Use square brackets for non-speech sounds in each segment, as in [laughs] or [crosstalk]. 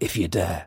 if you dare.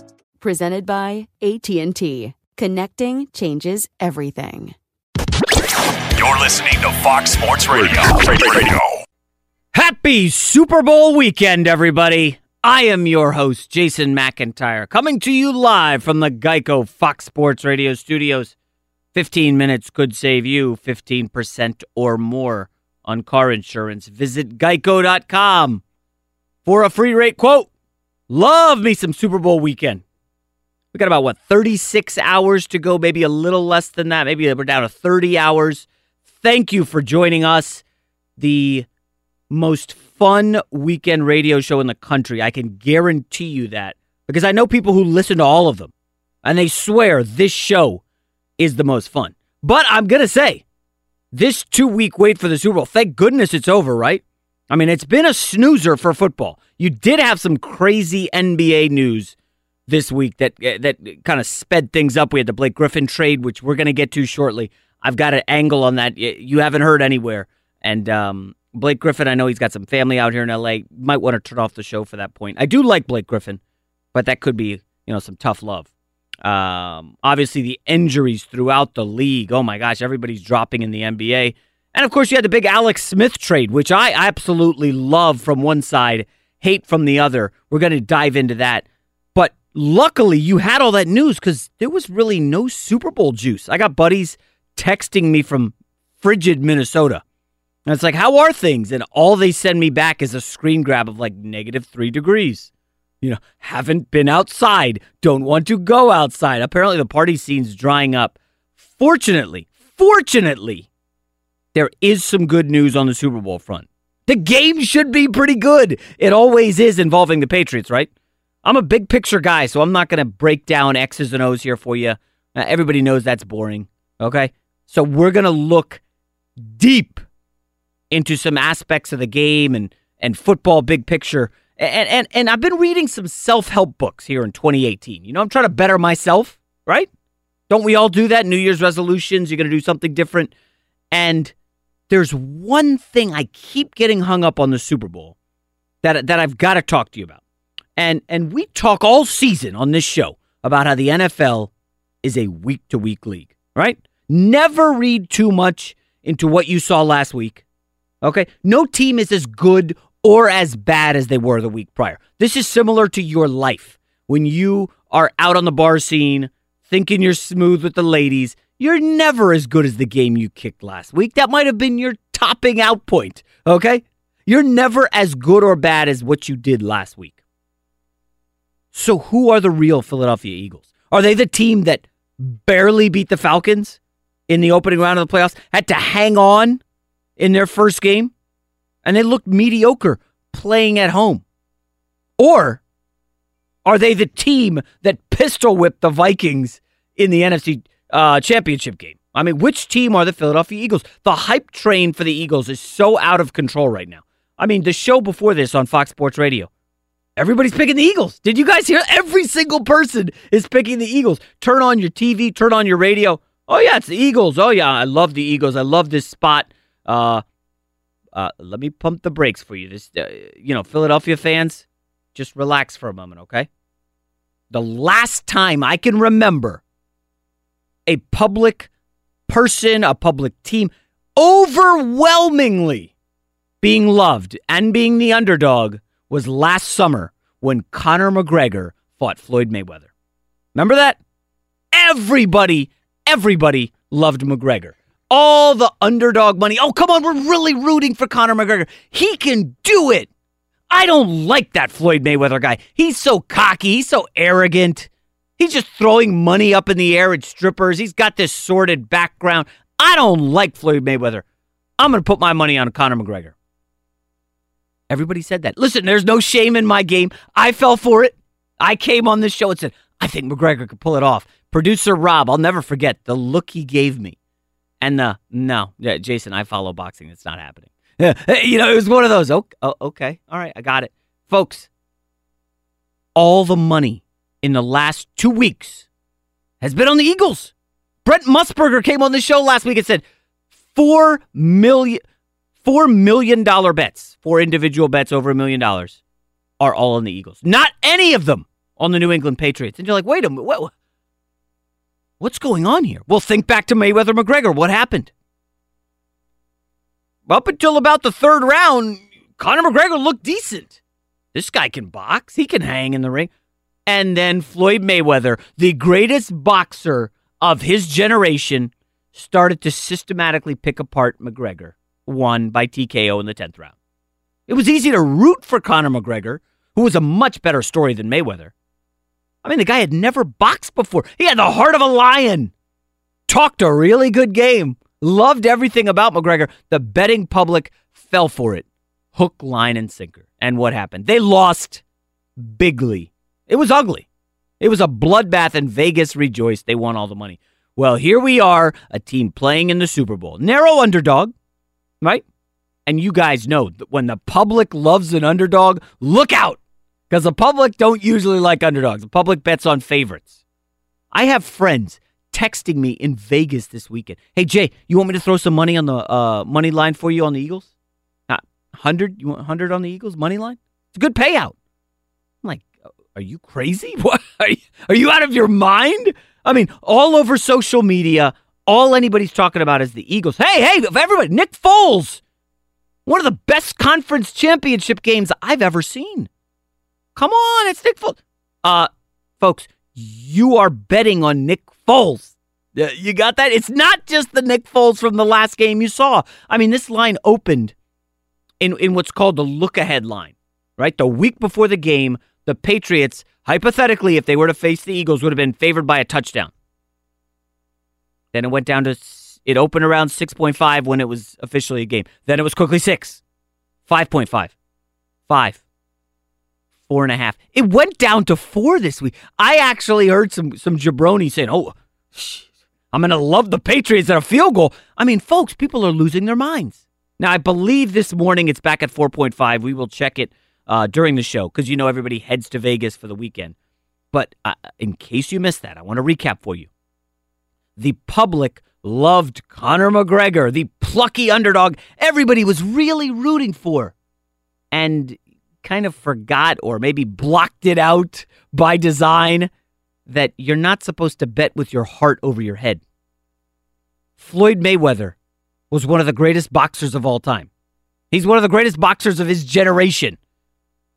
Presented by AT&T. Connecting changes everything. You're listening to Fox Sports Radio. Radio. Happy Super Bowl weekend, everybody. I am your host, Jason McIntyre, coming to you live from the Geico Fox Sports Radio studios. 15 minutes could save you 15% or more on car insurance. Visit geico.com for a free rate quote. Love me some Super Bowl weekend. We got about what 36 hours to go, maybe a little less than that. Maybe we're down to 30 hours. Thank you for joining us. The most fun weekend radio show in the country. I can guarantee you that because I know people who listen to all of them and they swear this show is the most fun. But I'm going to say this two week wait for the Super Bowl, thank goodness it's over, right? I mean, it's been a snoozer for football. You did have some crazy NBA news this week that eh, that kind of sped things up. We had the Blake Griffin trade, which we're going to get to shortly. I've got an angle on that you haven't heard anywhere. And um, Blake Griffin, I know he's got some family out here in LA. Might want to turn off the show for that point. I do like Blake Griffin, but that could be you know some tough love. Um, obviously, the injuries throughout the league. Oh my gosh, everybody's dropping in the NBA. And of course, you had the big Alex Smith trade, which I absolutely love from one side, hate from the other. We're going to dive into that luckily you had all that news because there was really no Super Bowl juice. I got buddies texting me from frigid Minnesota. And it's like, how are things? And all they send me back is a screen grab of like negative three degrees. You know, haven't been outside, don't want to go outside. Apparently, the party scene's drying up. Fortunately, fortunately, there is some good news on the Super Bowl front. The game should be pretty good. It always is involving the Patriots, right? I'm a big picture guy, so I'm not going to break down X's and O's here for you. Everybody knows that's boring. Okay? So we're going to look deep into some aspects of the game and, and football big picture. And, and, and I've been reading some self help books here in 2018. You know, I'm trying to better myself, right? Don't we all do that? New Year's resolutions, you're going to do something different. And there's one thing I keep getting hung up on the Super Bowl that, that I've got to talk to you about. And and we talk all season on this show about how the NFL is a week to week league, right? Never read too much into what you saw last week. Okay? No team is as good or as bad as they were the week prior. This is similar to your life. When you are out on the bar scene, thinking you're smooth with the ladies, you're never as good as the game you kicked last week. That might have been your topping out point, okay? You're never as good or bad as what you did last week. So who are the real Philadelphia Eagles? Are they the team that barely beat the Falcons in the opening round of the playoffs? Had to hang on in their first game? and they looked mediocre playing at home? Or are they the team that pistol whipped the Vikings in the NFC uh, Championship game? I mean, which team are the Philadelphia Eagles? The hype train for the Eagles is so out of control right now. I mean, the show before this on Fox Sports Radio, everybody's picking the Eagles. Did you guys hear? Every single person is picking the Eagles. Turn on your TV, turn on your radio. Oh, yeah, it's the Eagles. Oh, yeah, I love the Eagles. I love this spot. Uh, uh, let me pump the brakes for you. This, uh, you know, Philadelphia fans, just relax for a moment, okay? The last time I can remember a public person, a public team, overwhelmingly being loved and being the underdog was last summer when Conor McGregor fought Floyd Mayweather. Remember that? Everybody, everybody loved McGregor. All the underdog money. Oh, come on, we're really rooting for Conor McGregor. He can do it. I don't like that Floyd Mayweather guy. He's so cocky, he's so arrogant. He's just throwing money up in the air at strippers. He's got this sordid background. I don't like Floyd Mayweather. I'm going to put my money on Conor McGregor. Everybody said that. Listen, there's no shame in my game. I fell for it. I came on this show and said, I think McGregor could pull it off. Producer Rob, I'll never forget the look he gave me. And the, no, yeah, Jason, I follow boxing. It's not happening. [laughs] you know, it was one of those. Oh, okay. All right. I got it. Folks, all the money in the last two weeks has been on the Eagles. Brent Musburger came on the show last week and said four million four million dollar bets, four individual bets over a million dollars, are all on the Eagles. Not any of them on the New England Patriots. And you're like, wait a minute, what, what's going on here? Well, think back to Mayweather McGregor. What happened? Up until about the third round, Conor McGregor looked decent. This guy can box. He can hang in the ring. And then Floyd Mayweather, the greatest boxer of his generation, started to systematically pick apart McGregor, won by TKO in the 10th round. It was easy to root for Conor McGregor, who was a much better story than Mayweather. I mean, the guy had never boxed before. He had the heart of a lion. Talked a really good game. Loved everything about McGregor. The betting public fell for it. Hook, line, and sinker. And what happened? They lost bigly. It was ugly. It was a bloodbath, and Vegas rejoiced. They won all the money. Well, here we are, a team playing in the Super Bowl. Narrow underdog, right? And you guys know that when the public loves an underdog, look out. Because the public don't usually like underdogs. The public bets on favorites. I have friends texting me in Vegas this weekend. Hey Jay, you want me to throw some money on the uh, money line for you on the Eagles? Hundred? You want hundred on the Eagles money line? It's a good payout. I'm like, are you crazy? [laughs] What are you out of your mind? I mean, all over social media, all anybody's talking about is the Eagles. Hey, hey, everybody, Nick Foles, one of the best conference championship games I've ever seen. Come on, it's Nick Foles. Uh, folks, you are betting on Nick Foles. You got that? It's not just the Nick Foles from the last game you saw. I mean, this line opened in, in what's called the look ahead line, right? The week before the game, the Patriots, hypothetically, if they were to face the Eagles, would have been favored by a touchdown. Then it went down to, it opened around 6.5 when it was officially a game. Then it was quickly 6, 5.5, 5, four and a half. It went down to four this week. I actually heard some some jabroni saying, "Oh, I'm to love the Patriots at a field goal." I mean, folks, people are losing their minds. Now, I believe this morning it's back at 4.5. We will check it uh, during the show because you know everybody heads to Vegas for the weekend. But uh, in case you missed that, I want to recap for you. The public loved Conor McGregor, the plucky underdog everybody was really rooting for. And kind of forgot or maybe blocked it out by design that you're not supposed to bet with your heart over your head. Floyd Mayweather was one of the greatest boxers of all time. He's one of the greatest boxers of his generation.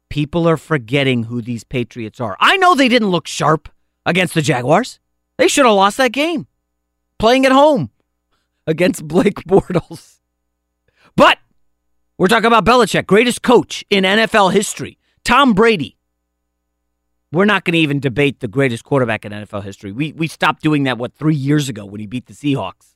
People are forgetting who these Patriots are. I know they didn't look sharp against the Jaguars. They should have lost that game playing at home against Blake [laughs] Bortles. But we're talking about Belichick, greatest coach in NFL history. Tom Brady. We're not going to even debate the greatest quarterback in NFL history. We we stopped doing that what 3 years ago when he beat the Seahawks.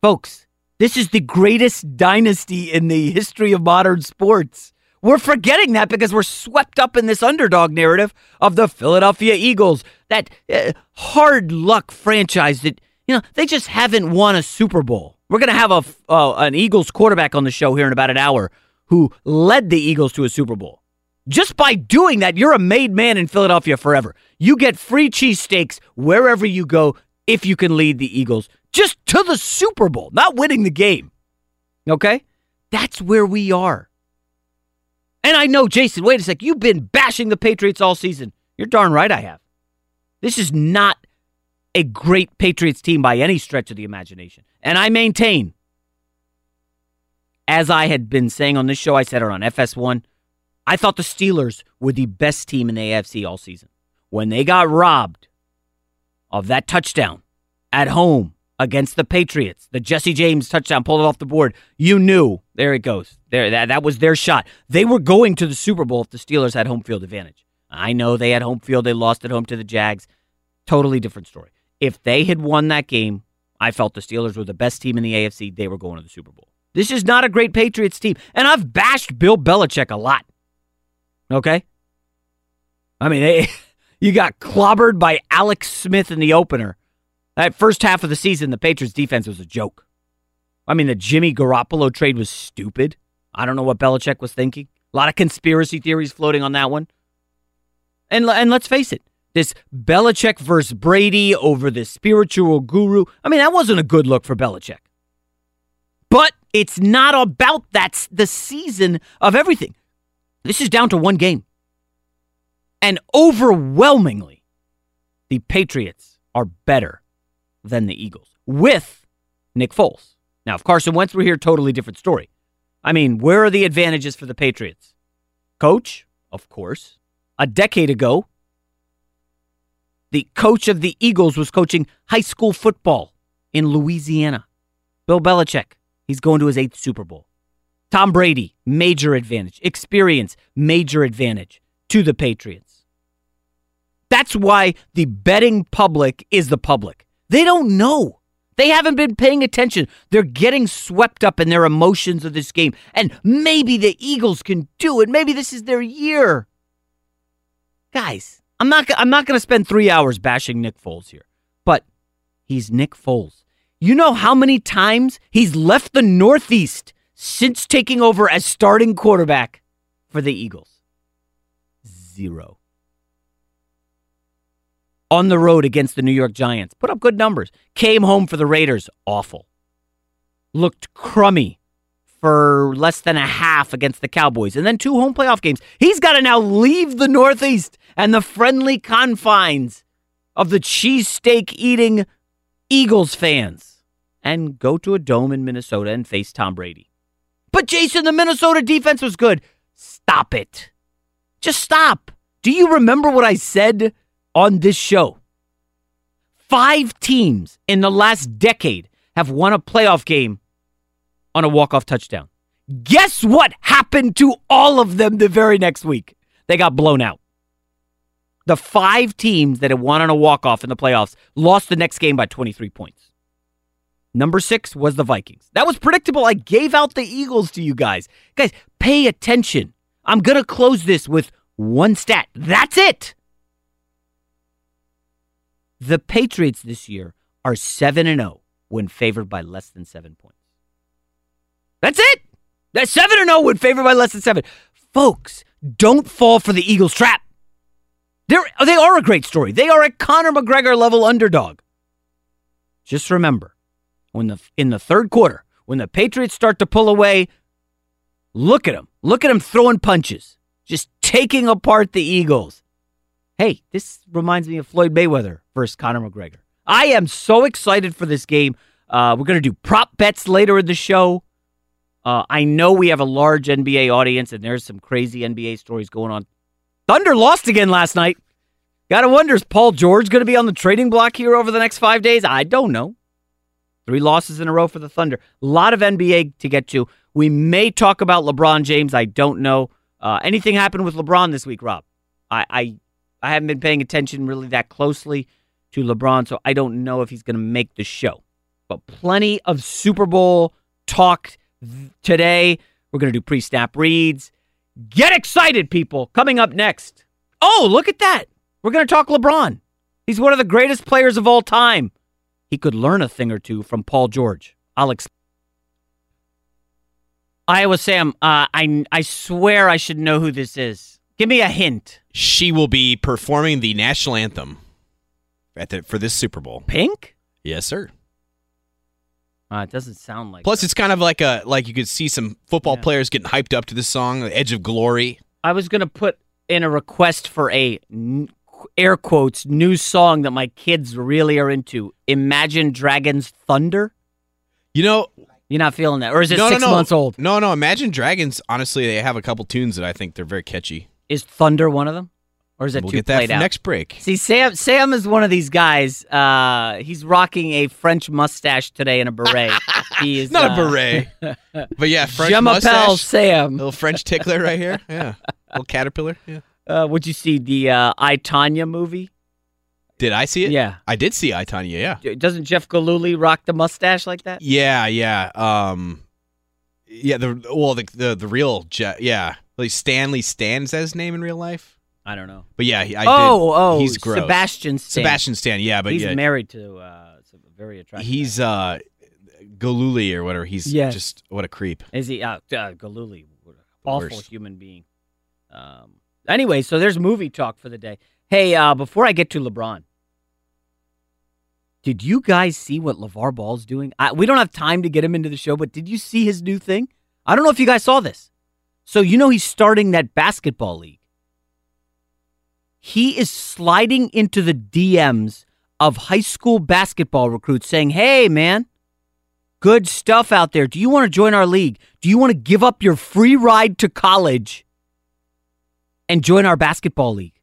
Folks, This is the greatest dynasty in the history of modern sports. We're forgetting that because we're swept up in this underdog narrative of the Philadelphia Eagles, that uh, hard luck franchise that, you know, they just haven't won a Super Bowl. We're going to have a, uh, an Eagles quarterback on the show here in about an hour who led the Eagles to a Super Bowl. Just by doing that, you're a made man in Philadelphia forever. You get free cheesesteaks wherever you go if you can lead the Eagles just to the Super Bowl, not winning the game. Okay? That's where we are. And I know, Jason, wait a sec, you've been bashing the Patriots all season. You're darn right I have. This is not a great Patriots team by any stretch of the imagination. And I maintain, as I had been saying on this show, I said it on FS1, I thought the Steelers were the best team in the AFC all season. When they got robbed of that touchdown at home against the Patriots, the Jesse James touchdown pulled it off the board, you knew there it goes. There that, that was their shot. They were going to the Super Bowl if the Steelers had home field advantage. I know they had home field, they lost at home to the Jags. Totally different story. If they had won that game, I felt the Steelers were the best team in the AFC. They were going to the Super Bowl. This is not a great Patriots team. And I've bashed Bill Belichick a lot. Okay? I mean, they, [laughs] eh, you got clobbered by Alex Smith in the opener. That first half of the season, the Patriots defense was a joke. I mean, the Jimmy Garoppolo trade was stupid. I don't know what Belichick was thinking. A lot of conspiracy theories floating on that one. And, and let's face it, this Belichick versus Brady over the spiritual guru. I mean, that wasn't a good look for Belichick. But it's not about that's the season of everything. This is down to one game. And overwhelmingly, the Patriots are better than the Eagles with Nick Foles. Now, if Carson Wentz were here, totally different story. I mean, where are the advantages for the Patriots? Coach, of course. A decade ago, the coach of the Eagles was coaching high school football in Louisiana. Bill Belichick, he's going to his eighth Super Bowl. Tom Brady, major advantage. Experience, major advantage to the Patriots. That's why the betting public is the public. They don't know. They haven't been paying attention. They're getting swept up in their emotions of this game. And maybe the Eagles can do it. Maybe this is their year. Guys, I'm not I'm not going to spend 3 hours bashing Nick Foles here. But he's Nick Foles. You know how many times he's left the Northeast since taking over as starting quarterback for the Eagles? Zero. On the road against the New York Giants, put up good numbers. Came home for the Raiders, awful. Looked crummy for less than a half against the Cowboys, and then two home playoff games. He's got to now leave the Northeast and the friendly confines of the cheesesteak eating Eagles fans and go to a dome in Minnesota and face Tom Brady. But Jason, the Minnesota defense was good. Stop it. Just stop. Do you remember what I said on this show? Five teams in the last decade have won a playoff game on a walk-off touchdown. Guess what happened to all of them the very next week? They got blown out. The five teams that had won on a walk-off in the playoffs lost the next game by 23 points. Number six was the Vikings. That was predictable. I gave out the Eagles to you guys. Guys, pay attention. I'm going to close this with one stat. That's it. The Patriots this year are 7 and 0 when favored by less than 7 points. That's it. That's 7 and 0 would favor by less than 7. Folks, don't fall for the Eagles trap. They're, they are a great story. They are a Conor McGregor level underdog. Just remember, when the in the third quarter, when the Patriots start to pull away, look at them. Look at them throwing punches, just taking apart the Eagles. Hey, this reminds me of Floyd Mayweather versus Conor McGregor. I am so excited for this game. Uh, we're going to do prop bets later in the show. Uh, I know we have a large NBA audience, and there's some crazy NBA stories going on. Thunder lost again last night. Gotta wonder, is Paul George going to be on the trading block here over the next five days? I don't know. Three losses in a row for the Thunder. A lot of NBA to get to. We may talk about LeBron James. I don't know. Uh, anything happened with LeBron this week, Rob? I, I I haven't been paying attention really that closely to LeBron, so I don't know if he's going to make the show. But plenty of Super Bowl talk today. We're going to do pre snap reads. Get excited, people. Coming up next. Oh, look at that. We're going to talk LeBron. He's one of the greatest players of all time. He could learn a thing or two from Paul George. I'll explain. Iowa Sam, uh, I I swear I should know who this is. Give me a hint. She will be performing the national anthem at the, for this Super Bowl. Pink? Yes, sir. Uh, it doesn't sound like. Plus, it's kind of like a like you could see some football Yeah. players getting hyped up to this song, "The Edge of Glory." I was gonna put in a request for a air quotes new song that my kids really are into. Imagine Dragons Thunder. You know, You're not feeling that, or is it no, six no, no. months old? No, no. Imagine Dragons. Honestly, they have a couple tunes that I think they're very catchy. Is Thunder one of them, or is it we'll too get that played out? next break. See, Sam. Sam is one of these guys. Uh, he's rocking a French mustache today and a beret. [laughs] he is Not uh, a beret, [laughs] but yeah, French Je mustache, Sam. little French tickler right here. [laughs] Yeah, little caterpillar. Yeah. Uh, would you see the uh, I Tonya movie? Did I see it? Yeah. I did see I Tonya. Yeah, Doesn't Jeff Gillooly rock the mustache like that? yeah, yeah. Um, yeah. The well, the the, the real Je- yeah, like Stanley Stan is his name in real life? I don't know. But yeah, he- I oh, did. oh, he's gross. Sebastian Stan. Sebastian Stan. Yeah, but he's yeah, married to uh, very attractive. he's uh, Gillooly or whatever. He's Yes. just what a creep. Is he? Uh, uh, an awful worst. human being. Um. Anyway, so there's movie talk for the day. Hey, uh, before I get to LeBron, did you guys see what LeVar Ball's doing? I, we don't have time to get him into the show, but did you see his new thing? I don't know if you guys saw this. So you know he's starting that basketball league. He is sliding into the DMs of high school basketball recruits saying, "Hey, man, good stuff out there. Do you want to join our league? Do you want to give up your free ride to college and join our basketball league?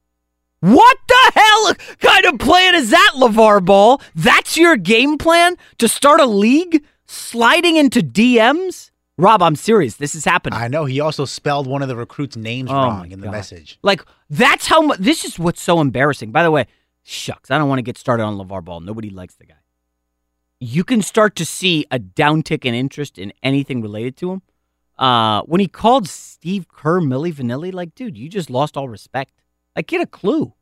What the hell kind of plan is that, LeVar Ball? That's your game plan to start a league sliding into DMs? Rob, I'm serious. This is happening. I know he also spelled one of the recruits' names Oh wrong in the God. message. Like, that's how much. This is what's so embarrassing. By the way, shucks, I don't want to get started on LeVar Ball. Nobody likes the guy. You can start to see a downtick in interest in anything related to him. Uh, when he called Steve Kerr Milli Vanilli, like, dude, you just lost all respect. Like, get a clue.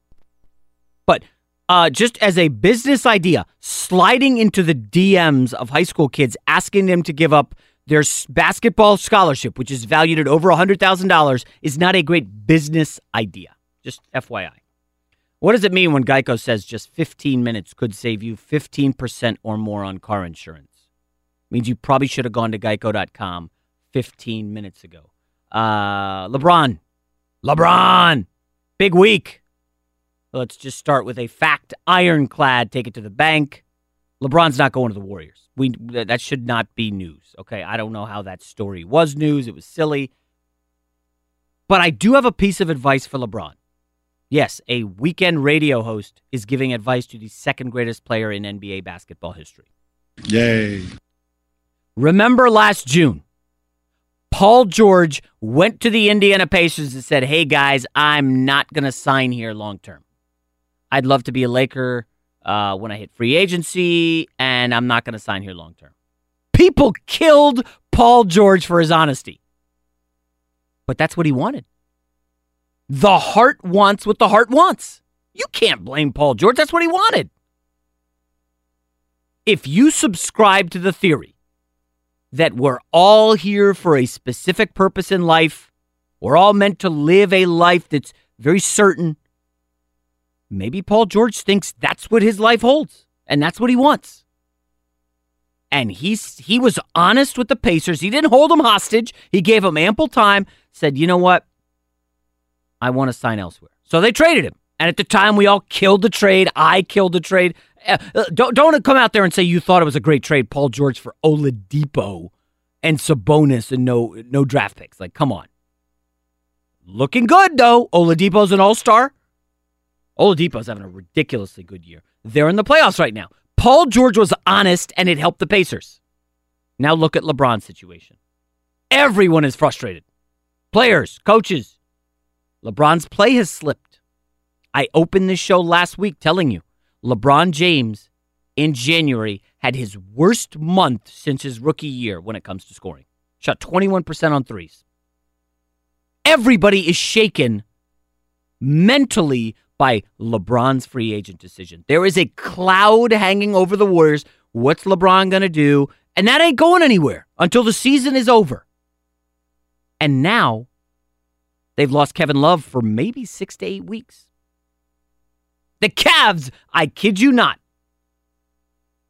But uh, just as a business idea, sliding into the DMs of high school kids, asking them to give up their basketball scholarship, which is valued at over $100,000, is not a great business idea. Just FYI. What does it mean when Geico says just 15 minutes could save you 15% or more on car insurance? means you probably should have gone to geico.com 15 minutes ago. Uh, LeBron. LeBron. Big week. Let's just start with a fact ironclad, take it to the bank. LeBron's not going to the Warriors. We that should not be news. Okay, I don't know how that story was news. It was silly. But I do have a piece of advice for LeBron. Yes, a weekend radio host is giving advice to the second greatest player in NBA basketball history. Yay. Remember last June, Paul George went to the Indiana Pacers and said, Hey guys, I'm not going to sign here long term. I'd love to be a Laker uh, when I hit free agency, and I'm not going to sign here long term. People killed Paul George for his honesty. But that's what he wanted. The heart wants what the heart wants. You can't blame Paul George. That's what he wanted. If you subscribe to the theory that we're all here for a specific purpose in life, we're all meant to live a life that's very certain, maybe Paul George thinks that's what his life holds and that's what he wants. And he's he was honest with the Pacers. He didn't hold them hostage. He gave them ample time. Said, "You know what? I want to sign elsewhere." So they traded him. And at the time, we all killed the trade. I killed the trade. Uh, uh, don't don't come out there and say you thought it was a great trade, Paul George for Oladipo and Sabonis and no no draft picks. Like, come on. Looking good though. Oladipo's an all star. Oladipo's having a ridiculously good year. They're in the playoffs right now. Paul George was honest and it helped the Pacers. Now look at LeBron's situation. Everyone is frustrated. Players, coaches. LeBron's play has slipped. I opened this show last week telling you LeBron James in January had his worst month since his rookie year when it comes to scoring. Shot 21% on threes. Everybody is shaken mentally by LeBron's free agent decision. There is a cloud hanging over the Warriors. What's LeBron going to do? And that ain't going anywhere until the season is over. And now they've lost Kevin Love for maybe six to eight weeks. The Cavs, I kid you not,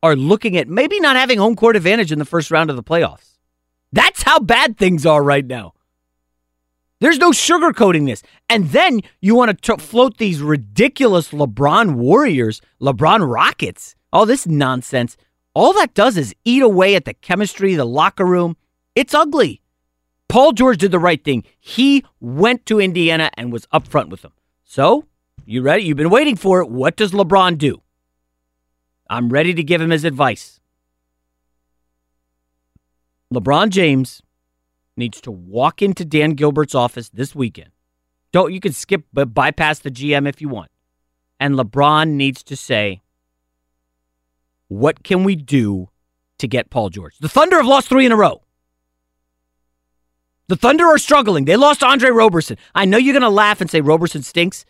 are looking at maybe not having home court advantage in the first round of the playoffs. That's how bad things are right now. There's no sugarcoating this. And then you want to float these ridiculous LeBron Warriors, LeBron Rockets, all this nonsense. All that does is eat away at the chemistry, the locker room. It's ugly. Paul George did the right thing. He went to Indiana and was upfront with them. So, you ready? You've been waiting for it. What does LeBron do? I'm ready to give him his advice. LeBron James needs to walk into Dan Gilbert's office this weekend. Don't you can skip but bypass the GM if you want. And LeBron needs to say, "What can we do to get Paul George?" The Thunder have lost 3 in a row. The Thunder are struggling. They lost Andre Roberson. I know you're going to laugh and say Roberson stinks.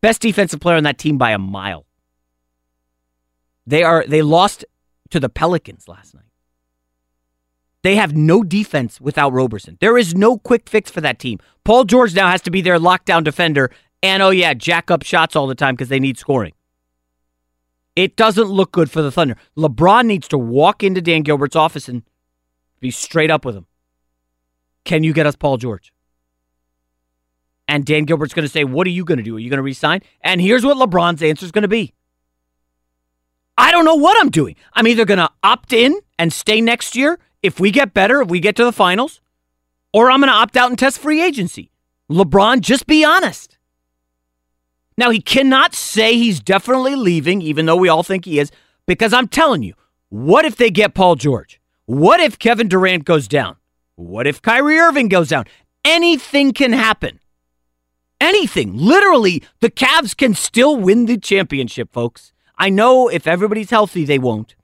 Best defensive player on that team by a mile. They are they lost to the Pelicans last night. They have no defense without Roberson. There is no quick fix for that team. Paul George now has to be their lockdown defender and oh yeah, jack up shots all the time because they need scoring. It doesn't look good for the Thunder. LeBron needs to walk into Dan Gilbert's office and be straight up with him. Can you get us Paul George? And Dan Gilbert's going to say, What are you going to do? Are you going to resign? And here's what LeBron's answer is going to be I don't know what I'm doing. I'm either going to opt in and stay next year if we get better, if we get to the finals, or I'm going to opt out and test free agency. LeBron, just be honest. Now, he cannot say he's definitely leaving, even though we all think he is, because I'm telling you, what if they get Paul George? What if Kevin Durant goes down? What if Kyrie Irving goes down? Anything can happen. Anything. Literally, the Cavs can still win the championship, folks. I know if everybody's healthy, they won't.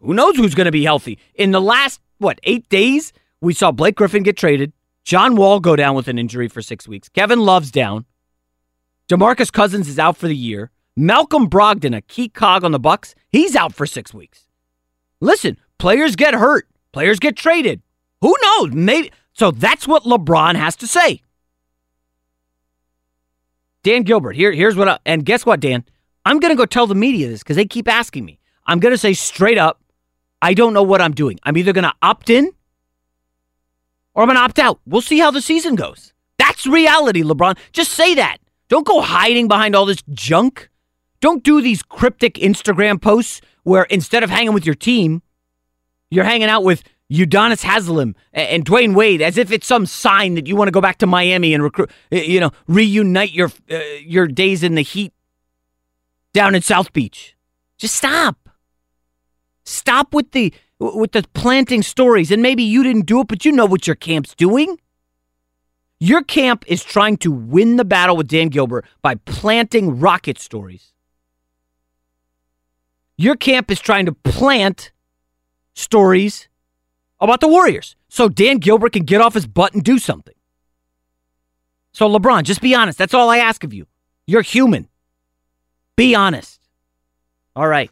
Who knows who's going to be healthy? In the last, what, eight days, we saw Blake Griffin get traded, John Wall go down with an injury for six weeks, Kevin Love's down, DeMarcus Cousins is out for the year, Malcolm Brogdon, a key cog on the Bucks, he's out for six weeks. Listen, players get hurt, players get traded. Who knows? Maybe. So that's what LeBron has to say. Dan Gilbert, here, here's what I, and guess what, Dan? I'm going to go tell the media this because they keep asking me. I'm going to say straight up, I don't know what I'm doing. I'm either going to opt in or I'm going to opt out. We'll see how the season goes. That's reality, LeBron. Just say that. Don't go hiding behind all this junk. Don't do these cryptic Instagram posts where instead of hanging with your team, you're hanging out with Udonis Haslem and Dwyane Wade as if it's some sign that you want to go back to Miami and recruit, you know, reunite your uh, your days in the heat down in South Beach. Just stop. Stop with the with the planting stories. And maybe you didn't do it, but you know what your camp's doing. Your camp is trying to win the battle with Dan Gilbert by planting rocket stories. Your camp is trying to plant stories about the Warriors so Dan Gilbert can get off his butt and do something. So, LeBron, just be honest. That's all I ask of you. You're human. Be honest. All right.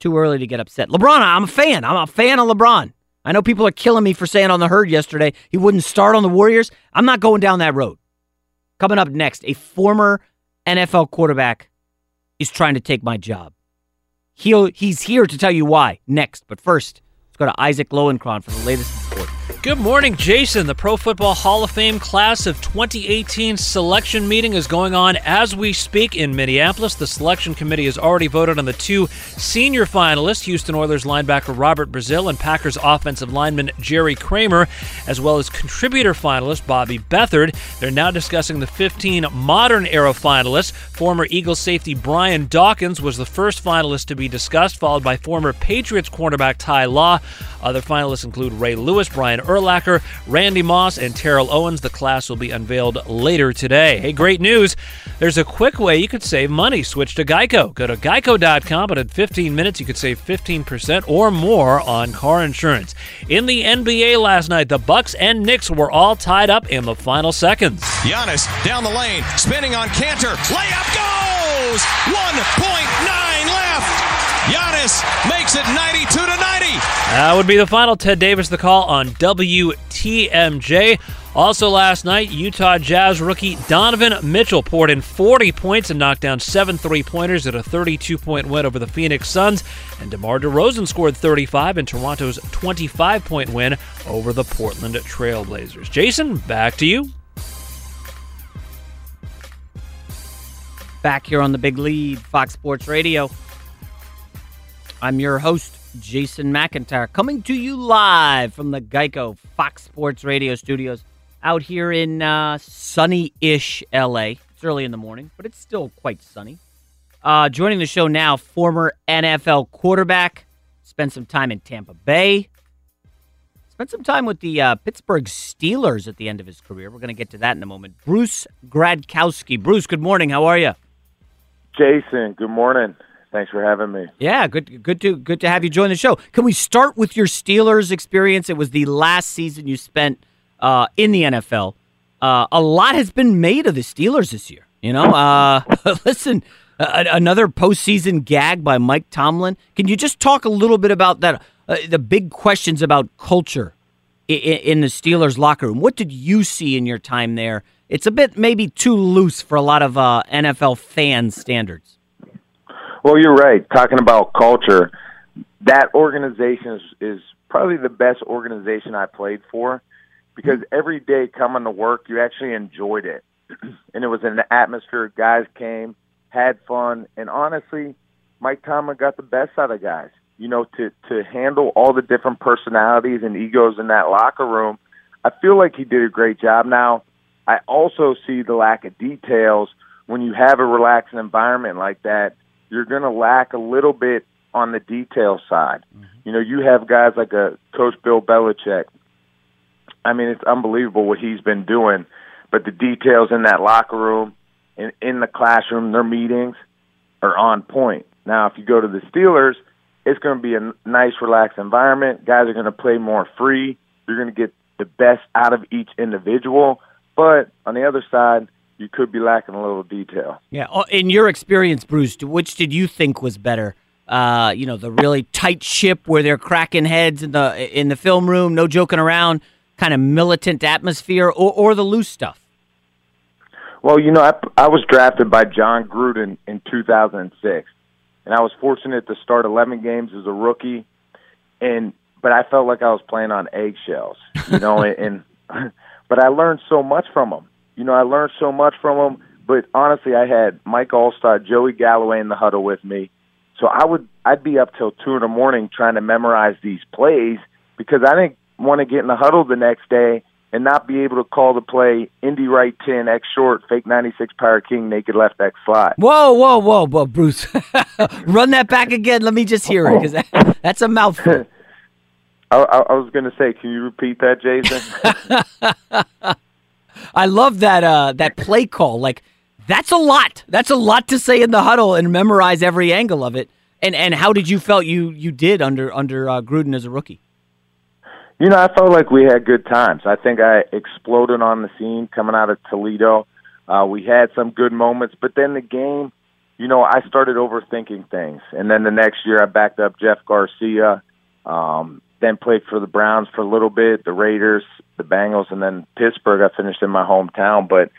Too early to get upset. LeBron, I'm a fan. I'm a fan of LeBron. I know people are killing me for saying on the herd yesterday he wouldn't start on the Warriors. I'm not going down that road. Coming up next, a former NFL quarterback is trying to take my job. He'll, he's here to tell you why next. But first, let's go to Isaac Lowenkron for the latest report. Good morning, Jason. The Pro Football Hall of Fame class of 2018 selection meeting is going on as we speak in Minneapolis. The selection committee has already voted on the two senior finalists Houston Oilers linebacker Robert Brazile and Packers offensive lineman Jerry Kramer, as well as contributor finalist Bobby Beathard. They're now discussing the 15 modern era finalists. Former Eagles safety Brian Dawkins was the first finalist to be discussed, followed by former Patriots cornerback Ty Law. Other finalists include Ray Lewis, Brian Urlacher, Randy Moss, and Terrell Owens. The class will be unveiled later today. Hey, great news! There's a quick way you could save money. Switch to Geico. Go to geico.com, and in 15 minutes, you could save 15% or more on car insurance. In the NBA last night, the Bucks and Knicks were all tied up in the final seconds. Giannis down the lane, spinning on Kanter. Layup goes! 1.9 left. Giannis makes it 92 to 90. That would be the final. Ted Davis, the call on WTMJ. Also last night, Utah Jazz rookie Donovan Mitchell poured in 40 points and knocked down seven three-pointers at a 32-point win over the Phoenix Suns. And DeMar DeRozan scored 35 in Toronto's 25-point win over the Portland Trailblazers. Jason, back to you. Back here on the big lead, Fox Sports Radio. I'm your host, Jason McIntyre, coming to you live from the Geico Fox Sports Radio studios out here in uh, sunny ish LA. It's early in the morning, but it's still quite sunny. Uh, joining the show now, former NFL quarterback, spent some time in Tampa Bay, spent some time with the uh, Pittsburgh Steelers at the end of his career. We're going to get to that in a moment. Bruce Gradkowski. Bruce, good morning. How are you? Jason, good morning. Thanks for having me. Yeah, good good to good to have you join the show. Can we start with your Steelers experience? It was the last season you spent uh, in the NFL. Uh, a lot has been made of the Steelers this year. You know, uh, [laughs] listen, a- another postseason gag by Mike Tomlin. Can you just talk a little bit about that? Uh, the big questions about culture in, in the Steelers locker room. What did you see in your time there? It's a bit maybe too loose for a lot of uh, NFL fan standards. Well, you're right. Talking about culture, that organization is, is probably the best organization I played for because every day coming to work, you actually enjoyed it. [clears throat] and it was an atmosphere. Guys came, had fun, and honestly, Mike Tomlin got the best out of guys. You know, to to handle all the different personalities and egos in that locker room, I feel like he did a great job. Now, I also see the lack of details when you have a relaxing environment like that you're going to lack a little bit on the detail side. Mm-hmm. You know, you have guys like a coach Bill Belichick. I mean, it's unbelievable what he's been doing, but the details in that locker room and in the classroom, their meetings are on point. Now, if you go to the Steelers, it's going to be a nice, relaxed environment. Guys are going to play more free. You're going to get the best out of each individual. But on the other side, you could be lacking a little detail. Yeah. Oh, in your experience, Bruce, which did you think was better? Uh, you know, the really tight ship where they're cracking heads in the in the film room, no joking around, kind of militant atmosphere, or, or the loose stuff. Well, you know, I, I was drafted by Jon Gruden in 2006, and I was fortunate to start 11 games as a rookie, and but I felt like I was playing on eggshells, you know, [laughs] and, and [laughs] but I learned so much from him you know, I learned so much from them. But honestly, I had Mike Alstott, Joey Galloway in the huddle with me. So I would I'd be up till two in the morning trying to memorize these plays because I didn't want to get in the huddle the next day and not be able to call the play Indy right ten X short fake ninety six power king naked left X slot. Whoa, whoa, whoa, whoa, Bruce, [laughs] run that back again. Let me just hear it because that, [laughs] that's a mouthful. I, I, I was going to say, can you repeat that, Jason? [laughs] I love that uh, that play call. Like that's a lot. That's a lot to say in the huddle and memorize every angle of it. And and how did you felt you you did under under uh, Gruden as a rookie? You know, I felt like we had good times. I think I exploded on the scene coming out of Toledo. Uh, we had some good moments, but then the game, you know, I started overthinking things. And then the next year, I backed up Jeff Garcia. Um, then played for the Browns for a little bit, the Raiders, the Bengals, and then Pittsburgh. I finished in my hometown. But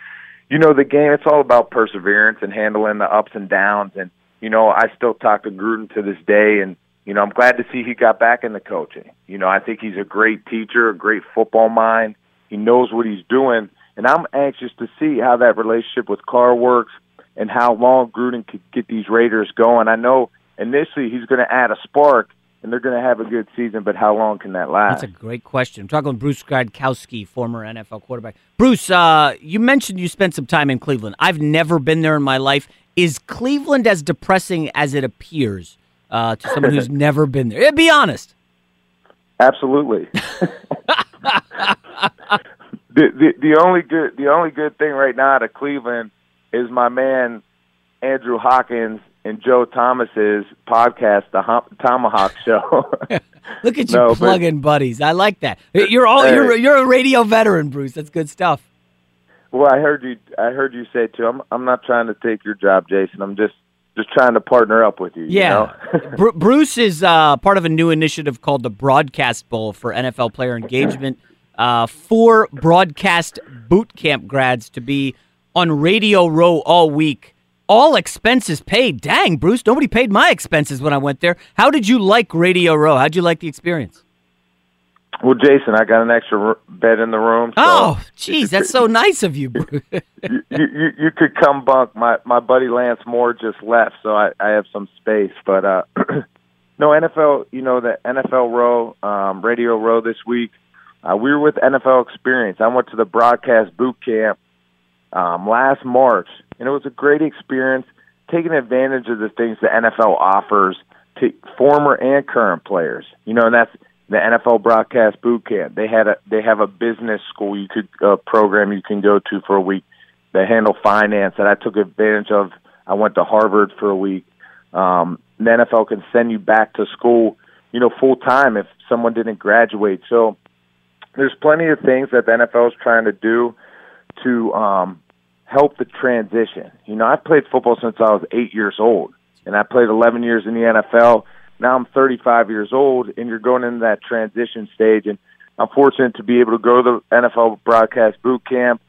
you know, the game it's all about perseverance and handling the ups and downs. And you know, I still talk to Gruden to this day, and you know, I'm glad to see he got back into coaching. You know, I think he's a great teacher, a great football mind. He knows what he's doing, and I'm anxious to see how that relationship with Carr works and how long Gruden could get these Raiders going. I know initially he's going to add a spark and they're going to have a good season, but how long can that last? That's a great question. I'm talking with Bruce Gradkowski, former NFL quarterback. Bruce, uh, you mentioned you spent some time in Cleveland. I've never been there in my life. Is Cleveland as depressing as it appears uh, to someone who's [laughs] never been there? Yeah, be honest. Absolutely. [laughs] the, the the only good the only good thing right now out of Cleveland is my man Andrew Hawkins and Joe Thomas's podcast, the Hom- Tomahawk Show. [laughs] Look at you No, plugging buddies. I like that. You're all Hey. you're you're a radio veteran, Bruce. That's good stuff. well, I heard you. I heard you say too. I'm I'm not trying to take your job, Jason. I'm just just trying to partner up with you. you Yeah. know? [laughs] Bru- Bruce is uh, part of a new initiative called the Broadcast Bowl for NFL player engagement. Uh, four broadcast boot camp grads to be on Radio Row all week. All expenses paid. Dang, Bruce, nobody paid my expenses when I went there. How did you like Radio Row? How'd you like the experience? Well, Jason, I got an extra bed in the room. So Oh, geez, that's so nice of you, Bruce. [laughs] you, you you could come bunk. My my buddy Lance Moore just left, so I I have some space. But uh, [clears throat] no NFL. You know the NFL row, um, radio row this week. Uh, we were with NFL Experience. I went to the broadcast boot camp um, last March, and it was a great experience. Taking advantage of the things the NFL offers to former and current players. You know, and that's the NFL broadcast boot camp. They had a they have a business school you could uh, program you can go to for a week. They handle finance that I took advantage of. I went to Harvard for a week. Um, the NFL can send you back to school, you know, full time if someone didn't graduate. So there's plenty of things that the NFL is trying to do to um, help the transition. You know, I've played football since I was eight years old, and I played 11 years in the NFL. Now I'm 35 years old, and you're going into that transition stage. And I'm fortunate to be able to go to the NFL broadcast boot camp.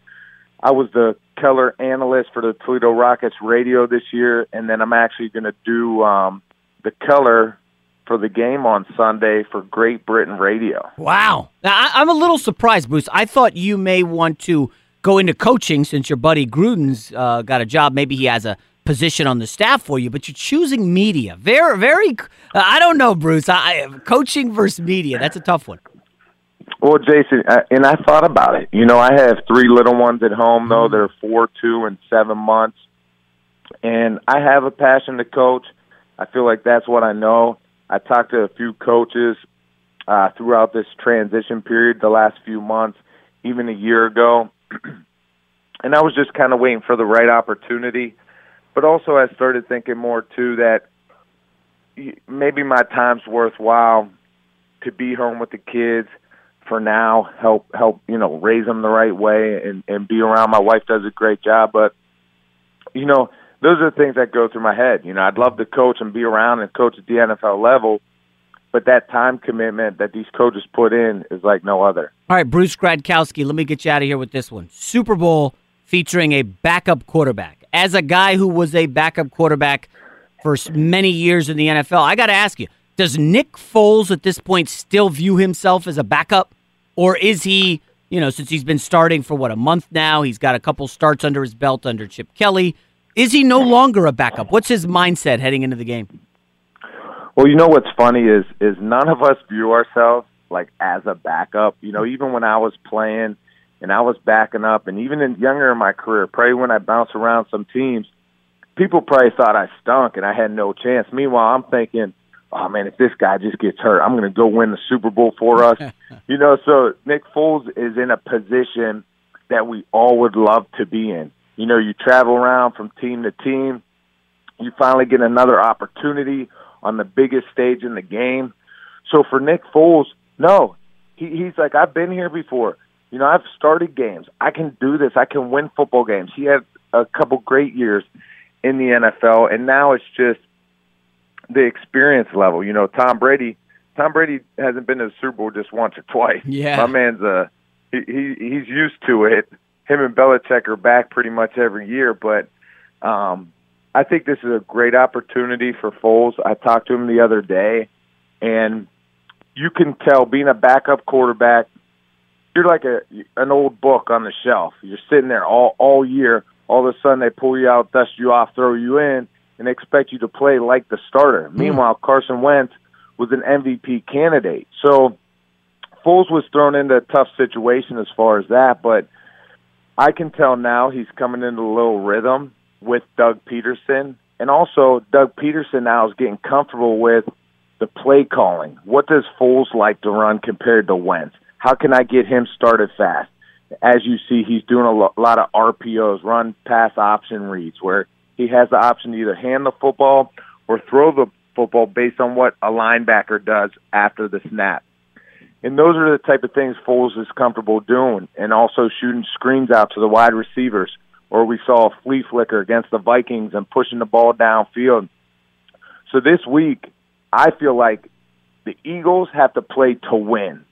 I was the color analyst for the Toledo Rockets radio this year, and then I'm actually going to do um, the color for the game on Sunday for Great Britain Radio. Wow. Now, I, I'm a little surprised, Bruce. I thought you may want to go into coaching since your buddy Gruden's uh, got a job. Maybe he has a position on the staff for you, but you're choosing media. Very, very. Uh, I don't know, Bruce. I, coaching versus media. That's a tough one. Well, Jason, I, and I thought about it. You know, I have three little ones at home, though. They're four, two, and seven months. And I have a passion to coach. I feel like that's what I know. I talked to a few coaches uh, throughout this transition period, the last few months, even a year ago. [clears throat] and I was just kind of waiting for the right opportunity. But also, I started thinking more, too, that maybe my time's worthwhile to be home with the kids for now help help you know raise them the right way and and be around. My wife does a great job but you know those are the things that go through my head. You know I'd love to coach and be around and coach at the NFL level but that time commitment that these coaches put in is like no other All right, Bruce Gradkowski, let me get you out of here with this one. Super Bowl featuring a backup quarterback. As a guy who was a backup quarterback for many years in the NFL, I got to ask you, does Nick Foles at this point still view himself as a backup? Or is he, you know, since he's been starting for what, a month now, he's got a couple starts under his belt under Chip Kelly. Is he no longer a backup? What's his mindset heading into the game? Well, you know what's funny is is none of us view ourselves like as a backup. You know, even when I was playing and I was backing up, and even in younger in my career, probably when I bounced around some teams, people probably thought I stunk and I had no chance. Meanwhile, I'm thinking, oh man, if this guy just gets hurt, I'm going to go win the Super Bowl for us. [laughs] you know, so Nick Foles is in a position that we all would love to be in. You know, you travel around from team to team. You finally get another opportunity on the biggest stage in the game. So for Nick Foles, no, he, he's like, I've been here before. You know, I've started games. I can do this. I can win football games. He had a couple great years in the NFL, and now it's just the experience level. You know, Tom Brady. Tom Brady hasn't been to the Super Bowl just once or twice. Yeah. my man's uh he, he he's used to it. Him and Belichick are back pretty much every year, but um, I think this is a great opportunity for Foles. I talked to him the other day, and you can tell being a backup quarterback, you're like a an old book on the shelf. You're sitting there all all year. All of a sudden, they pull you out, dust you off, throw you in, and expect you to play like the starter. Hmm. Meanwhile, Carson Wentz was an MVP candidate. So Foles was thrown into a tough situation as far as that, but I can tell now he's coming into a little rhythm with Doug Pederson. And also, Doug Pederson now is getting comfortable with the play calling. What does Foles like to run compared to Wentz? how can I get him started fast? As you see, he's doing a lo- lot of RPOs, run pass option reads, where he has the option to either hand the football or throw the football based on what a linebacker does after the snap. And those are the type of things Foles is comfortable doing, and also shooting screens out to the wide receivers. Or we saw a flea flicker against the Vikings and pushing the ball downfield. So this week, I feel like the Eagles have to play to win.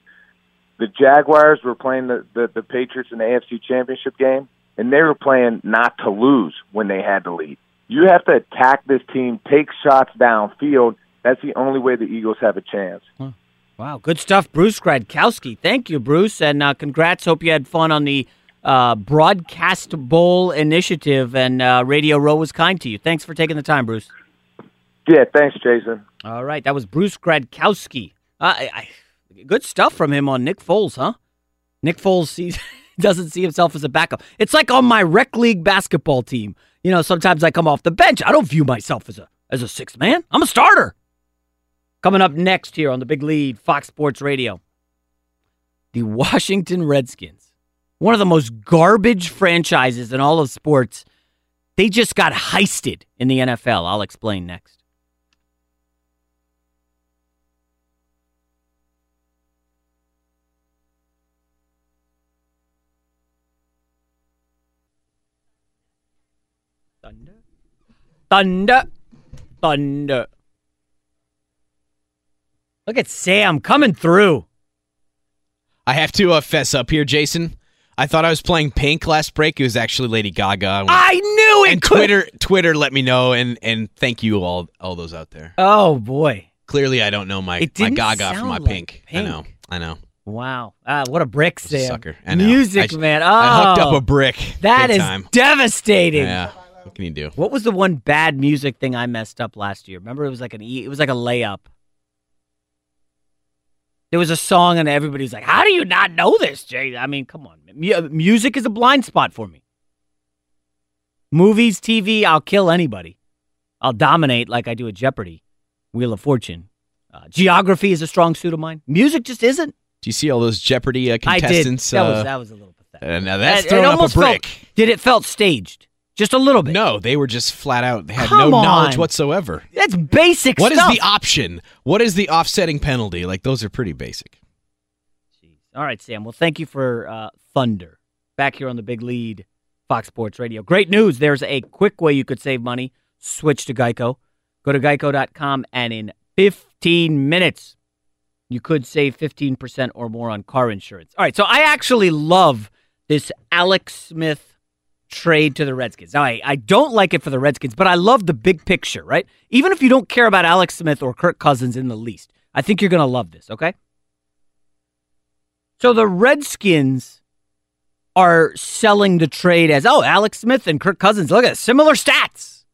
The Jaguars were playing the, the, the Patriots in the AFC Championship game, and they were playing not to lose when they had the lead. You have to attack this team, take shots downfield. That's the only way the Eagles have a chance. Wow, good stuff, Bruce Gradkowski. Thank you, Bruce, and uh, congrats. Hope you had fun on the uh, Broadcast Bowl initiative, and uh, Radio Row was kind to you. Thanks for taking the time, Bruce. Yeah, thanks, Jason. All right, that was Bruce Gradkowski. Uh, I, I, good stuff from him on Nick Foles, huh? Nick Foles sees, [laughs] doesn't see himself as a backup. It's like on my rec league basketball team. You know, sometimes I come off the bench. I don't view myself as a as a sixth man. I'm a starter. Coming up next here on the big lead, Fox Sports Radio. The Washington Redskins, one of the most garbage franchises in all of sports, they just got heisted in the NFL. I'll explain next. Thunder. Thunder. Look at Sam coming through. I have to uh, fess up here, Jason. I thought I was playing Pink last break. It was actually Lady Gaga. I knew it. And could- Twitter, Twitter let me know, and and thank you all, all those out there. Oh boy. Clearly, I don't know my my Gaga from my like Pink. I know, I know. Wow. Ah, what a brick, Sam. Sucker. I know. Music, I- man. Oh, I hooked up a brick. That is devastating. Yeah. What can you do? What was the one bad music thing I messed up last year? Remember, it was like an e- it was like a layup. There was a song, and everybody's like, "How do you not know this, Jay?" I mean, come on, Mu- music is a blind spot for me. Movies, TV, I'll kill anybody. I'll dominate like I do at Jeopardy, Wheel of Fortune. Uh, geography is a strong suit of mine. Music just isn't. Do you see all those Jeopardy uh, I did. contestants? That was uh, that was a little pathetic. now that's it throwing up a almost felt- brick. did it felt staged? Just a little bit. No, they were just flat out. They had Come no knowledge whatsoever. That's basic What is stuff. the option? What is the offsetting penalty? Like those are pretty basic. All right, Sam. Well, thank you for uh, Thunder. Back here on the big lead, Fox Sports Radio. Great news. There's a quick way you could save money. Switch to Geico. Go to geico.com, and in 15 minutes, you could save 15% or more on car insurance. All right, so I actually love this Alex Smith trade to the Redskins. Now, I, I don't like it for the Redskins, but I love the big picture, right? Even if you don't care about Alex Smith or Kirk Cousins in the least, I think you're going to love this, okay? So the Redskins are selling the trade as, oh, Alex Smith and Kirk Cousins, look at similar stats.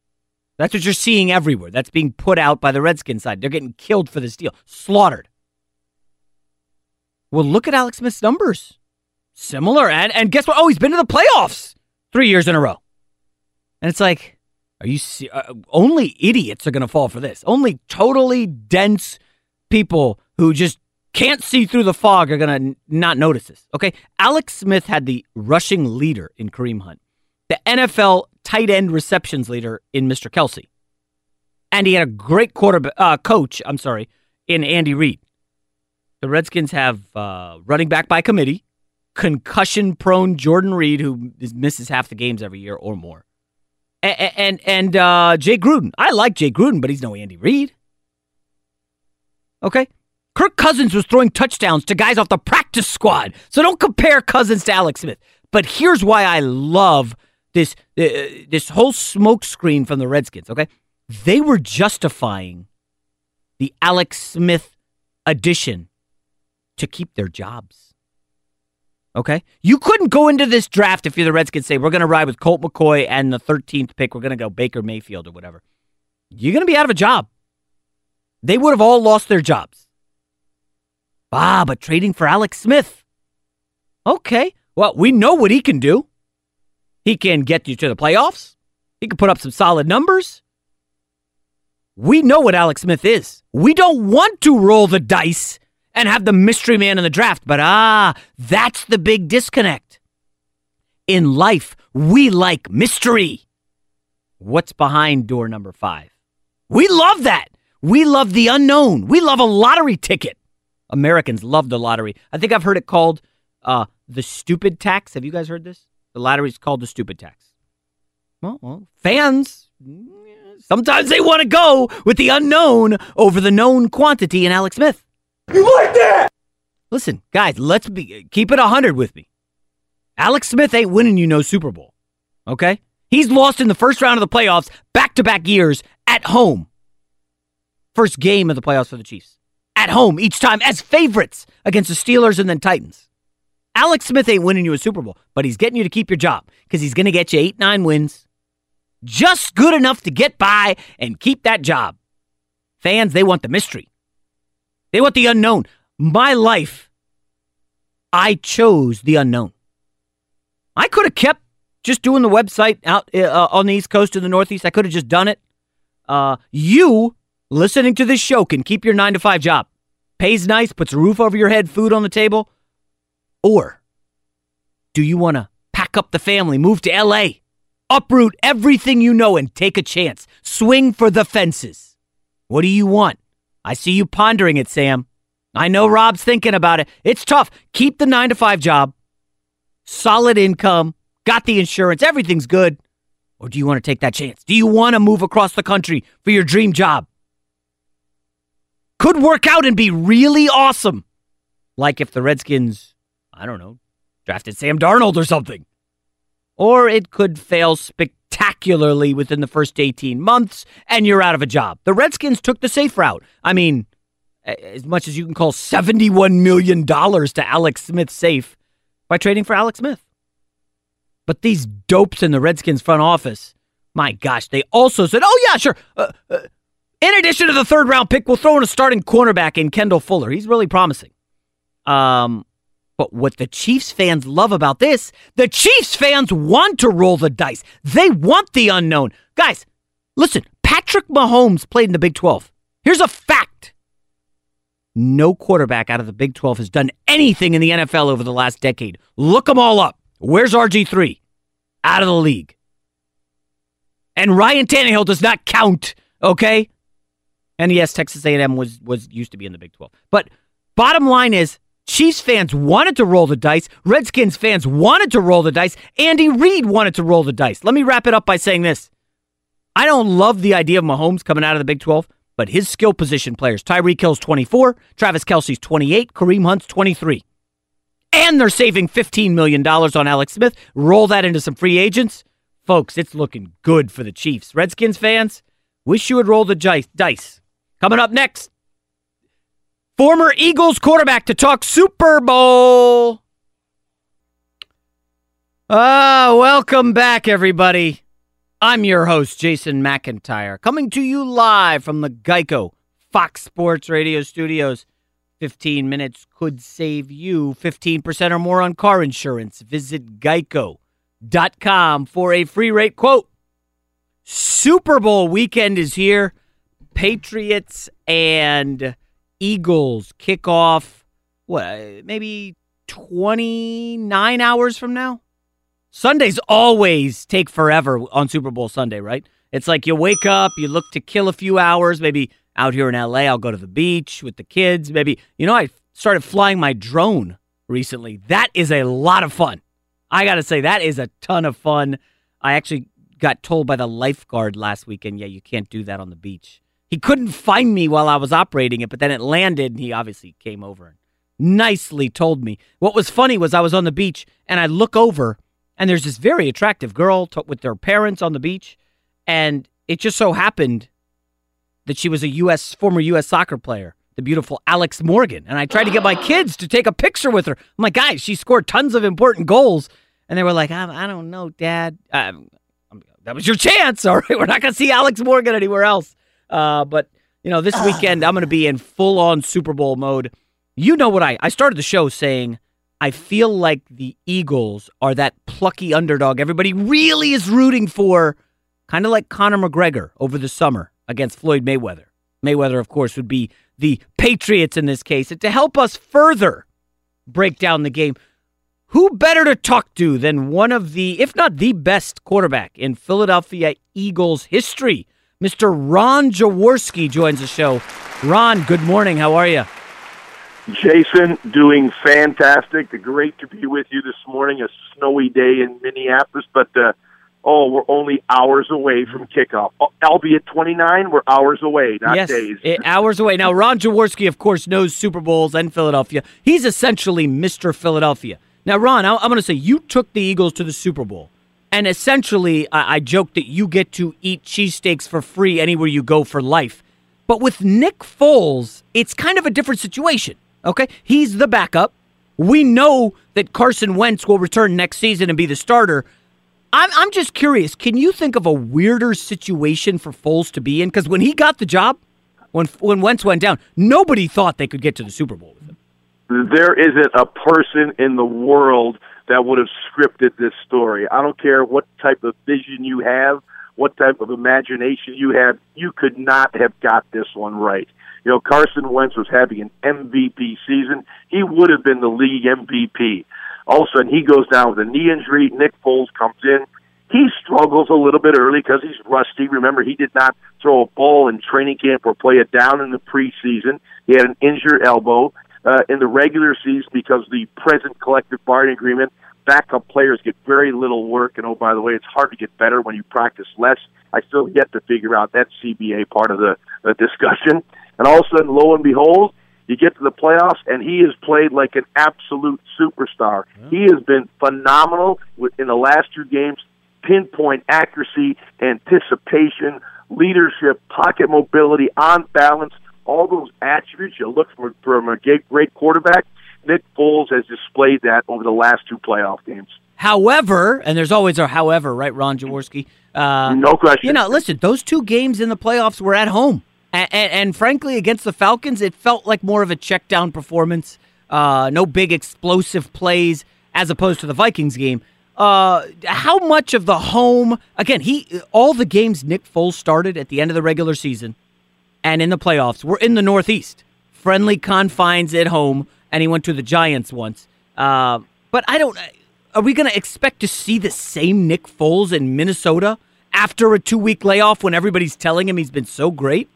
That's what you're seeing everywhere. That's being put out by the Redskins side. They're getting killed for this deal, slaughtered. Well, look at Alex Smith's numbers. Similar. And, and guess what? Oh, he's been to the playoffs three years in a row. And it's like, are you se- uh, only idiots are going to fall for this? Only totally dense people who just can't see through the fog are going to n- not notice this. Okay. Alex Smith had the rushing leader in Kareem Hunt, the NFL tight end receptions leader in Mr. Kelce. And he had a great quarterback uh, coach, I'm sorry, in Andy Reid. The Redskins have uh, running back by committee, concussion prone Jordan Reed, who misses half the games every year or more. And and, and uh, Jay Gruden. I like Jay Gruden, but he's no Andy Reid. Okay? Kirk Cousins was throwing touchdowns to guys off the practice squad. So don't compare Cousins to Alex Smith. But here's why I love this uh, this whole smokescreen from the Redskins, okay? They were justifying the Alex Smith addition to keep their jobs. Okay? You couldn't go into this draft if you're the Redskins say, we're going to ride with Colt McCoy and the 13th pick, we're going to go Baker Mayfield or whatever. You're going to be out of a job. They would have all lost their jobs. Ah, but trading for Alex Smith. Okay. Well, we know what he can do. He can get you to the playoffs. He can put up some solid numbers. We know what Alex Smith is. We don't want to roll the dice and have the mystery man in the draft. But ah, that's the big disconnect. In life, we like mystery. What's behind door number five? We love that. We love the unknown. We love a lottery ticket. Americans love the lottery. I think I've heard it called uh, the stupid tax. Have you guys heard this? The lottery is called the stupid tax. Well, well, fans, sometimes they want to go with the unknown over the known quantity in Alex Smith. You like that? Listen, guys, let's be keep it 100 with me. Alex Smith ain't winning you no Super Bowl. Okay? He's lost in the first round of the playoffs back to back years at home. First game of the playoffs for the Chiefs. At home each time as favorites against the Steelers and then Titans. Alex Smith ain't winning you a Super Bowl, but he's getting you to keep your job because he's going to get you eight, nine wins. Just good enough to get by and keep that job. Fans, they want the mystery. They want the unknown. My life, I chose the unknown. I could have kept just doing the website out uh, on the East Coast or the Northeast. I could have just done it. Uh, you listening to this show can keep your nine to five job. Pays nice, puts a roof over your head, food on the table. Or do you want to pack up the family, move to LA, uproot everything you know, and take a chance? Swing for the fences. What do you want? I see you pondering it, Sam. I know Rob's thinking about it. It's tough. Keep the nine to five job, solid income, got the insurance, everything's good. Or do you want to take that chance? Do you want to move across the country for your dream job? Could work out and be really awesome. Like if the Redskins, I don't know, drafted Sam Darnold or something. Or it could fail spectacularly within the first 18 months and you're out of a job. The Redskins took the safe route. I mean, as much as you can call $71 million to Alex Smith safe by trading for Alex Smith. But these dopes in the Redskins front office, my gosh, they also said, oh, yeah, sure. Uh, uh, in addition to the third round pick, we'll throw in a starting cornerback in Kendall Fuller. He's really promising. Um, but what the Chiefs fans love about this, the Chiefs fans want to roll the dice. They want the unknown. Guys, listen, Patrick Mahomes played in the Big 12. Here's a fact no quarterback out of the Big 12 has done anything in the NFL over the last decade. Look them all up. Where's RG3? Out of the league. And Ryan Tannehill does not count, okay? And yes, Texas A&M was was used to be in the Big 12. But bottom line is Chiefs fans wanted to roll the dice. Redskins fans wanted to roll the dice. Andy Reid wanted to roll the dice. Let me wrap it up by saying this. I don't love the idea of Mahomes coming out of the Big 12, but his skill position players, Tyreek Hill's 24, Travis Kelce's 28, Kareem Hunt's 23 and they're saving $15 million on Alex Smith. Roll that into some free agents. Folks, it's looking good for the Chiefs. Redskins fans, wish you would roll the dice. Coming up next, former Eagles quarterback to talk Super Bowl. Ah, welcome back, everybody. I'm your host, Jason McIntyre, coming to you live from the Geico Fox Sports Radio studios. 15 minutes could save you 15% or more on car insurance. Visit geico.com for a free rate quote. Super Bowl weekend is here. Patriots and Eagles kick off, what, maybe 29 hours from now? Sundays always take forever on Super Bowl Sunday, right? It's like you wake up, you look to kill a few hours, maybe out here in LA. I'll go to the beach with the kids. Maybe, you know, I started flying my drone recently. That is a lot of fun. I got to say, that is a ton of fun. I actually got told by the lifeguard last weekend, yeah, you can't do that on the beach. He couldn't find me while I was operating it, but then it landed and he obviously came over and nicely told me. What was funny was I was on the beach and I look over and there's this very attractive girl t- with their parents on the beach. And it just so happened that she was a U.S. former U.S. soccer player, the beautiful Alex Morgan. And I tried to get my [gasps] kids to take a picture with her. I'm like, guys, she scored tons of important goals. And they were like, I, I don't know, Dad. Um, that was your chance. [laughs] All right, we're not going to see Alex Morgan anywhere else. Uh, but you know, this weekend I'm going to be in full on Super Bowl mode. You know what I? I started the show saying I feel like the Eagles are that plucky underdog everybody really is rooting for, kind of like Conor McGregor over the summer against Floyd Mayweather. Mayweather, of course, would be the Patriots in this case. And to help us further break down the game, who better to talk to than one of the, if not the best quarterback in Philadelphia Eagles history? Mr. Ron Jaworski joins the show. Ron, good morning. How are you? Jason, doing fantastic. Great to be with you this morning. A snowy day in Minneapolis, but uh, oh, we're only hours away from kickoff. Albeit 29, we're hours away, not yes, days. eh, hours away. Now, Ron Jaworski, of course, knows Super Bowls and Philadelphia. He's essentially Mr. Philadelphia. Now, Ron, I- I'm going to say you took the Eagles to the Super Bowl. And essentially, I, I joked that you get to eat cheesesteaks for free anywhere you go for life. But with Nick Foles, it's kind of a different situation. Okay? He's the backup. We know that Carson Wentz will return next season and be the starter. I'm, I'm just curious. Can you think of a weirder situation for Foles to be in? Because when he got the job, when when Wentz went down, nobody thought they could get to the Super Bowl with him. There isn't a person in the world that would have scripted this story. I don't care what type of vision you have, what type of imagination you have, you could not have got this one right. You know, Carson Wentz was having an MVP season. He would have been the league MVP. All of a sudden, he goes down with a knee injury. Nick Foles comes in. He struggles a little bit early because he's rusty. Remember, he did not throw a ball in training camp or play it down in the preseason. He had an injured elbow. Uh, in the regular season, because the present collective bargaining agreement, backup players get very little work. And oh, by the way, it's hard to get better when you practice less. I still yet to figure out that CBA part of the, discussion. And all of a sudden, lo and behold, you get to the playoffs, and he has played like an absolute superstar. He has been phenomenal with- in the last two games. Pinpoint accuracy, anticipation, leadership, pocket mobility, on balance, all those attributes you look for from a great, quarterback. Nick Foles has displayed that over the last two playoff games. However, and there's always a however, right, Ron Jaworski? Uh, No question. You know, listen, those two games in the playoffs were at home. And, and, and frankly, against the Falcons, it felt like more of a check down performance. Uh, no big explosive plays as opposed to the Vikings game. Uh, how much of the home, again, he all the games Nick Foles started at the end of the regular season and in the playoffs were in the Northeast. Friendly confines at home, and he went to the Giants once. Uh, but I don't. Are we going to expect to see the same Nick Foles in Minnesota after a two week layoff when everybody's telling him he's been so great?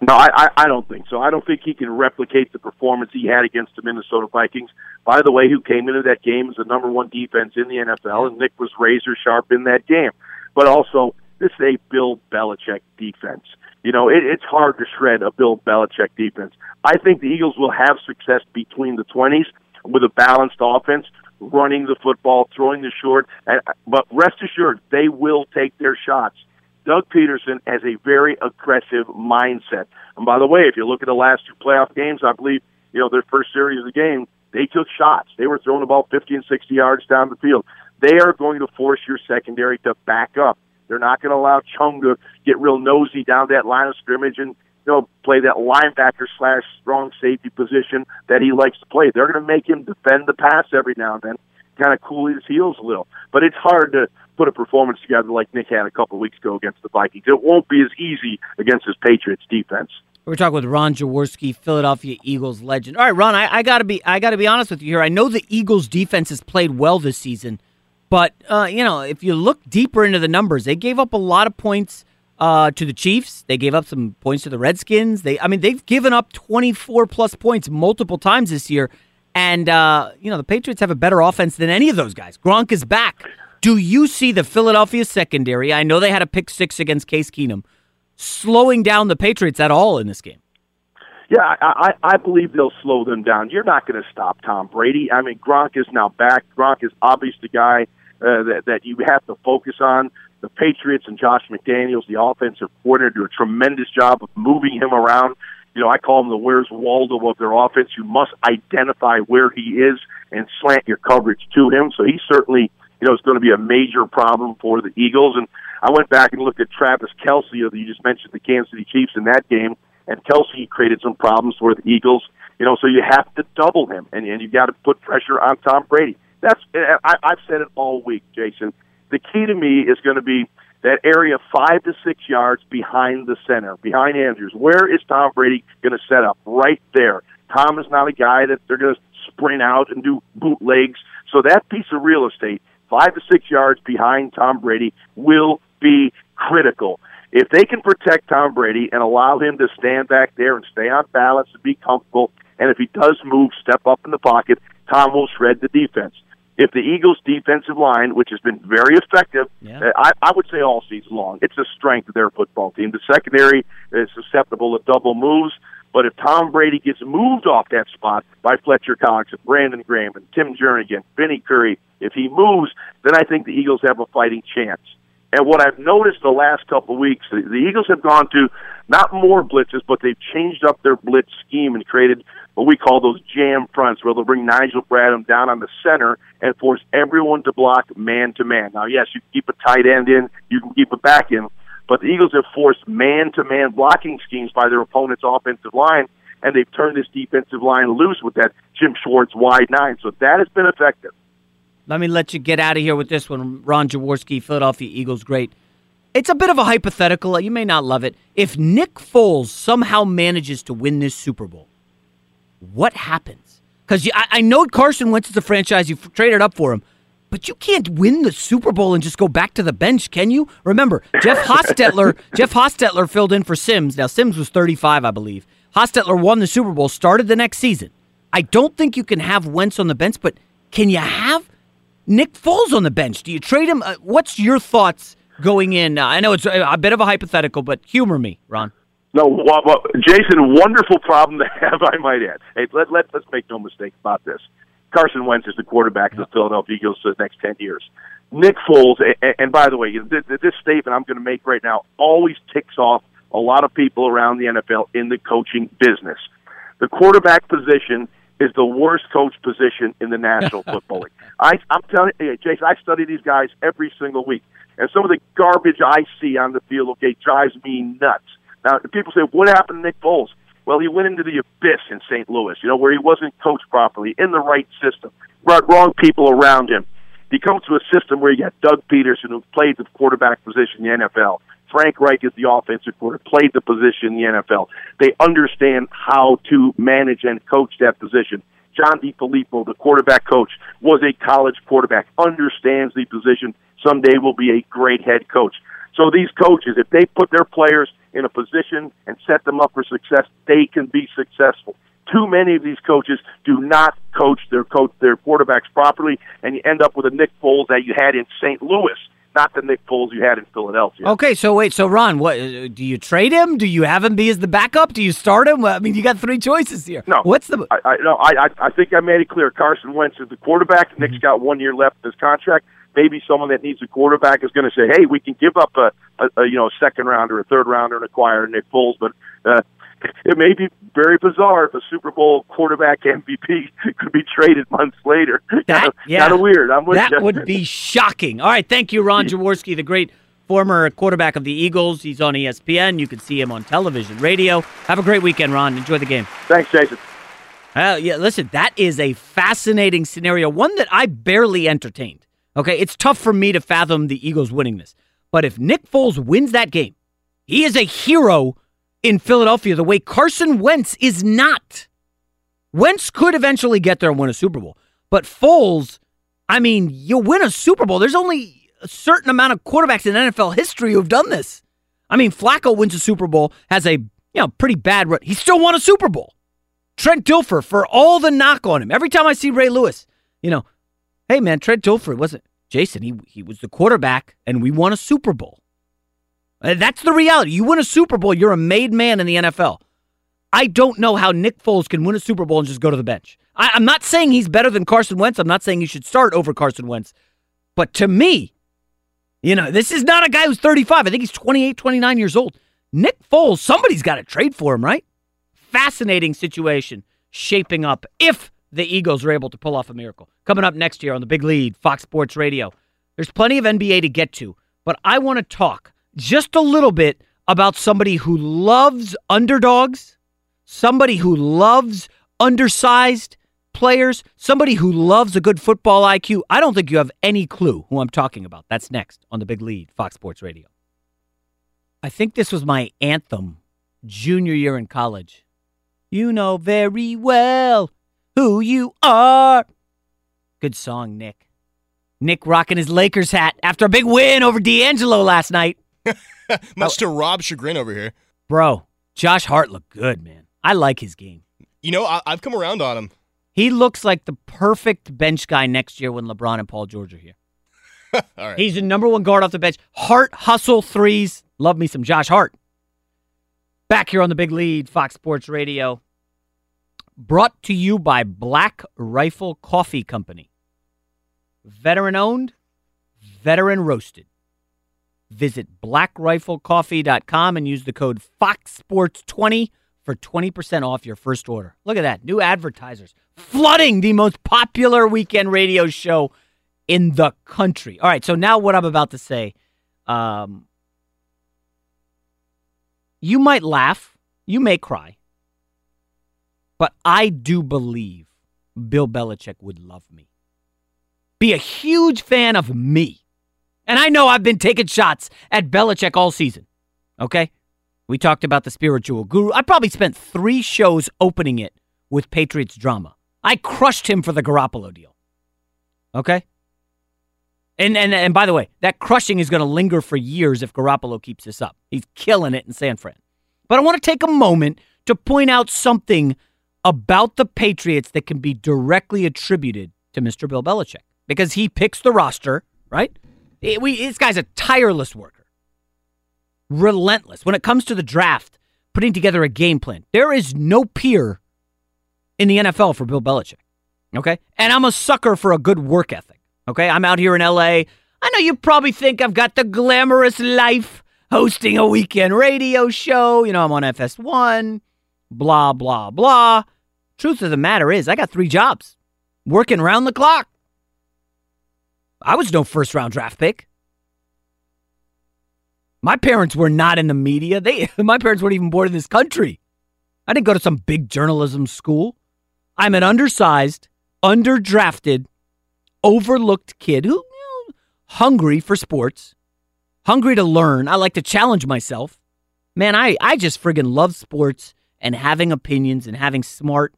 No, I, I, I don't think so. I don't think he can replicate the performance he had against the Minnesota Vikings. By the way, who came into that game as the number one defense in the NFL, and Nick was razor sharp in that game. But also, this is a Bill Belichick defense. You know, it, it's hard to shred a Bill Belichick defense. I think the Eagles will have success between the 20s with a balanced offense, running the football, throwing the short. And, but rest assured, they will take their shots. Doug Pederson has a very aggressive mindset. And by the way, if you look at the last two playoff games, I believe, you know, their first series of the game, they took shots. They were throwing about 50 and 60 yards down the field. They are going to force your secondary to back up. They're not going to allow Chung to get real nosy down that line of scrimmage and know play that linebacker slash strong safety position that he likes to play. They're going to make him defend the pass every now and then, kind of cool his heels a little. But it's hard to put a performance together like Nick had a couple weeks ago against the Vikings. It won't be as easy against his Patriots defense. We're talking with Ron Jaworski, Philadelphia Eagles legend. All right, Ron, I, I gotta be I gotta be honest with you here. I know the Eagles defense has played well this season, but uh, you know if you look deeper into the numbers, they gave up a lot of points uh, to the Chiefs. They gave up some points to the Redskins. They, I mean, they've given up 24 plus points multiple times this year. And, uh, you know, the Patriots have a better offense than any of those guys. Gronk is back. Do you see the Philadelphia secondary? I know they had a pick six against Case Keenum, slowing down the Patriots at all in this game. Yeah, I, I, believe they'll slow them down. You're not going to stop Tom Brady. I mean, Gronk is now back. Gronk is obviously the guy uh, that, that you have to focus on. The Patriots and Josh McDaniels, the offensive coordinator, do a tremendous job of moving him around. You know, I call him the Where's Waldo of their offense. You must identify where he is and slant your coverage to him. So he certainly, you know, is going to be a major problem for the Eagles. And I went back and looked at Travis Kelce, you just mentioned the Kansas City Chiefs in that game, and Kelce created some problems for the Eagles. You know, so you have to double him, and, and you got to put pressure on Tom Brady. That's I, I've said it all week, Jason. The key to me is going to be that area five to six yards behind the center, behind Andrews. Where is Tom Brady going to set up? Right there. Tom is not a guy that they're going to sprint out and do bootlegs. So that piece of real estate, five to six yards behind Tom Brady, will be critical. If they can protect Tom Brady and allow him to stand back there and stay on balance and be comfortable, and if he does move, step up in the pocket, Tom will shred the defense. If the Eagles' defensive line, which has been very effective, Yeah. uh, I, I would say all season long, it's the strength of their football team. The secondary is susceptible to double moves, but if Tom Brady gets moved off that spot by Fletcher Cox and Brandon Graham and Tim Jernigan, Vinny Curry, if he moves, then I think the Eagles have a fighting chance. And what I've noticed the last couple of weeks, the, the Eagles have gone to not more blitzes, but they've changed up their blitz scheme and created what we call those jam fronts, where they'll bring Nigel Bradham down on the center and force everyone to block man to man. Now, yes, you can keep a tight end in, you can keep a back in, but the Eagles have forced man to man blocking schemes by their opponent's offensive line, and they've turned this defensive line loose with that Jim Schwartz wide nine. So that has been effective. Let me let you get out of here with this one. Ron Jaworski, Philadelphia Eagles, great. It's a bit of a hypothetical. You may not love it. If Nick Foles somehow manages to win this Super Bowl, what happens? Because I, I know Carson Wentz is a franchise. You've traded up for him. But you can't win the Super Bowl and just go back to the bench, can you? Remember, Jeff Hostetler, [laughs] Jeff Hostetler filled in for Simms. Now Simms was 35, I believe. Hostetler won the Super Bowl, started the next season. I don't think you can have Wentz on the bench, but can you have Nick Foles on the bench? Do you trade him? Uh, what's your thoughts going in? Uh, I know it's a, a bit of a hypothetical, but humor me, Ron. No, well, well, Jason, wonderful problem to have, [laughs] I might add. Hey, let, let, let's make no mistake about this. Carson Wentz is the quarterback of the Philadelphia Eagles for the next 10 years. Nick Foles, and, and by the way, this, this statement I'm going to make right now always ticks off a lot of people around the NFL in the coaching business. The quarterback position is the worst coach position in the National [laughs] Football League. I, I'm telling you, Jason, I study these guys every single week, and some of the garbage I see on the field, okay, drives me nuts. Now, people say, what happened to Nick Foles? Well, he went into the abyss in St. Louis, you know, where he wasn't coached properly, in the right system, brought wrong people around him. He comes to a system where you got Doug Pederson, who played the quarterback position in the NFL. Frank Reich is the offensive coordinator, played the position in the NFL. They understand how to manage and coach that position. John DeFilippo, the quarterback coach, was a college quarterback, understands the position, someday will be a great head coach. So these coaches, if they put their players in a position and set them up for success, they can be successful. Too many of these coaches do not coach their coach their quarterbacks properly, and you end up with a Nick Foles that you had in St. Louis, not the Nick Foles you had in Philadelphia. Okay, so wait, so Ron, what uh, do you trade him? Do you have him be as the backup? Do you start him? I mean, you got three choices here. No, what's the? I, I no, I, I I think I made it clear. Carson Wentz is the quarterback. Mm-hmm. Nick's got one year left of his contract. Maybe someone that needs a quarterback is going to say, "Hey, we can give up a, a, a you know second rounder, a third rounder, and acquire Nick Foles." But uh, [laughs] it may be very bizarre if a Super Bowl quarterback [laughs] MVP could be traded months later. [laughs] That, yeah, kind of weird. I'm with that you. would be shocking. All right, thank you, Ron Jaworski, the great former quarterback of the Eagles. He's on ESPN. You can see him on television, radio. Have a great weekend, Ron. Enjoy the game. Thanks, Jason. Uh, yeah, listen, that is a fascinating scenario, one that I barely entertained. Okay, it's tough for me to fathom the Eagles winning this. But if Nick Foles wins that game, he is a hero in Philadelphia the way Carson Wentz is not. Wentz could eventually get there and win a Super Bowl. But Foles, I mean, you win a Super Bowl. There's only a certain amount of quarterbacks in NFL history who've done this. I mean, Flacco wins a Super Bowl, has a you know pretty bad run. He still won a Super Bowl. Trent Dilfer, for all the knock on him, every time I see Ray Lewis, you know, hey man, Trent Dilfer wasn't Jason. He he was the quarterback, and we won a Super Bowl. Uh, That's the reality. You win a Super Bowl, you're a made man in the NFL. I don't know how Nick Foles can win a Super Bowl and just go to the bench. I, I'm not saying he's better than Carson Wentz. I'm not saying you should start over Carson Wentz. But to me, you know, this is not a guy who's 35. I think he's 28, 29 years old. Nick Foles, somebody's got to trade for him, right? Fascinating situation shaping up if the Eagles are able to pull off a miracle. Coming up next year on the big lead, Fox Sports Radio. There's plenty of NBA to get to, but I want to talk just a little bit about somebody who loves underdogs, somebody who loves undersized players, somebody who loves a good football IQ. I don't think you have any clue who I'm talking about. That's next on the big lead, Fox Sports Radio. I think this was my anthem junior year in college. You know very well who you are. Good song, Nick. Nick rocking his Lakers hat after a big win over D'Angelo last night. [laughs] Much to Rob's chagrin over here. Bro, Josh Hart looked good, man. I like his game. You know, I- I've come around on him. He looks like the perfect bench guy next year when LeBron and Paul George are here. [laughs] All right. He's the number one guard off the bench. Hart hustle threes. Love me some Josh Hart. Back here on the big lead, Fox Sports Radio. Brought to you by Black Rifle Coffee Company. Veteran owned, veteran roasted. Visit blackriflecoffee.com and use the code FOXSPORTS20 for 20% off your first order. Look at that. New advertisers flooding the most popular weekend radio show in the country. All right, so now what I'm about to say, um, you might laugh, you may cry, but I do believe Bill Belichick would love me. Be a huge fan of me. And I know I've been taking shots at Belichick all season. Okay? We talked about the spiritual guru. I probably spent three shows opening it with Patriots drama. I crushed him for the Garoppolo deal. Okay? And and and by the way, that crushing is going to linger for years if Garoppolo keeps this up. He's killing it in San Fran. But I want to take a moment to point out something about the Patriots that can be directly attributed to Mr. Bill Belichick because he picks the roster, right? It- we, this guy's a tireless worker, relentless. When it comes to the draft, putting together a game plan, there is no peer in the NFL for Bill Belichick. Okay. And I'm a sucker for a good work ethic. Okay. I'm out here in LA. I know you probably think I've got the glamorous life hosting a weekend radio show. You know, I'm on FS1, blah, blah, blah. Truth of the matter is, I got three jobs working round the clock. I was no first round draft pick. My parents were not in the media. They [laughs] my parents weren't even born in this country. I didn't go to some big journalism school. I'm an undersized, underdrafted, overlooked kid who you know, hungry for sports, hungry to learn. I like to challenge myself. Man, I, I just friggin' love sports and having opinions and having smart,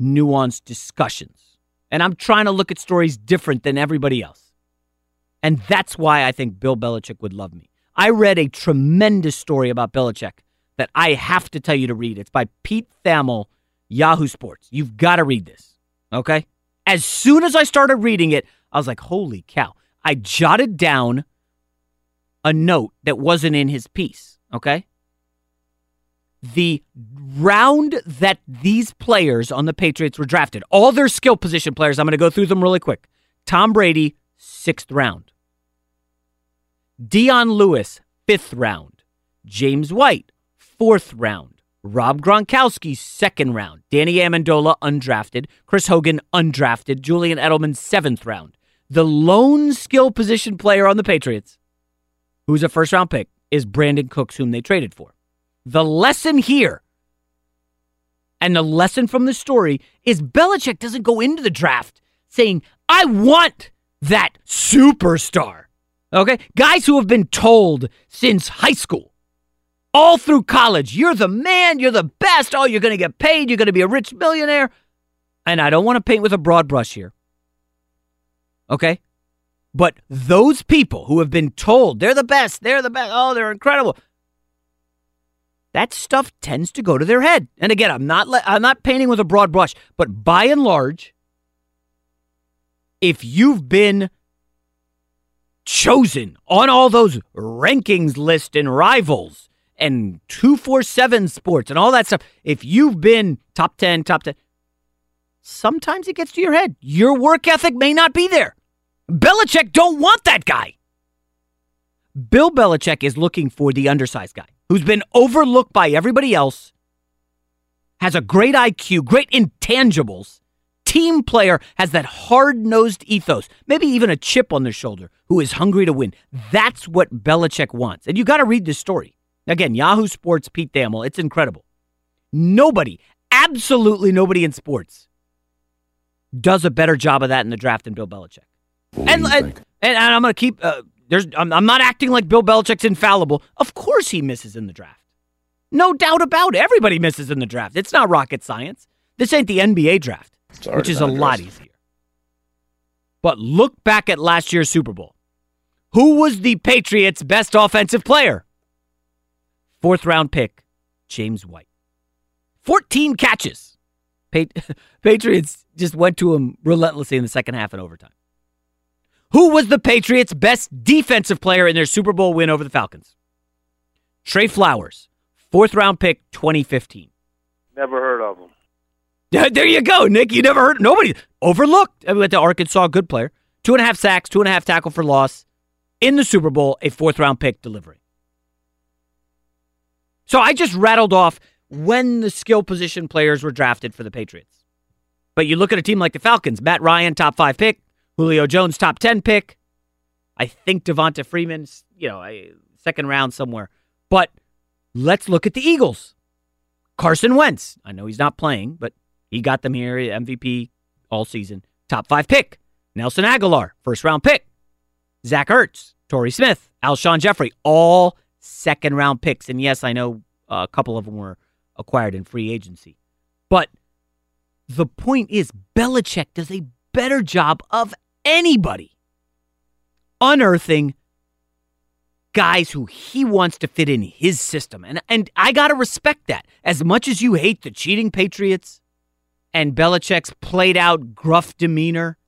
nuanced discussions. And I'm trying to look at stories different than everybody else. And that's why I think Bill Belichick would love me. I read a tremendous story about Belichick that I have to tell you to read. It's by Pete Thamel, Yahoo Sports. You've got to read this, okay? As soon as I started reading it, I was like, holy cow. I jotted down a note that wasn't in his piece, okay? The round that these players on the Patriots were drafted, all their skill position players, I'm going to go through them really quick. Tom Brady, sixth round. Dion Lewis, fifth round. James White, fourth round. Rob Gronkowski, second round. Danny Amendola, undrafted. Chris Hogan, undrafted. Julian Edelman, seventh round. The lone skill position player on the Patriots, who's a first round pick, is Brandin Cooks, whom they traded for. The lesson here, and the lesson from the story, is Belichick doesn't go into the draft saying, I want that superstar. Okay? Guys who have been told since high school, all through college, you're the man, you're the best. Oh, you're going to get paid, you're going to be a rich millionaire. And I don't want to paint with a broad brush here. Okay? But those people who have been told they're the best, they're the best, oh, they're incredible. That stuff tends to go to their head. And again, I'm not I'm not painting with a broad brush, but by and large, if you've been chosen on all those rankings list and rivals and 247 sports and all that stuff, if you've been top 10, top 10, sometimes it gets to your head. Your work ethic may not be there. Belichick don't want that guy. Bill Belichick is looking for the undersized guy who's been overlooked by everybody else, has a great IQ, great intangibles, team player, has that hard nosed ethos, maybe even a chip on their shoulder, who is hungry to win. That's what Belichick wants. And you got to read this story. Again, Yahoo Sports, Pete Thamel. It's incredible. Nobody, absolutely nobody in sports does a better job of that in the draft than Bill Belichick. And, and, and I'm going to keep uh, there's I'm, I'm not acting like Bill Belichick's infallible. Of course he misses in the draft. No doubt about it. Everybody misses in the draft. It's not rocket science. This ain't the NBA draft, Sorry which is a lot easier. But look back at last year's Super Bowl. Who was the Patriots' best offensive player? Fourth round pick, James White. 14 catches. Pa- [laughs] Patriots just went to him relentlessly in the second half and overtime. Who was the Patriots' best defensive player in their Super Bowl win over the Falcons? Trey Flowers, fourth round pick, 2015. Never heard of him. [laughs] There you go, Nick. You never heard nobody overlooked. I went to Arkansas, good player. Two and a half sacks, two and a half tackle for loss in the Super Bowl, a fourth round pick delivery. So I just rattled off when the skill position players were drafted for the Patriots. But you look at a team like the Falcons, Matt Ryan, top five pick, Julio Jones, top 10 pick. I think Devonta Freeman's, you know, a second round somewhere. But let's look at the Eagles. Carson Wentz. I know he's not playing, but he got them here, MVP all season. Top five pick. Nelson Agholor, first round pick. Zach Ertz, Torrey Smith, Alshon Jeffery, all second round picks. And yes, I know uh, a couple of them were acquired in free agency. But the point is, Belichick does a better job of anybody unearthing guys who he wants to fit in his system. And and I gotta respect that. As much as you hate the cheating Patriots and Belichick's played out gruff demeanor,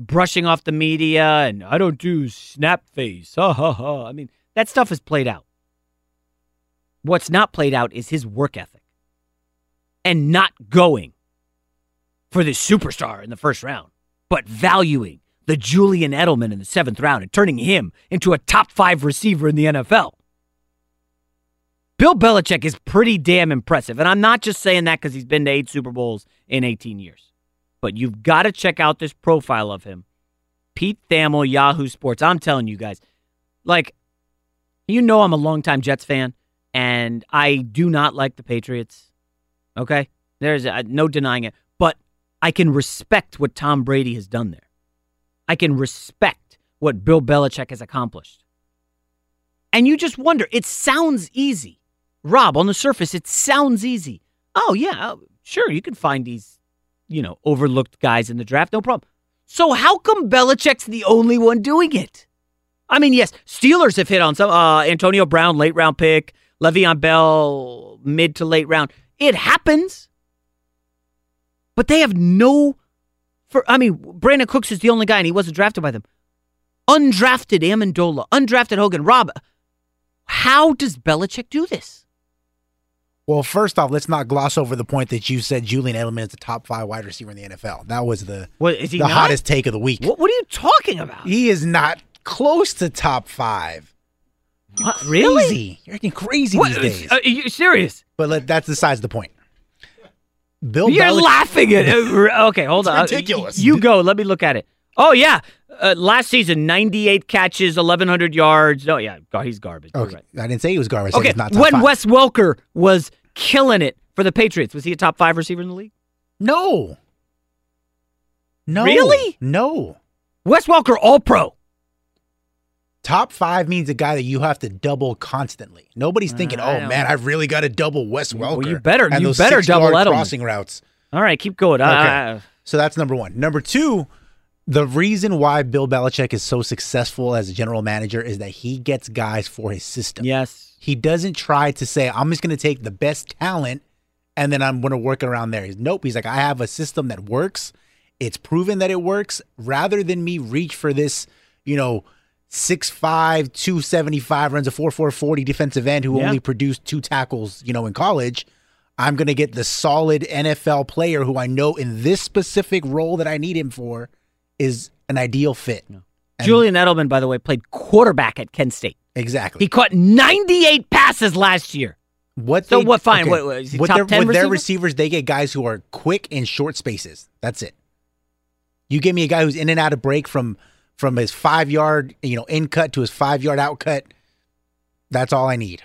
brushing off the media, and I don't do snap face. Ha ha ha. I mean, that stuff is played out. What's not played out is his work ethic. And not going for the superstar in the first round, but valuing the Julian Edelman in the seventh round and turning him into a top five receiver in the NFL. Bill Belichick is pretty damn impressive. And I'm not just saying that because he's been to eight Super Bowls in 18 years. But you've got to check out this profile of him. Pete Thamel, Yahoo Sports. I'm telling you guys, like, you know, I'm a longtime Jets fan, and I do not like the Patriots. Okay? There's uh, no denying it. I can respect what Tom Brady has done there. I can respect what Bill Belichick has accomplished. And you just wonder, it sounds easy. Rob, on the surface, it sounds easy. Oh, yeah, uh, sure, you can find these, you know, overlooked guys in the draft, no problem. So how come Belichick's the only one doing it? I mean, yes, Steelers have hit on some uh, Antonio Brown, late round pick, Le'Veon Bell, mid to late round. It happens. But they have no for I mean, Brandin Cooks is the only guy and he wasn't drafted by them. Undrafted Amendola, undrafted Hogan. Rob, how does Belichick do this? Well, first off, let's not gloss over the point that you said Julian Edelman is the top five wide receiver in the NFL. That was the What is he the not? hottest take of the week. What, what are you talking about? He is not close to top five. What, really? Crazy. You're acting crazy What, these days. Uh, are you serious? But let, that's besides the point. Bill You're laughing at [laughs] uh, Okay, hold on. ridiculous. You go. Let me look at it. Oh yeah, uh, last season, 98 catches, 1100 yards. Oh yeah, he's garbage. You're Okay, right. I didn't say he was garbage. I said Okay, he's not top when five. Wes Welker was killing it for the Patriots, was he a top five receiver in the league? No. No. Really? No. Wes Welker, All Pro. Top five means a guy that you have to double constantly. Nobody's thinking, I "Oh man, I've really got to double Wes Welker." Well, you better- you better double Edelman. crossing routes. All right, keep going. Okay. Uh, So that's number one. Number two, the reason why Bill Belichick is so successful as a general manager is that he gets guys for his system. Yes. He doesn't try to say, I'm just going to take the best talent and then I'm going to work around there. He's, nope. He's like, I have a system that works. It's proven that it works. Rather than me reach for this, you know, 6'5, 275, runs a 4'4, 40 defensive end who Yeah. only produced two tackles, you know, in college. I'm going to get the solid NFL player who I know in this specific role that I need him for is an ideal fit. And- Julian Edelman, by the way, played quarterback at Kent State. Exactly. He caught 98 passes last year. What So they- what? Fine. okay. What, what, With their, 10 with their receiver? receivers, they get guys who are quick in short spaces. That's it. You give me a guy who's in and out of break from from his five yard, you know, in cut to his five yard out cut. That's all I need.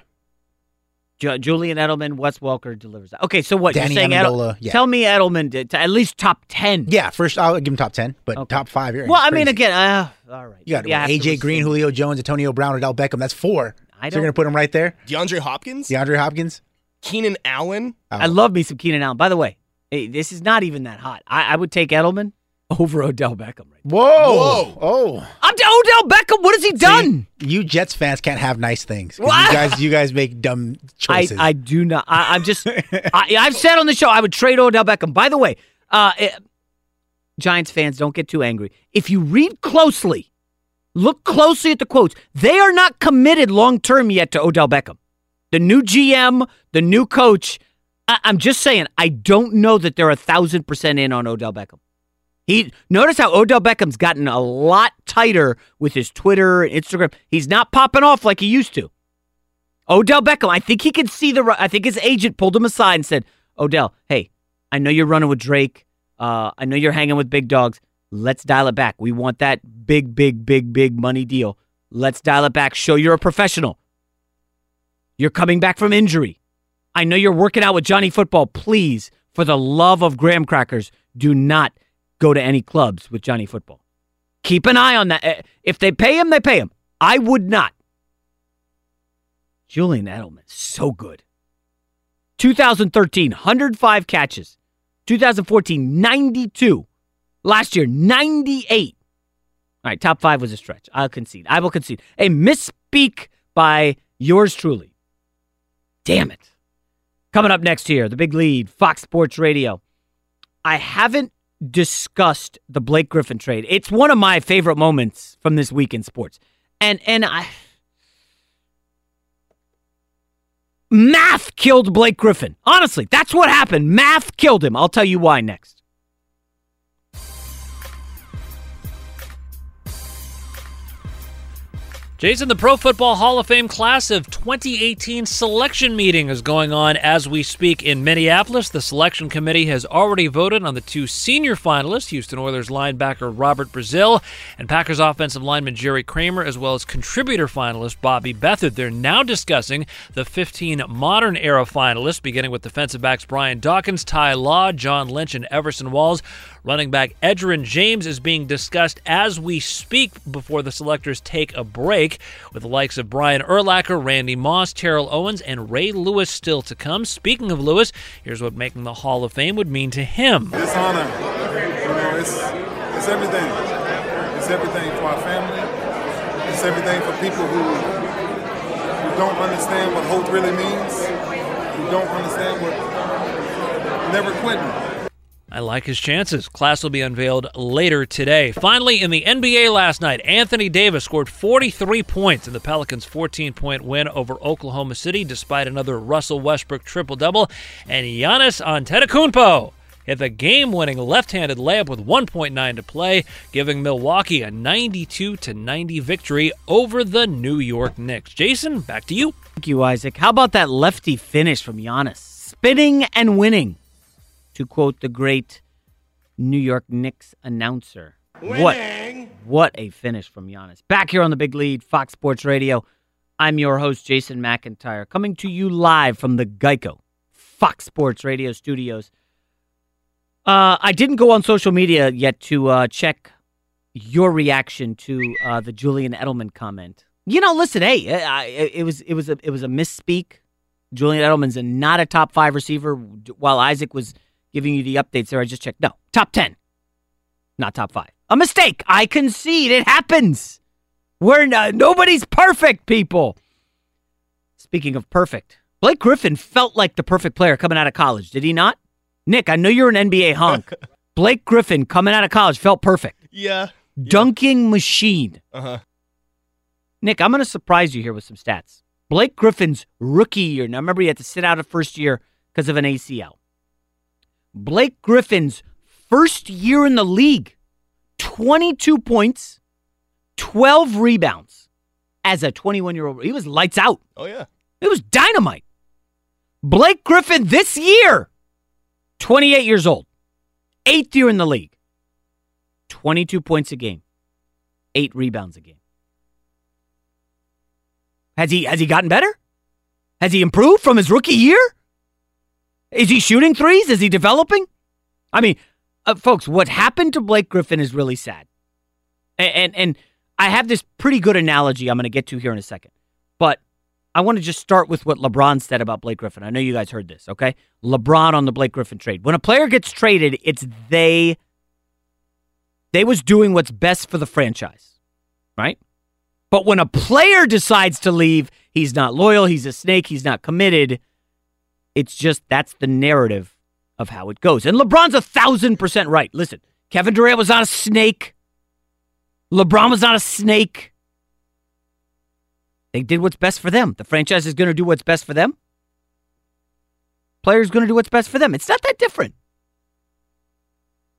Ju- Julian Edelman, Wes Welker delivers that. Okay, so what Danny you're saying? Edel- Amendola, yeah. Tell me Edelman did to at least top ten. Yeah, first I'll give him top ten, but top five. You're Well, I mean, again, uh, all right. you got Maybe I have to AJ Green. Julio Jones, Antonio Brown, Odell Beckham. That's four. I so you're gonna put him right there. DeAndre Hopkins, DeAndre Hopkins. Keenan Allen. I love me some Keenan Allen. By the way, hey, this is not even that hot. I, I would take Edelman over Odell Beckham. Right Whoa! Whoa. Oh, I'm Odell Beckham. What has he done? you Jets fans can't have nice things. What? You guys, you guys make dumb I, choices. I do not. I, I'm just. I, I've said on the show I would trade Odell Beckham. By the way, uh, eh, Giants fans don't get too angry. If you read closely, look closely at the quotes. They are not committed long term yet to Odell Beckham. The new GM, the new coach. I, I'm just saying. I don't know that they're a thousand percent in on Odell Beckham. He notice how Odell Beckham's gotten a lot tighter with his Twitter and Instagram. He's not popping off like he used to. Odell Beckham, I think he can see the. I think his agent pulled him aside and said, "Odell, hey, I know you're running with Drake. Uh, I know you're hanging with big dogs. Let's dial it back. We want that big, big, big, big money deal. Let's dial it back. Show you're a professional. You're coming back from injury. I know you're working out with Johnny Football. Please, for the love of graham crackers, do not go to any clubs with Johnny Football. Keep an eye on that. Eh, If they pay him, they pay him. I would not. Julian Edelman, so good. 2013, 105 catches. 2014, 92. Last year, 98. All right, top five was a stretch. I'll concede. I will concede. A misspeak by yours truly. Damn it. Coming up next here, the big lead, Fox Sports Radio. I haven't discussed the Blake Griffin trade. It's one of my favorite moments from this week in sports. And and I Math killed Blake Griffin. Honestly, that's what happened. Math killed him. I'll tell you why next. Jason, the Pro Football Hall of Fame class of 2018 selection meeting is going on as we speak in Minneapolis. The selection committee has already voted on the two senior finalists, Houston Oilers linebacker Robert Brazile and Packers offensive lineman Jerry Kramer, as well as contributor finalist Bobby Beathard. They're now discussing the 15 modern era finalists, beginning with defensive backs Brian Dawkins, Ty Law, John Lynch, and Everson Walls. Running back Edgerrin James is being discussed as we speak before the selectors take a break, with the likes of Brian Urlacher, Randy Moss, Terrell Owens, and Ray Lewis still to come. Speaking of Lewis, here's what making the Hall of Fame would mean to him. It's honor. You know, it's it's everything. It's everything for our family. It's everything for people who who don't understand what hope really means. Who don't understand what never quitting. I like his chances. Class will be unveiled later today. Finally, in the NBA last night, Anthony Davis scored 43 points in the Pelicans' 14 point win over Oklahoma City, despite another Russell Westbrook triple double. And Giannis Antetokounmpo hit the game winning left handed layup with 1.9 to play, giving Milwaukee a 92 90 victory over the New York Knicks. Jason, back to you. Thank you, Isaac. How about that lefty finish from Giannis? Spinning and winning. To quote the great New York Knicks announcer. What, what a finish from Giannis. Back here on the big lead, Fox Sports Radio. I'm your host, Jason McIntyre, coming to you live from the Geico Fox Sports Radio studios. Uh, I didn't go on social media yet to uh, check your reaction to uh, the Julian Edelman comment. You know, listen, hey, I, I- it was it was a it was a misspeak. Julian Edelman's a, not a top five receiver. While Isaac was giving you the updates there, I just checked. No, top ten, not top five. A mistake. I concede. It happens. We're no, nobody's perfect, people. Speaking of perfect, Blake Griffin felt like the perfect player coming out of college, did he not? Nick, I know you're an NBA honk. [laughs] Blake Griffin coming out of college felt perfect. Yeah. Dunking machine. Uh huh. Nick, I'm going to surprise you here with some stats. Blake Griffin's rookie year. Now, remember, he had to sit out a first year because of an ACL. Blake Griffin's first year in the league 22 points, 12 rebounds as a 21 year old. He was lights out. Oh yeah. It was dynamite. Blake Griffin this year, 28 years old, eighth year in the league, 22 points a game, eight rebounds a game. Has he has he gotten better? Has he improved from his rookie year? Is he shooting threes? Is he developing? I mean, uh, folks, what happened to Blake Griffin is really sad. And, and and I have this pretty good analogy I'm going to get to here in a second. But I want to just start with what LeBron said about Blake Griffin. I know you guys heard this, okay? LeBron on the Blake Griffin trade. When a player gets traded, it's they they was doing what's best for the franchise, right? But when a player decides to leave, he's not loyal, he's a snake, he's not committed. It's just that's the narrative of how it goes. And LeBron's a thousand percent right. Listen, Kevin Durant was not a snake. LeBron was not a snake. They did what's best for them. The franchise is going to do what's best for them. Players going to do what's best for them. It's not that different.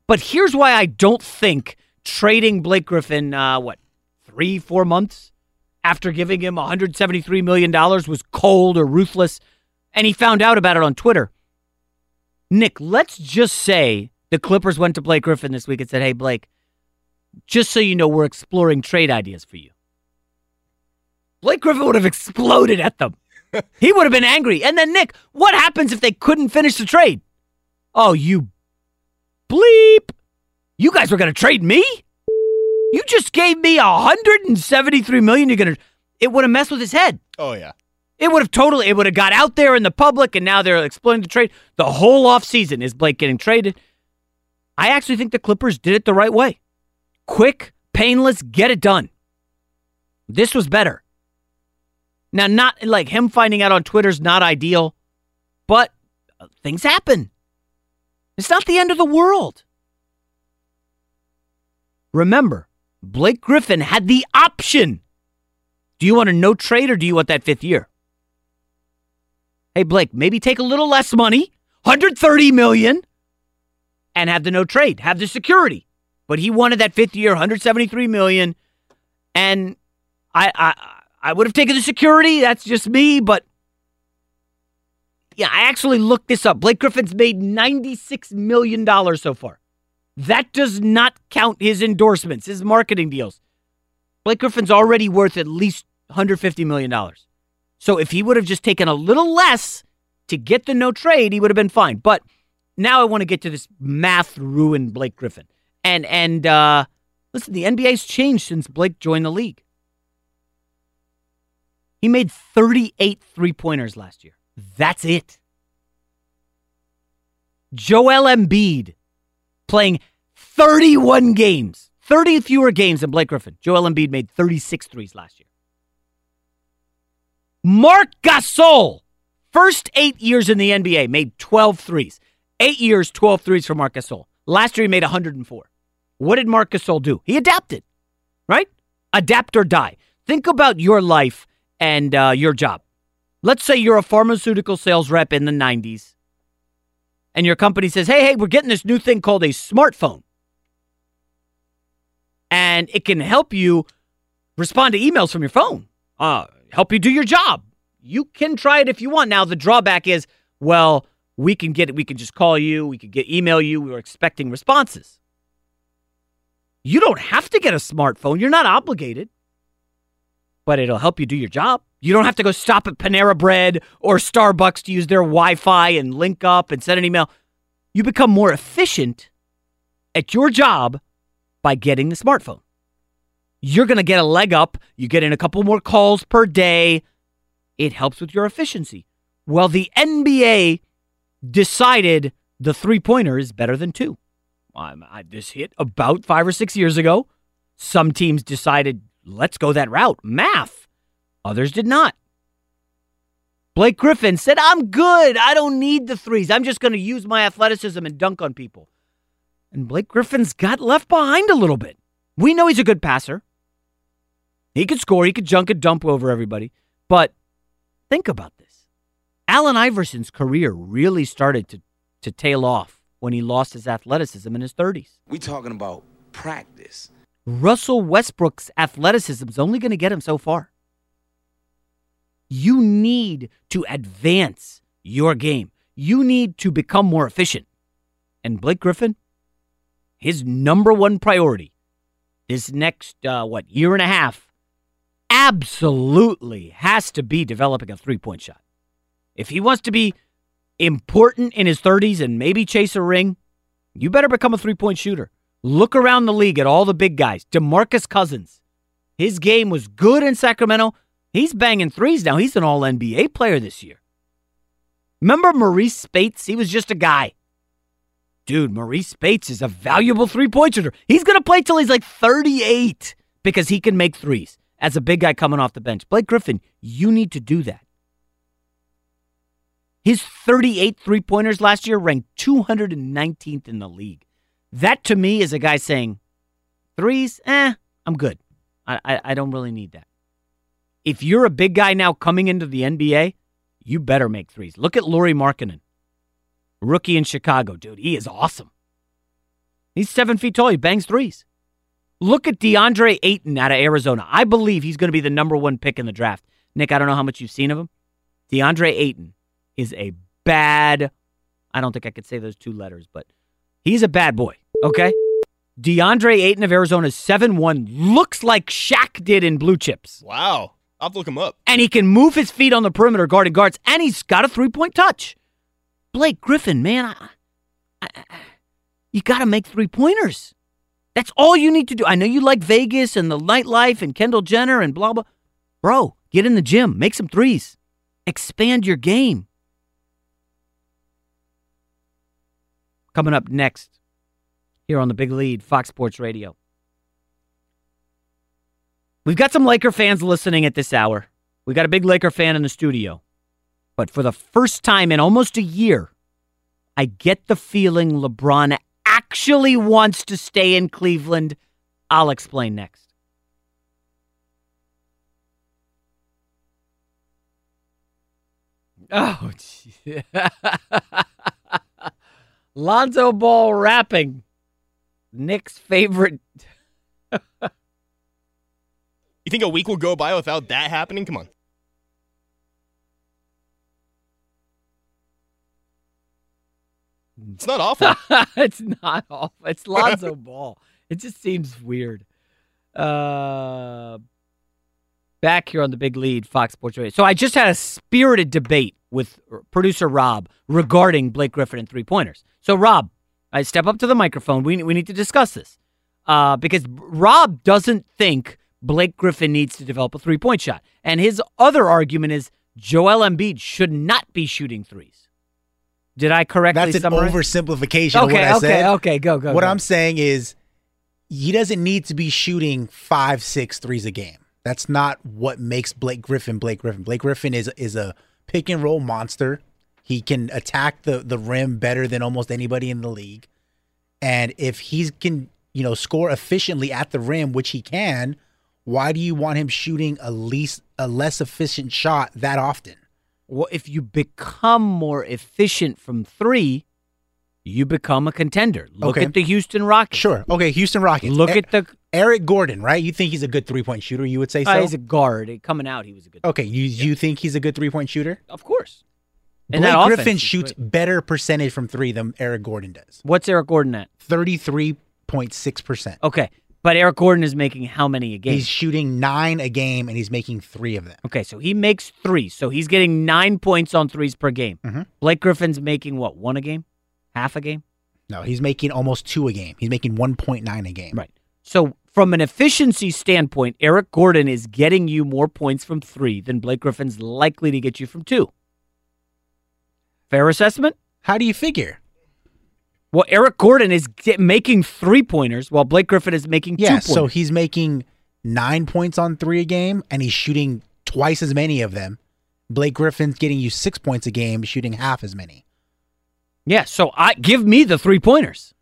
But here's why I don't think trading Blake Griffin, uh, what, three, four months after giving him $173 million was cold or ruthless. And he found out about it on Twitter. Nick, let's just say the Clippers went to Blake Griffin this week and said, hey, Blake, just so you know, we're exploring trade ideas for you. Blake Griffin would have exploded at them. [laughs] he would have been angry. And then, Nick, what happens if they couldn't finish the trade? Oh, you bleep. You guys were going to trade me? You just gave me 173 million. You're going to, it would have messed with his head. Oh, yeah. It would have totally, it would have got out there in the public, and now they're exploring the trade. The whole offseason is Blake getting traded. I actually think the Clippers did it the right way. Quick, painless, get it done. This was better. Now, not like him finding out on Twitter's not ideal, but things happen. It's not the end of the world. Remember, Blake Griffin had the option. Do you want a no trade or do you want that fifth year? Hey Blake, maybe take a little less money, 130 million, and have the no trade, have the security. But he wanted that fifth year, 173 million, and I I I would have taken the security. That's just me, but yeah, I actually looked this up. Blake Griffin's made $96 million so far. That does not count his endorsements, his marketing deals. Blake Griffin's already worth at least $150 million. So if he would have just taken a little less to get the no trade, he would have been fine. But now I want to get to this math ruined Blake Griffin. And and uh listen, the NBA's changed since Blake joined the league. He made 38 three-pointers last year. That's it. Joel Embiid playing 31 games, 30 fewer games than Blake Griffin. Joel Embiid made 36 threes last year. Marc Gasol, first eight years in the NBA, made 12 threes. Eight years, 12 threes for Marc Gasol. Last year, he made 104. What did Marc Gasol do? He adapted, right? Adapt or die. Think about your life and uh, your job. Let's say you're a pharmaceutical sales rep in the 90s, and your company says, hey, hey, we're getting this new thing called a smartphone. And it can help you respond to emails from your phone, uh, help you do your job. You can try it if you want. Now, the drawback is, well, we can get it, we can just call you, we could get email you, we were expecting responses. You don't have to get a smartphone, you're not obligated, but it'll help you do your job. You don't have to go stop at Panera Bread or Starbucks to use their Wi Fi and link up and send an email. You become more efficient at your job by getting the smartphone. You're going to get a leg up. You get in a couple more calls per day. It helps with your efficiency. Well, the NBA decided the three pointer is better than two. Um, I, this hit about five or six years ago. Some teams decided, let's go that route. Math. Others did not. Blake Griffin said, I'm good. I don't need the threes. I'm just going to use my athleticism and dunk on people. And Blake Griffin's got left behind a little bit. We know he's a good passer. He could score, he could junk a dump over everybody. But think about this. Allen Iverson's career really started to, to tail off when he lost his athleticism in his 30s. We talking about practice. Russell Westbrook's athleticism is only going to get him so far. You need to advance your game. You need to become more efficient. And Blake Griffin, his number one priority this next, uh, what, year and a half, absolutely has to be developing a three point shot. If he wants to be important in his 30s and maybe chase a ring, you better become a three point shooter. Look around the league at all the big guys. DeMarcus Cousins. His game was good in Sacramento. He's banging threes now. He's an all NBA player this year. Remember Marreese Speights? He was just a guy. Dude, Marreese Speights is a valuable three point shooter. He's going to play till he's like 38 because he can make threes as a big guy coming off the bench. Blake Griffin, you need to do that. His 38 three pointers last year ranked 219th in the league. That to me is a guy saying, threes, eh, I'm good. I, I, I don't really need that. If you're a big guy now coming into the NBA, you better make threes. Look at Lauri Markkanen, rookie in Chicago. Dude, he is awesome. He's seven feet tall. He bangs threes. Look at DeAndre Ayton out of Arizona. I believe he's going to be the number one pick in the draft. Nick, I don't know how much you've seen of him. DeAndre Ayton is a bad, I don't think I could say those two letters, but he's a bad boy, okay? DeAndre Ayton of Arizona is 7 1, looks like Shaq did in Blue Chips. Wow. I'll have to look him up. And he can move his feet on the perimeter guarding guards, and he's got a three point touch. Blake Griffin, man, I, I, you got to make three pointers. That's all you need to do. I know you like Vegas and the nightlife and Kendall Jenner and blah, blah. Bro, get in the gym, make some threes, expand your game. Coming up next here on the Big Lead, Fox Sports Radio. We've got some Laker fans listening at this hour. We got a big Laker fan in the studio. But for the first time in almost a year, I get the feeling LeBron actually wants to stay in Cleveland. I'll explain next. [laughs] Oh, gee. [laughs] Lonzo Ball rapping. Nick's favorite. [laughs] You think a week will go by without that happening? Come on. It's not awful. [laughs] it's not awful. It's Lonzo [laughs] Ball. It just seems weird. Uh, back here on the big lead, Fox Sports Radio. So I just had a spirited debate with producer Rob regarding Blake Griffin and three pointers. So Rob, I step up to the microphone. We we need to discuss this uh, because Rob doesn't think Blake Griffin needs to develop a three point shot, and his other argument is Joel Embiid should not be shooting threes. Did I correctly That's an summarize? oversimplification of what Okay, I okay, said. okay, go, go, What go. I'm saying is he doesn't need to be shooting five, six threes a game. That's not what makes Blake Griffin Blake Griffin. Blake Griffin is is a pick and roll monster. He can attack the the rim better than almost anybody in the league. And if he can, you know, score efficiently at the rim, which he can, why do you want him shooting a least a less efficient shot that often? Well, if you become more efficient from three, you become a contender. Look Okay. at the Houston Rockets. Sure. Okay, Houston Rockets. Look E- at the. Eric Gordon, right? You think he's a good three point shooter? You would say so. Uh, he's a guard. Coming out, he was a good. okay, you you think he's a good three point shooter? Of course. And Blake Griffin shoots great. better percentage from three than Eric Gordon does. What's Eric Gordon at? Thirty three point six percent. Okay, but Eric Gordon is making how many a game? He's shooting nine a game, and he's making three of them. okay, so he makes three. So he's getting nine points on threes per game. Mm-hmm. Blake Griffin's making what? One a game? Half a game? No, he's making almost two a game. He's making one point nine a game. Right. So from an efficiency standpoint, Eric Gordon is getting you more points from three than Blake Griffin's likely to get you from two. Fair assessment? How do you figure? Well, Eric Gordon is making three pointers while Blake Griffin is making two Yeah, pointers. so he's making nine points on three a game, and he's shooting twice as many of them. Blake Griffin's getting you six points a game, shooting half as many. Yeah, so I give me the three pointers.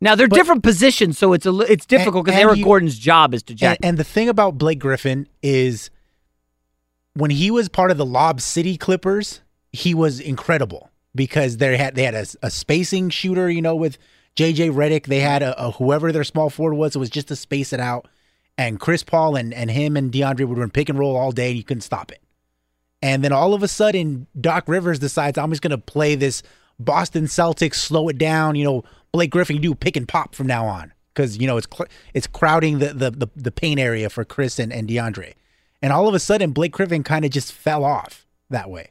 Now they're different positions, so it's a it's difficult because Eric you- Gordon's job is to jack. And, and the thing about Blake Griffin is when he was part of the Lob City Clippers, he was incredible because they had they had a, a spacing shooter, you know, with JJ Redick. They had a, a whoever their small forward was. It was just to space it out. And Chris Paul and, and him and DeAndre would run pick and roll all day, and you couldn't stop it. And then all of a sudden, Doc Rivers decides I'm just going to play this Boston Celtics, slow it down. You know, Blake Griffin, you do pick and pop from now on because you know it's cl- it's crowding the the the, the paint area for Chris and, and DeAndre. And all of a sudden, Blake Griffin kind of just fell off that way.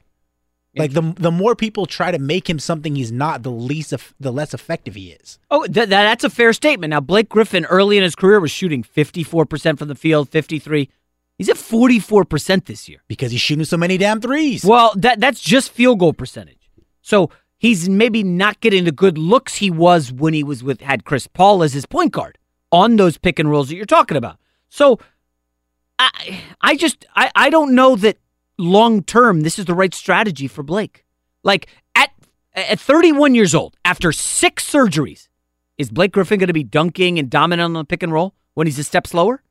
Like the the more people try to make him something he's not, the least the less effective he is. Oh, th- that's a fair statement. Now, Blake Griffin early in his career was shooting 54% from the field, 53. He's at 44% this year. Because he's shooting so many damn threes. Well, that that's just field goal percentage. So he's maybe not getting the good looks he was when he was with had Chris Paul as his point guard on those pick and rolls that you're talking about. So I I just I, I don't know that long term this is the right strategy for Blake. Like at at 31 years old, after six surgeries, is Blake Griffin going to be dunking and dominant on the pick and roll when he's a step slower?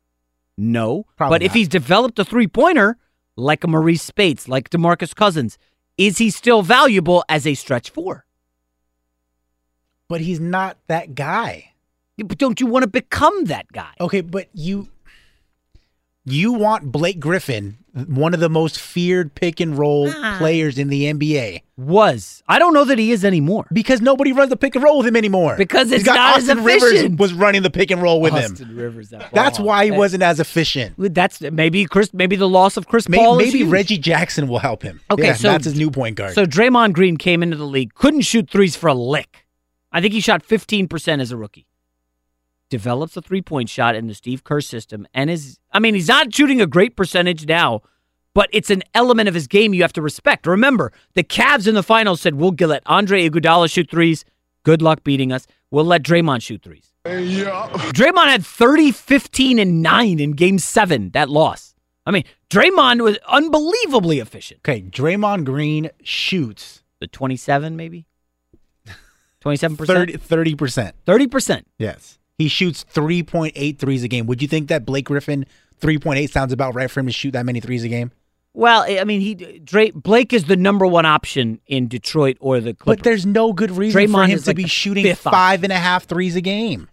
No. Probably but if he's developed a three pointer like a Marreese Speights, like DeMarcus Cousins, is he still valuable as a stretch four? But he's not that guy. But don't you want to become that guy? Okay, but you you want Blake Griffin, one of the most feared pick and roll Ah. players in the NBA. Was. I don't know that he is anymore. Because nobody runs the pick and roll with him anymore. Because He's it's got not as Austin Rivers efficient. was running the pick and roll with him. Austin Rivers. That That's ball. why he That- wasn't as efficient. That's maybe Chris. Maybe the loss of Chris Maybe, Paul. is maybe huge. Reggie Jackson will help him. Okay, Yeah, so that's his new point guard. So Draymond Green came into the league, couldn't shoot threes for a lick. I think he shot 15% as a rookie. Develops a three point shot in the Steve Kerr system, and is I mean he's not shooting a great percentage now, but it's an element of his game you have to respect. Remember, the Cavs in the finals said we'll let Andre Iguodala shoot threes. Good luck beating us. We'll let Draymond shoot threes. Yeah. Draymond had 30, 15, and 9 in game seven, that loss. I mean, Draymond was unbelievably efficient. okay, Draymond Green shoots The 27, maybe? [laughs] 27%? 30 percent. 30%. Yes. He shoots 3.8 threes a game. Would you think that Blake Griffin 3.8 sounds about right for him to shoot that many threes a game? Well, I mean, he Dra- Blake is the number one option in Detroit or the Clippers. But there's no good reason for him to like be shooting five and a half threes a game.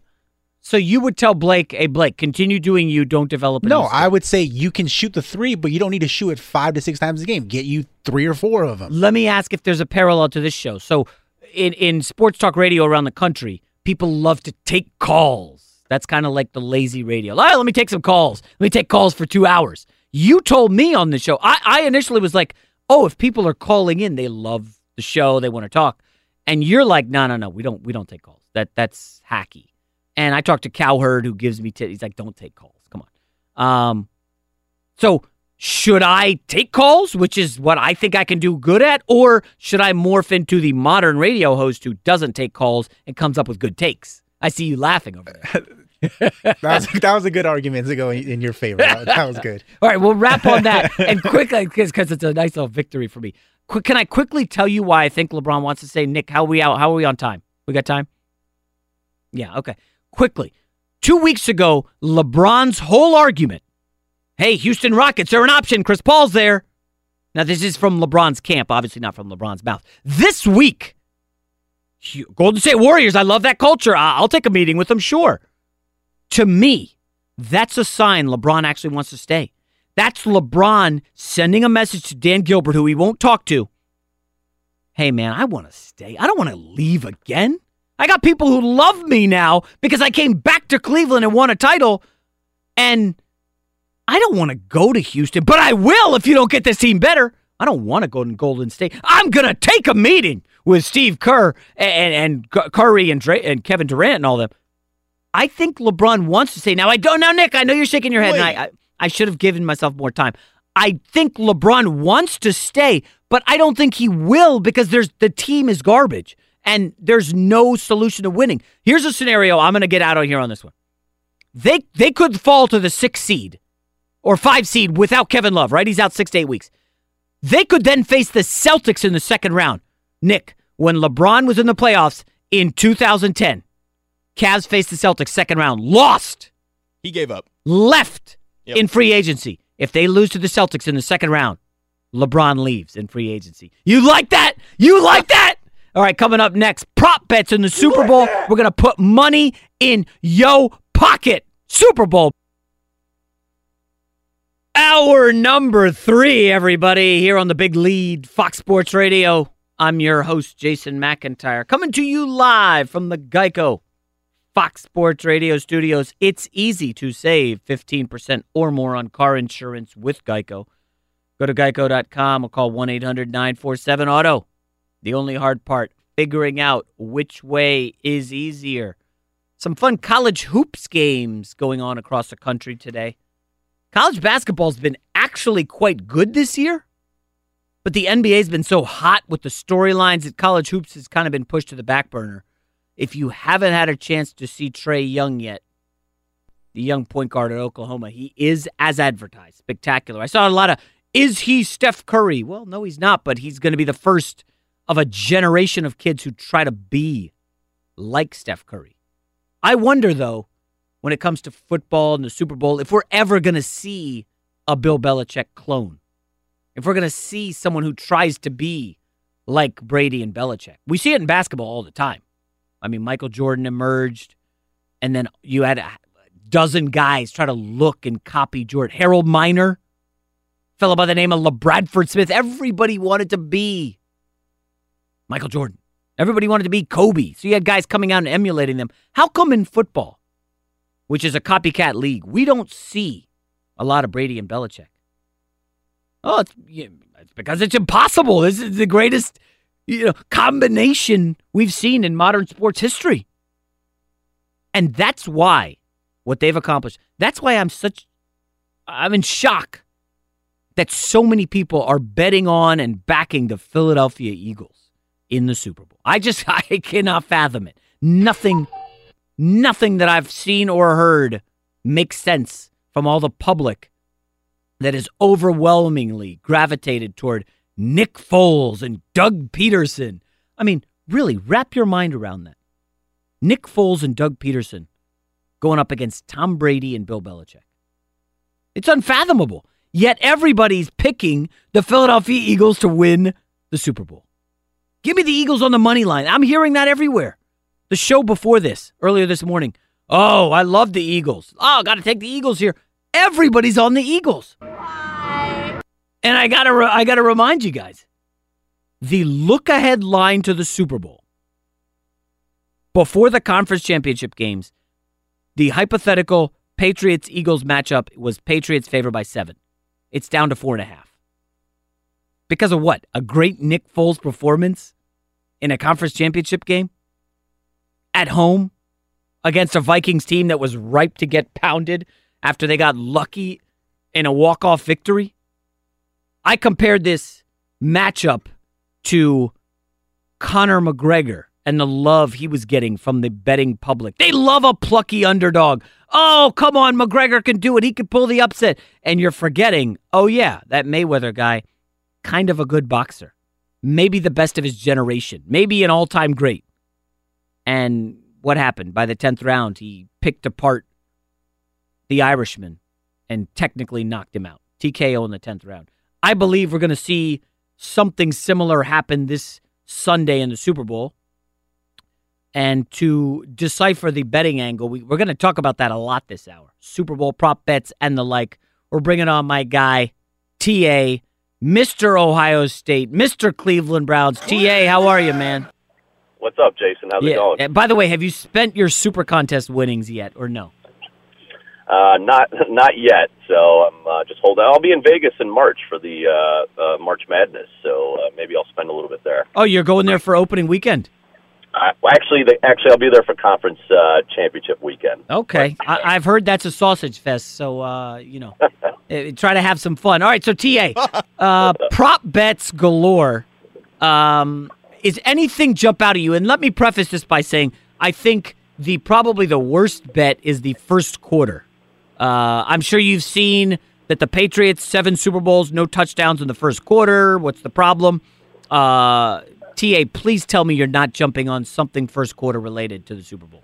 so you would tell Blake, hey, Blake, continue doing you, don't develop. No, I would say you can shoot the three, but you don't need to shoot it five to six times a game. Get you three or four of them. Let me ask if there's a parallel to this show. So, in in sports talk radio around the country, people love to take calls. That's kind of like the lazy radio. "Ah, let me take some calls. Let me take calls for two hours. You told me on the show. I, I initially was like, oh, if people are calling in, they love the show, they want to talk, and you're like, no, no, no, we don't, we don't take calls. That that's hacky. And I talked to Cowherd, who gives me, t- he's like, don't take calls. Come on. Um, so should I take calls, which is what I think I can do good at, or should I morph into the modern radio host who doesn't take calls and comes up with good takes? I see you laughing over there. [laughs] That was, that was a good argument to go in, in your favor. That, that was good. [laughs] All right, we'll wrap on that and quickly because it's a nice little victory for me. Quick, can I quickly tell you why I think LeBron wants to say, Nick? How are we out? How are we on time? We got time? Yeah. Okay. Quickly. Two weeks ago, LeBron's whole argument. Hey, Houston Rockets are an option. Chris Paul's there. Now this is from LeBron's camp, obviously not from LeBron's mouth. This week, Golden State Warriors. I love that culture. I'll take a meeting with them. Sure. To me, that's a sign LeBron actually wants to stay. That's LeBron sending a message to Dan Gilbert, who he won't talk to. Hey, man, I want to stay. I don't want to leave again. I got people who love me now because I came back to Cleveland and won a title. And I don't want to go to Houston, but I will if you don't get this team better. I don't want to go to Golden State. I'm going to take a meeting with Steve Kerr and, and, and Curry and, Dra- and Kevin Durant and all them. I think LeBron wants to say now. I don't now, Nick. I know you're shaking your head, and I, I I should have given myself more time. I think LeBron wants to stay, but I don't think he will because there's the team is garbage and there's no solution to winning. Here's a scenario. I'm going to get out of here on this one. They they could fall to the sixth seed or five seed without Kevin Love. Right? He's out six to eight weeks. They could then face the Celtics in the second round. Nick, when LeBron was in the playoffs in 2010, Cavs faced the Celtics second round, lost, He gave up. left Yep. in free agency. If they lose to the Celtics in the second round, LeBron leaves in free agency. You like that? You like [laughs] that? All right, coming up next, prop bets in the Super Bowl. We're going to put money in yo pocket. Super Bowl. Hour number three, everybody, here on the big lead, Fox Sports Radio. I'm your host, Jason McIntyre, coming to you live from the Geico Fox Sports Radio studios. It's easy to save 15% or more on car insurance with Geico. Go to geico.com or call 1 800 947 Auto. The only hard part, figuring out which way is easier. Some fun college hoops games going on across the country today. College basketball's been actually quite good this year, but the NBA's been so hot with the storylines that college hoops has kind of been pushed to the back burner. If you haven't had a chance to see Trae Young yet, the young point guard at Oklahoma, he is as advertised, spectacular. I saw a lot of, is he Steph Curry? Well, no, he's not, but he's going to be the first of a generation of kids who try to be like Steph Curry. I wonder, though, when it comes to football and the Super Bowl, if we're ever going to see a Bill Belichick clone, if we're going to see someone who tries to be like Brady and Belichick. We see it in basketball all the time. I mean, Michael Jordan emerged, and then you had a dozen guys try to look and copy Jordan. Harold Miner, fellow by the name of LaBradford Smith. Everybody wanted to be Michael Jordan. Everybody wanted to be Kobe. So you had guys coming out and emulating them. How come in football, which is a copycat league, we don't see a lot of Brady and Belichick? Oh, it's, it's because it's impossible. This is the greatest you know, combination we've seen in modern sports history. And that's why what they've accomplished. That's why I'm such I'm in shock that so many people are betting on and backing the Philadelphia Eagles in the Super Bowl. I just [laughs] I cannot fathom it. Nothing nothing that I've seen or heard makes sense from all the public that is overwhelmingly gravitated toward Nick Foles and Doug Pederson. I mean, really, wrap your mind around that. Nick Foles and Doug Pederson going up against Tom Brady and Bill Belichick. It's unfathomable. Yet everybody's picking the Philadelphia Eagles to win the Super Bowl. Give me the Eagles on the money line. I'm hearing that everywhere. The show before this, earlier this morning. Oh, I love the Eagles. Oh, got to take the Eagles here. Everybody's on the Eagles. And I gotta, re- I gotta remind you guys, the look-ahead line to the Super Bowl before the conference championship games, the hypothetical Patriots Eagles matchup was Patriots favored by seven. It's down to four and a half. Because of what? A great Nick Foles performance in a conference championship game at home against a Vikings team that was ripe to get pounded after they got lucky in a walk-off victory. I compared this matchup to Conor McGregor and the love he was getting from the betting public. They love a plucky underdog. Oh, come on, McGregor can do it. He can pull the upset. And you're forgetting, oh, yeah, that Mayweather guy, kind of a good boxer. Maybe the best of his generation. Maybe an all time great. And what happened? By the 10th round, he picked apart the Irishman and technically knocked him out. TKO in the 10th round. I believe we're going to see something similar happen this Sunday in the Super Bowl. And to decipher the betting angle, we, we're going to talk about that a lot this hour. Super Bowl prop bets and the like. We're bringing on my guy, TA, Mr. Ohio State, Mr. Cleveland Browns. TA, how are you, man? What's up, Jason? How's it going? Uh, By the way, have you spent your Super Contest winnings yet, or no? Uh, not [laughs] not yet. So I'm uh, just holding. I'll be in Vegas in March for the uh, uh, March Madness. So uh, maybe I'll spend a little bit there. Oh, you're going there for opening weekend. Uh, well, actually, the, actually, I'll be there for conference uh, championship weekend. Okay, I, I've heard that's a sausage fest, so uh, you know, [laughs] eh, try to have some fun. All right, so TA, uh, prop bets galore. Um, is anything jump out at you? And let me preface this by saying I think the probably the worst bet is the first quarter. Uh, I'm sure you've seen that the Patriots seven Super Bowls, no touchdowns in the first quarter. What's the problem? Uh, Ta, please tell me you're not jumping on something first quarter related to the Super Bowl.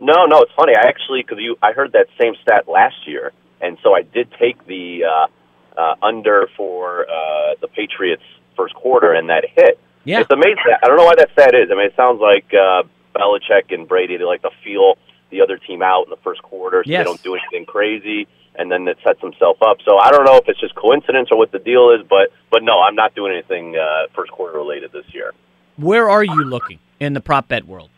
No, no, it's funny. I actually because you I heard that same stat last year, and so I did take the uh, uh, under for uh, the Patriots first quarter, and that hit. Yeah, it's amazing. I don't know why that stat is. I mean, it sounds like uh, Belichick and Brady they like to feel the other team out in the first quarter, so Yes. they don't do anything crazy, and then it sets himself up. So I don't know if it's just coincidence or what the deal is, but but no, I'm not doing anything uh, first quarter related this year. Where are you looking in the prop bet world?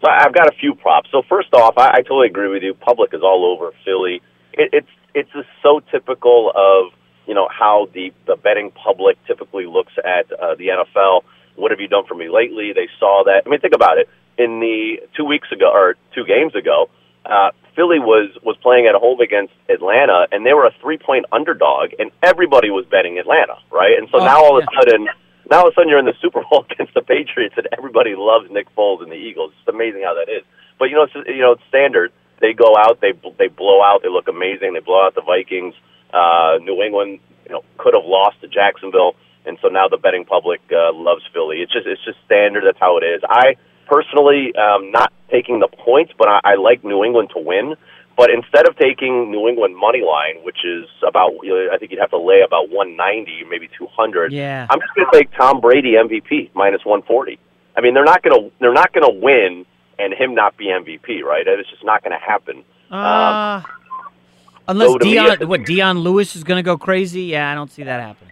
So I've got a few props. So first off, I, I totally agree with you. Public is all over Philly. It, it's it's just so typical of you know how the the betting public typically looks at uh, the NFL. What have you done for me lately? They saw that. I mean, think about it. In the two weeks ago or two games ago, uh, Philly was was playing at home against Atlanta, and they were a three point underdog, and everybody was betting Atlanta, right? And so Oh, now all of a sudden, now all of a sudden you're in the Super Bowl [laughs] against the Patriots, and everybody loves Nick Foles and the Eagles. It's amazing how that is. But you know, it's you know, it's standard. They go out, they they blow out, they look amazing. They blow out the Vikings. Uh, New England, you know, could have lost to Jacksonville, and so now the betting public uh, loves Philly. It's just it's just standard. That's how it is. I personally um, not taking the points, but I, I like New England to win. But instead of taking New England money line, which is about, I think you'd have to lay about 190, maybe 200. Yeah. I'm just going to take Tom Brady MVP minus 140. I mean, they're not going to they're not going to win and him not be MVP, right? It's just not going to happen. Uh, unless so me, Dion, what Dion Lewis is going to go crazy? Yeah, I don't see that happening.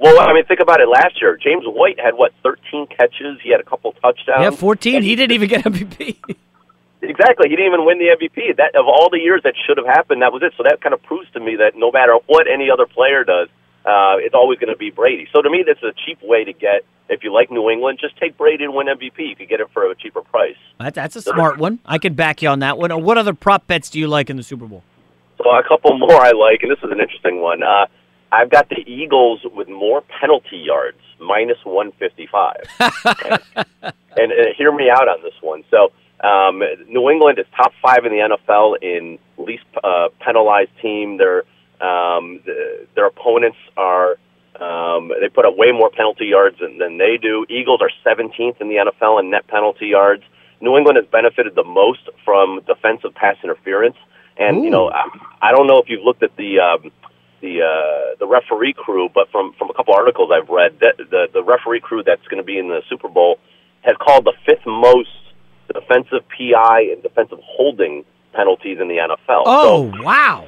Well, I mean, think about it. Last year, James White had what 13 catches. He had a couple touchdowns. yeah, 14. He didn't even get MVP. [laughs] Exactly. He didn't even win the MVP. That of all the years that should have happened, that was it. So that kind of proves to me that no matter what any other player does, uh, it's always going to be Brady. So to me, that's a cheap way to get. If you like New England, just take Brady and win MVP. You could get it for a cheaper price. That, that's a smart one. I can back you on that one. What other prop bets do you like in the Super Bowl? So a couple more I like, and this is an interesting one. Uh, I've got the Eagles with more penalty yards, minus 155. and, [laughs] and uh, hear me out on this one. So um, New England is top five in the NFL in least uh, penalized team. Their um, the, their opponents are um, they put up way more penalty yards than, than they do. Eagles are 17th in the NFL in net penalty yards. New England has benefited the most from defensive pass interference, and you know I, I don't know if you've looked at the um, the uh, the referee crew, but from from a couple articles I've read, that the the referee crew that's going to be in the Super Bowl has called the fifth most defensive PI and defensive holding penalties in the NFL. Oh, wow.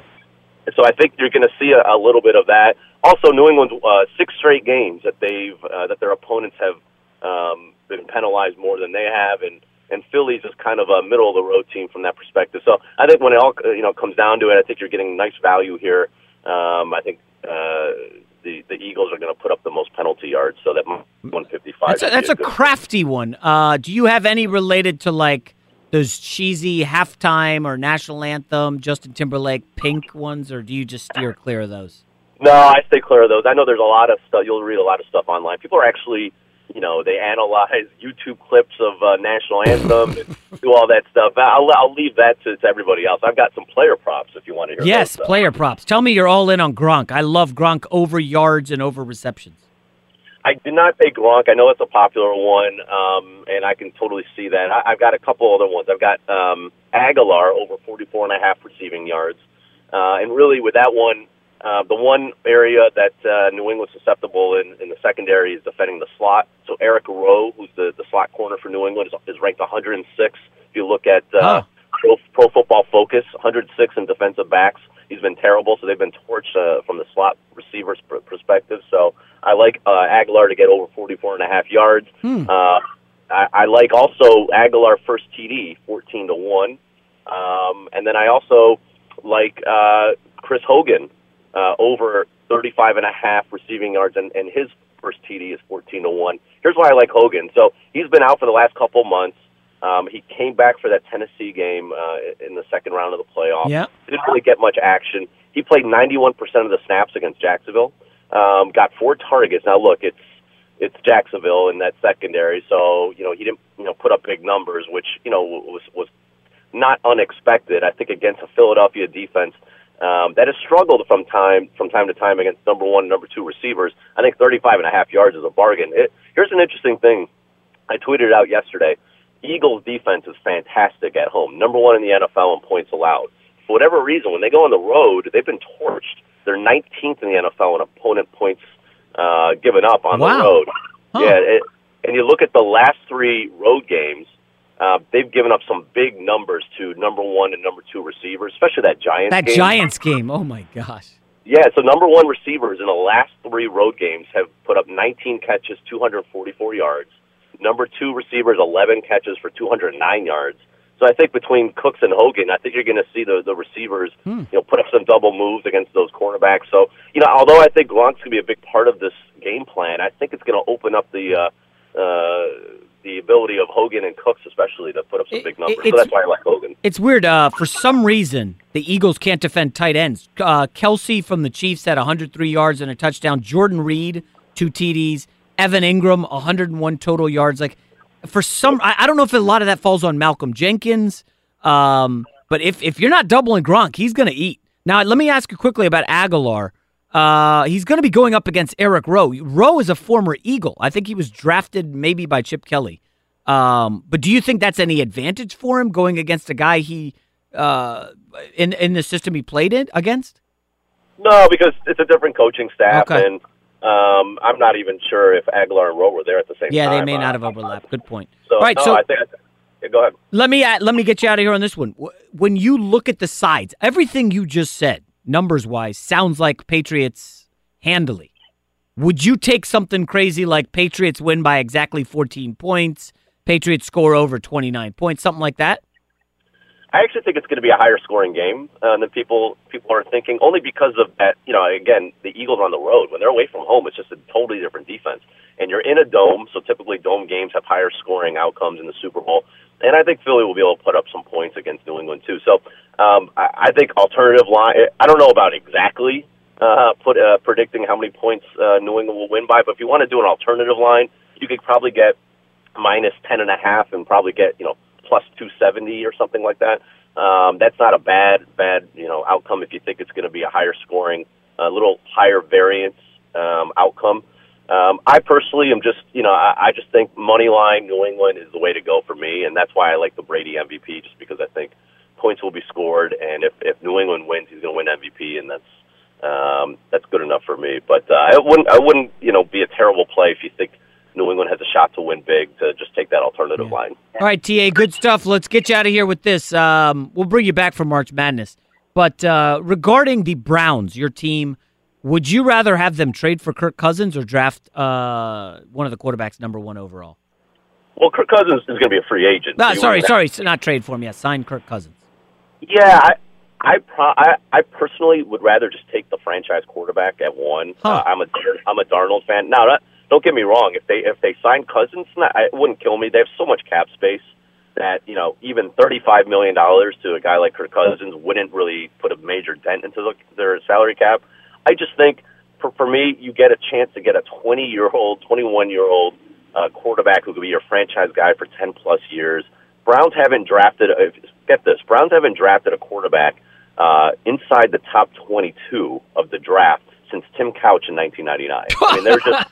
So I think you're going to see a, a little bit of that. Also, New England's uh, six straight games that they've uh, that their opponents have um, been penalized more than they have, and and Philly's is kind of a middle of the road team from that perspective. So I think when it all you know comes down to it, I think you're getting nice value here. Um, I think uh, the the Eagles are going to put up the most penalty yards, so that 155. That's a, that's a crafty one. Uh, do you have any related to like those cheesy halftime or national anthem Justin Timberlake pink ones, or do you just steer clear of those? No, I stay clear of those. I know there's a lot of stuff. You'll read a lot of stuff online. People are actually, you know, they analyze [laughs] YouTube clips of uh, national anthem and do all that stuff. I'll, I'll leave that to, to everybody else. I've got some player props if you want to hear. Yes, player props. Tell me you're all in on Gronk. I love Gronk over yards and over receptions. I did not take Gronk. I know it's a popular one, um, and I can totally see that. I, I've got a couple other ones. I've got um, Agholor over 44 and a half receiving yards, uh, and really with that one, uh, the one area that uh, New England's susceptible in, in the secondary is defending the slot. So Eric Rowe, who's the, the slot corner for New England, is, is ranked 106. If you look at uh, Pro, Pro Football Focus, 106 in defensive backs. He's been terrible, so they've been torched uh, from the slot receivers pr- perspective. So I like uh, Agholor to get over 44 and a half yards. Hmm. Uh, I, I like also Agholor first TD, 14 to one, um, and then I also like uh, Chris Hogan uh, over 35 and a half receiving yards, and, and his first TD is 14 to one. Here's why I like Hogan. So he's been out for the last couple months. Um, he came back for that Tennessee game uh, in the second round of the playoffs. Yeah. Didn't really get much action. He played 91% of the snaps against Jacksonville. Um, got four targets. Now look, it's it's Jacksonville in that secondary, so you know he didn't you know put up big numbers, which you know was was not unexpected. I think against a Philadelphia defense um, that has struggled from time from time to time against number one, number two receivers. I think 35 and a half yards is a bargain. It, here's an interesting thing. I tweeted out yesterday. Eagles defense is fantastic at home. Number one in the NFL in points allowed. For whatever reason, when they go on the road, they've been torched. They're 19th in the NFL in opponent points uh, given up on Wow. the road. Huh. Yeah, it, and you look at the last three road games, uh, they've given up some big numbers to number one and number two receivers, especially that Giants game. That game. Giants game. Oh my gosh. Yeah, so number one receivers in the last three road games have put up 19 catches, 244 yards. Number two receivers, 11 catches for 209 yards. So I think between Cooks and Hogan, I think you're going to see the the receivers, Hmm. you know, put up some double moves against those cornerbacks. So you know, although I think Gronk's going to be a big part of this game plan, I think it's going to open up the uh, uh, the ability of Hogan and Cooks, especially, to put up some big numbers. So that's why I like Hogan. It's weird. Uh, for some reason, the Eagles can't defend tight ends. Uh, Kelce from the Chiefs had 103 yards and a touchdown. Jordan Reed, two TDs. Evan Engram, 101 total yards. Like for some, I, I don't know if a lot of that falls on Malcolm Jenkins. Um, but if if you're not doubling Gronk, he's going to eat. Now, let me ask you quickly about Agholor. Uh, he's going to be going up against Eric Rowe. Rowe is a former Eagle. I think he was drafted maybe by Chip Kelly. Um, but do you think that's any advantage for him going against a guy he uh, in in the system he played in against? No, because it's a different coaching staff, Okay. and um, I'm not even sure if Agholor and Rowe were there at the same Yeah, time. Yeah, they may not have overlapped. Good point. So, All right, no, so I think, yeah, go ahead. let me let me get you out of here on this one. When you look at the sides, everything you just said, numbers wise, sounds like Patriots handily. Would you take something crazy like Patriots win by exactly 14 points, Patriots score over 29 points, something like that? I actually think it's going to be a higher scoring game uh, than people people are thinking, only because of that. You know, again, the Eagles on the road. When they're away from home, it's just a totally different defense. And you're in a dome, so typically dome games have higher scoring outcomes in the Super Bowl. And I think Philly will be able to put up some points against New England too. So um, I, I think alternative line. I don't know about exactly uh, put uh, predicting how many points uh, New England will win by, but if you want to do an alternative line, you could probably get minus ten and a half and probably get you know plus two seventy or something like that. Um, that's not a bad bad you know outcome if you think it's going to be a higher scoring, a little higher variance um, outcome. Um, I personally am just you know I, I just think money line New England is the way to go for me, and that's why I like the Brady MVP just because I think points will be scored, and if if New England wins, he's going to win MVP, and that's um, that's good enough for me. But uh, I wouldn't I wouldn't you know be a terrible play if you think New England has a shot to win big to just take that alternative line. All right, TA, good stuff. Let's get you out of here with this. Um, we'll bring you back for March Madness. But uh, regarding the Browns, your team, would you rather have them trade for Kirk Cousins or draft uh, one of the quarterbacks number one overall? Well, Kirk Cousins is going to be a free agent. So sorry, sorry, not trade for him. Yeah, sign Kirk Cousins. Yeah, I, I, pro- I, I personally would rather just take the franchise quarterback at one. Uh, I'm a, I'm a Darnold fan. Now, that, don't get me wrong. If they, if they sign Cousins, not, it wouldn't kill me. They have so much cap space that you know even thirty-five million dollars to a guy like Kirk Cousins wouldn't really put a major dent into the, their salary cap. I just think for for me, you get a chance to get a twenty-year-old, twenty-one-year-old uh, quarterback who could be your franchise guy for ten plus years. Browns haven't drafted. Uh, get this, Browns haven't drafted a quarterback uh, inside the top 22 of the draft since Tim Couch in 1999. I mean, they're just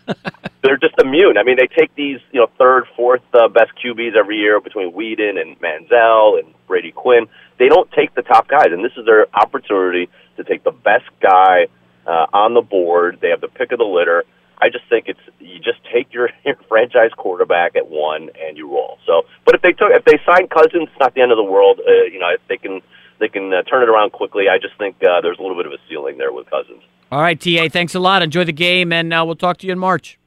[laughs] they're just immune. I mean, they take these you know third, fourth uh, best QBs every year between Weeden and Manziel and Brady Quinn. They don't take the top guys, and this is their opportunity to take the best guy uh, on the board. They have the pick of the litter. I just think it's you just take your, [laughs] your franchise quarterback at one and you roll. So, but if they took if they sign Cousins, it's not the end of the world. Uh, you know, if they can they can uh, turn it around quickly. I just think uh, there's a little bit of a ceiling there with Cousins. All right, TA, thanks a lot. Enjoy the game, and uh, we'll talk to you in March.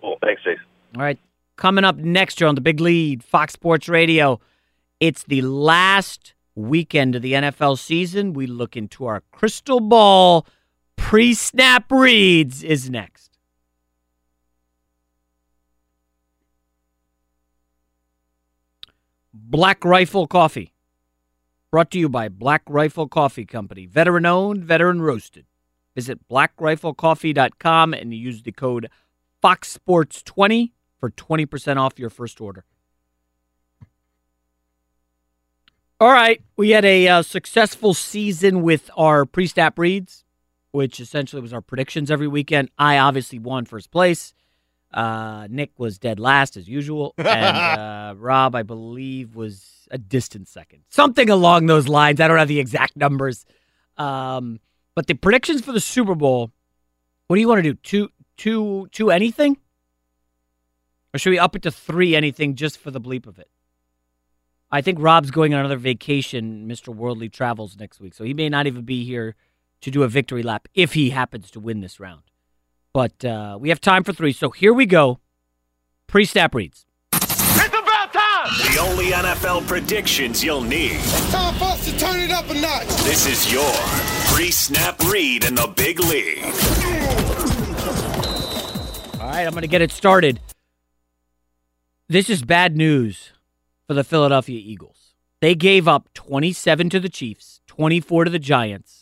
Cool. Thanks, Jason. All right, coming up next year on the Big Lead, Fox Sports Radio. It's the last weekend of the NFL season. We look into our crystal ball. Pre snap reads is next. Black Rifle Coffee. Brought to you by Black Rifle Coffee Company. Veteran owned, veteran roasted. Visit blackriflecoffee.com and use the code FOXSPORTS20 for 20% off your first order. All right. We had a uh, successful season with our pre snap reads, which essentially was our predictions every weekend. I obviously won first place. Uh, Nick was dead last as usual, [laughs] and uh, Rob, I believe, was a distant second, something along those lines. I don't have the exact numbers, um, but the predictions for the Super Bowl. What do you want to do? Two, two, two, anything, or should we up it to three? Anything just for the bleep of it? I think Rob's going on another vacation. Mr. Worldly travels next week, so he may not even be here to do a victory lap if he happens to win this round. But uh, we have time for three, so here we go. Pre snap reads. It's about time! The only NFL predictions you'll need. It's time for us to turn it up a notch. This is your pre snap read in the big league. All right, I'm going to get it started. This is bad news for the Philadelphia Eagles. They gave up 27 to the Chiefs, 24 to the Giants,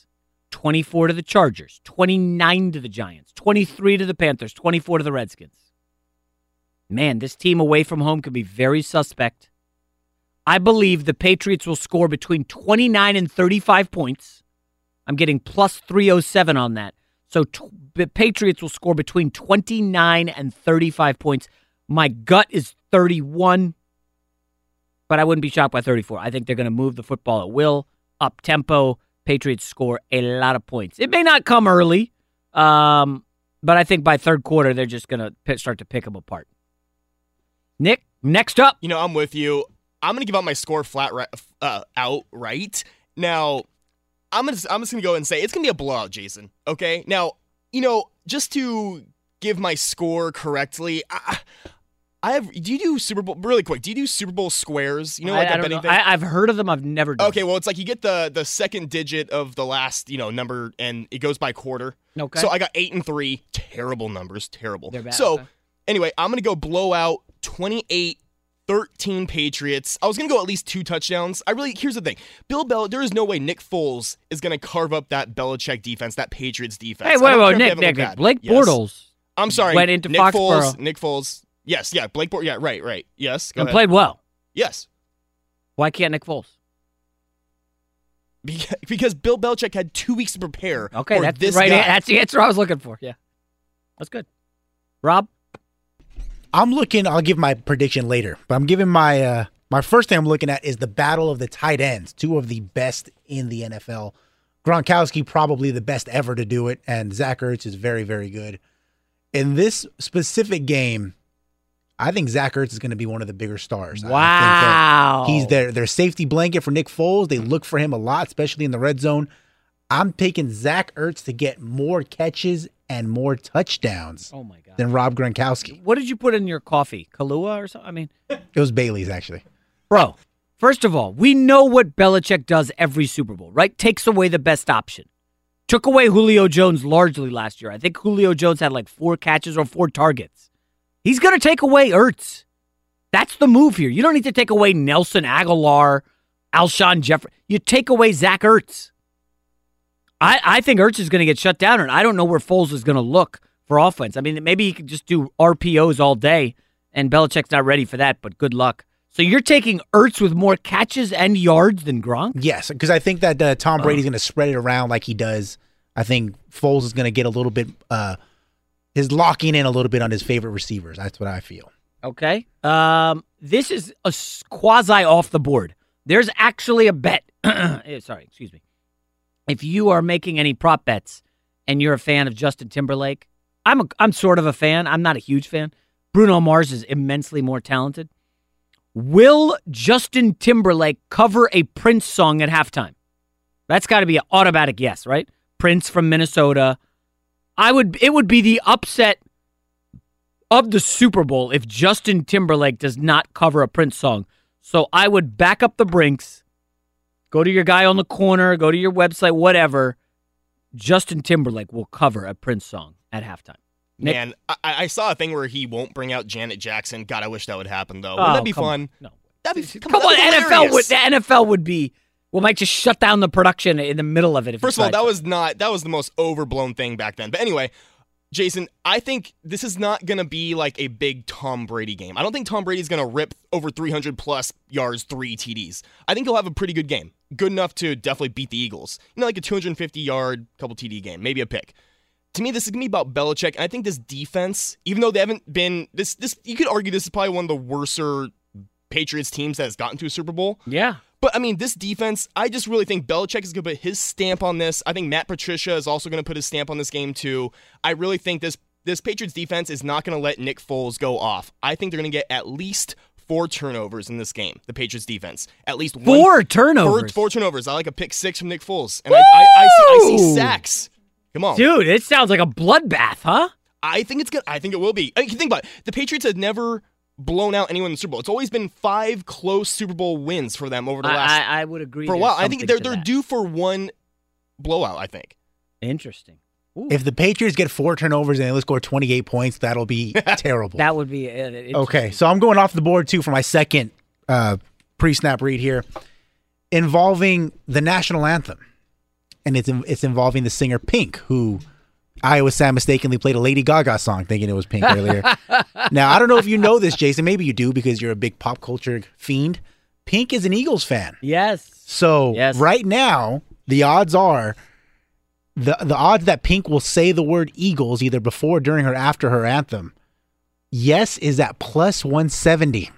24 to the Chargers, 29 to the Giants, 23 to the Panthers, 24 to the Redskins. Man, this team away from home could be very suspect. I believe the Patriots will score between 29 and 35 points. I'm getting plus 307 on that. So the Patriots will score between 29 and 35 points. My gut is 31, but I wouldn't be shocked by 34. I think they're going to move the football at will, up tempo. Patriots score a lot of points. It may not come early, um, but I think by third quarter they're just going to start to pick them apart. Nick, next up. You know, I'm with you. I'm gonna give out my score flat right, uh, outright. Now, I'm gonna I'm just gonna go and say it's gonna be a blowout, Jason. Okay. Now, you know, just to give my score correctly, I, I have. Do you do Super Bowl really quick? Do you do Super Bowl squares? You know, like I, I a betting know. thing. I, I've heard of them. I've never done. Okay, well, it's like you get the the second digit of the last you know number, and it goes by quarter. Okay. So I got eight and three. Terrible numbers. Terrible. They're bad, So okay. anyway, I'm gonna go blowout 28. 13 Patriots. I was going to go at least two touchdowns. I really, here's the thing Bill Bell, there is no way Nick Foles is going to carve up that Belichick defense, that Patriots defense. Hey, wait, wait, care if they Nick, Nick. Nick. Blake Yes. Bortles I'm sorry. went into Nick Foxborough. Foles. Nick Foles. Yes, yeah. Blake Bortles. Yeah, right, right. Yes. Go and ahead. played well. Yes. Why can't Nick Foles? Because Bill Belichick had two weeks to prepare. Okay, for that's this the right. guy. That's the answer I was looking for. Yeah, that's good. Rob, I'm looking. I'll give my prediction later, but I'm giving my uh my first thing I'm looking at is the battle of the tight ends, two of the best in the NFL. Gronkowski probably the best ever to do it, and Zach Ertz is very very good. In this specific game, I think Zach Ertz is going to be one of the bigger stars. I think Wow. he's their their safety blanket for Nick Foles. They look for him a lot, especially in the red zone. I'm taking Zach Ertz to get more catches and more touchdowns Oh my god. than Rob Gronkowski. what did you put in your coffee? Kahlua or something? I mean, It was Bailey's actually. bro. First of all, we know what Belichick does every Super Bowl, right? Takes away the best option. Took away Julio Jones largely last year. I think Julio Jones had like four catches or four targets. He's going to take away Ertz. That's the move here. You don't need to take away Nelson Agholor, Alshon Jeffery. You take away Zach Ertz. I, I think Ertz is going to get shut down, and I don't know where Foles is going to look for offense. I mean, maybe he could just do RPOs all day, and Belichick's not ready for that, but good luck. So you're taking Ertz with more catches and yards than Gronk? Yes, because I think that uh, Tom Brady's going to spread it around like he does. I think Foles is going to get a little bit, uh, his locking in a little bit on his favorite receivers. That's what I feel. Okay. Um, this is a quasi off the board. There's actually a bet. [clears throat] Eh, Sorry, excuse me. If you are making any prop bets and you're a fan of Justin Timberlake, I'm a, I'm sort of a fan. I'm not a huge fan. Bruno Mars is immensely more talented. Will Justin Timberlake cover a Prince song at halftime? That's got to be an automatic yes, right? Prince from Minnesota. I would it would be the upset of the Super Bowl if Justin Timberlake does not cover a Prince song. So I would back up the Brinks, go to your guy on the corner, go to your website, whatever. Justin Timberlake will cover a Prince song at halftime. Nick? Man, I, I saw a thing where he won't bring out Janet Jackson. God, I wish that would happen though. Oh, Wouldn't that be come on. fun? No. That'd be Come on, that'd be NFL would the NFL would be we might just shut down the production in the middle of it. If First of all, that to. was not that was the most overblown thing back then. But anyway, Jason, I think this is not going to be like a big Tom Brady game. I don't think Tom Brady's going to rip over 300 plus yards, three TDs. I think he'll have a pretty good game, good enough to definitely beat the Eagles. You know, like a 250 yard, couple TD game, maybe a pick. To me, this is gonna be about Belichick, and I think this defense, even though they haven't been this this, you could argue this is probably one of the worser Patriots teams that has gotten to a Super Bowl. Yeah. But I mean, this defense, I just really think Belichick is going to put his stamp on this. I think Matt Patricia is also going to put his stamp on this game too. I really think this this Patriots defense is not going to let Nick Foles go off. I think they're going to get at least four turnovers in this game. The Patriots defense, at least one- Four turnovers? Four, four turnovers. I like a pick six from Nick Foles, and I, I, I, see, I see sacks. Come on, Dude, it sounds like a bloodbath, huh? I think it's good. I think it will be. I mean, think about it. The Patriots have never blown out anyone in the Super Bowl. It's always been five close Super Bowl wins for them over the last. I- I would agree for a while. I think they're they're that. due for one blowout. I think. Interesting. If the Patriots get four turnovers and they only score 28 points, that'll be [laughs] terrible. That would be uh, it. Okay, so I'm going off the board too for my second uh, pre-snap read here, involving the national anthem, and it's it's involving the singer Pink, who Iowa Sam mistakenly played a Lady Gaga song, thinking it was Pink earlier. now I don't know if you know this, Jason. Maybe you do because you're a big pop culture fiend. Pink is an Eagles fan. Yes. So right now, the odds are the the odds that Pink will say the word Eagles either before, during, or after her anthem, yes, is at plus one seventy.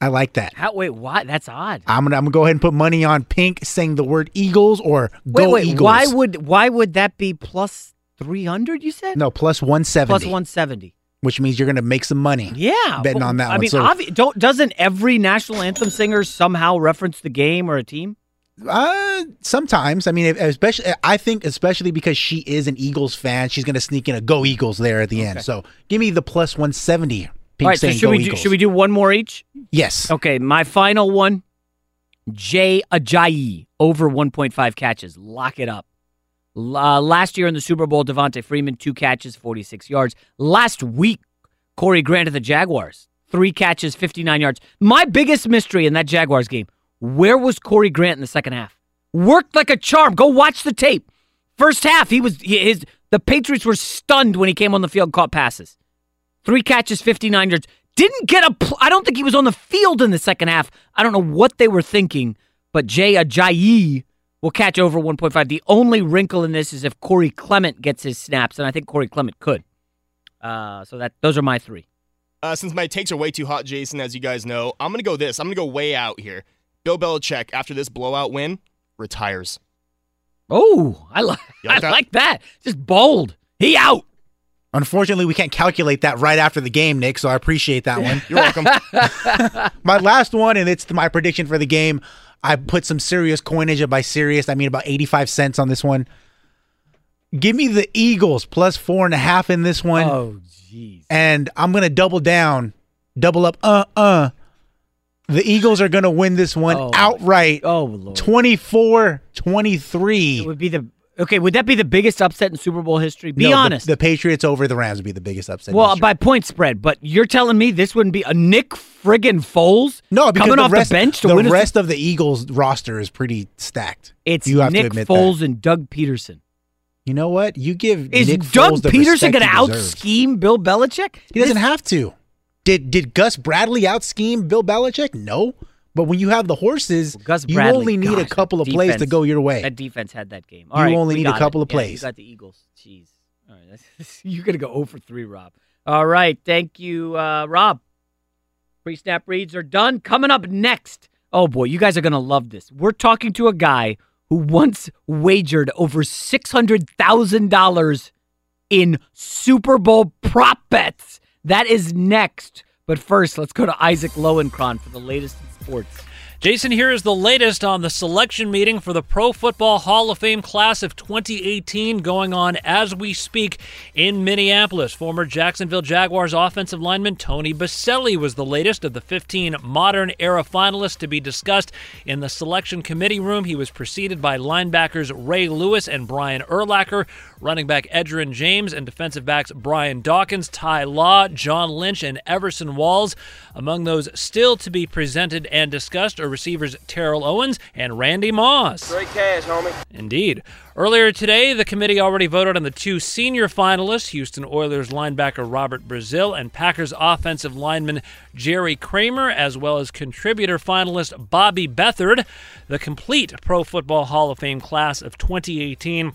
I like that. How, wait, why? That's odd. I'm gonna I'm gonna go ahead and put money on Pink saying the word Eagles or Wait, Go wait. Eagles. Why would why would that be plus three hundred? You said no plus one seventy? plus one seventy. which means you're gonna make some money. Yeah, betting but- on that I one. mean, so, obvi- don't doesn't every national anthem singer somehow reference the game or a team? Uh, sometimes. I mean, especially I think especially because she is an Eagles fan, she's gonna sneak in a "Go Eagles" there at the end. So give me the plus one seventy. All right, so should "Go we do, should we do one more each? Yes. Okay, my final one, Jay Ajayi over 1.5 catches. Lock it up. Uh, last year in the Super Bowl, Devonta Freeman two catches, 46 yards. Last week, Corey Grant of the Jaguars three catches, 59 yards. My biggest mystery in that Jaguars game: where was Corey Grant in the second half? Worked like a charm. Go watch the tape. First half, he was his. The Patriots were stunned when he came on the field, caught passes. Three catches, 59 yards. Didn't get a. Pl- I don't think he was on the field in the second half. I don't know what they were thinking, but Jay Ajayi will catch over 1.5. The only wrinkle in this is if Corey Clement gets his snaps, and I think Corey Clement could. Uh, so that those are my three. Uh, since my takes are way too hot, Jason, as you guys know, I'm gonna go this. I'm gonna go way out here. Bill Belichick, after this blowout win, retires. Oh, I like like [laughs] I that? like that. Just bold. He out. Unfortunately, we can't calculate that right after the game, Nick. So I appreciate that one. [laughs] You're welcome. [laughs] my last one, and it's my prediction for the game. I put some serious coinage, and by serious, I mean about 85 cents on this one. Give me the Eagles plus four and a half in this one. Oh, jeez. And I'm going to double down, double up. Uh uh. The Eagles are going to win this one Oh, outright. Oh, Lord. 24 23. It would be the okay. Would that be the biggest upset in Super Bowl history? Be No, honest. The, Patriots over the Rams would be the biggest upset. well, by point spread, but you're telling me this wouldn't be a Nick friggin' Foles? no, coming the off rest, the bench to the win. a Super- rest of the Eagles roster is pretty stacked. it's you have Nick to admit Foles that. and Doug Pederson. You know what? You give Is Nick Doug Foles the Pederson going to out scheme Bill Belichick? He doesn't have to. Did did Gus Bradley out scheme Bill Belichick? No. But when you have the horses, Gus you only need a couple of that plays to go your way. That defense had that game. You All right, only need a couple it. of Yeah, plays. you got the Eagles. Jeez. All right, that's- [laughs] you're gonna go 0 for three, Rob. All right, thank you, uh, Rob. Pre-snap reads are done. Coming up next. Oh boy, you guys are gonna love this. We're talking to a guy who once wagered over six hundred thousand dollars in Super Bowl prop bets. That is next. But first, let's go to Isaac Lowenkron for the latest sports. Jason, here is the latest on the selection meeting for the Pro Football Hall of Fame class of 2018 going on as we speak in Minneapolis. Former Jacksonville Jaguars offensive lineman Tony Boselli was the latest of the 15 modern era finalists to be discussed in the selection committee room. He was preceded by linebackers Ray Lewis and Brian Urlacher, running back Edgerrin James, and defensive backs Brian Dawkins, Ty Law, John Lynch, and Everson Walls. Among those still to be presented and discussed are receivers Terrell Owens and Randy Moss. Straight cash, homie. Indeed. Earlier today, the committee already voted on the two senior finalists Houston Oilers linebacker Robert Brazile and Packers offensive lineman Jerry Kramer, as well as contributor finalist Bobby Beathard. The complete Pro Football Hall of Fame class of 2018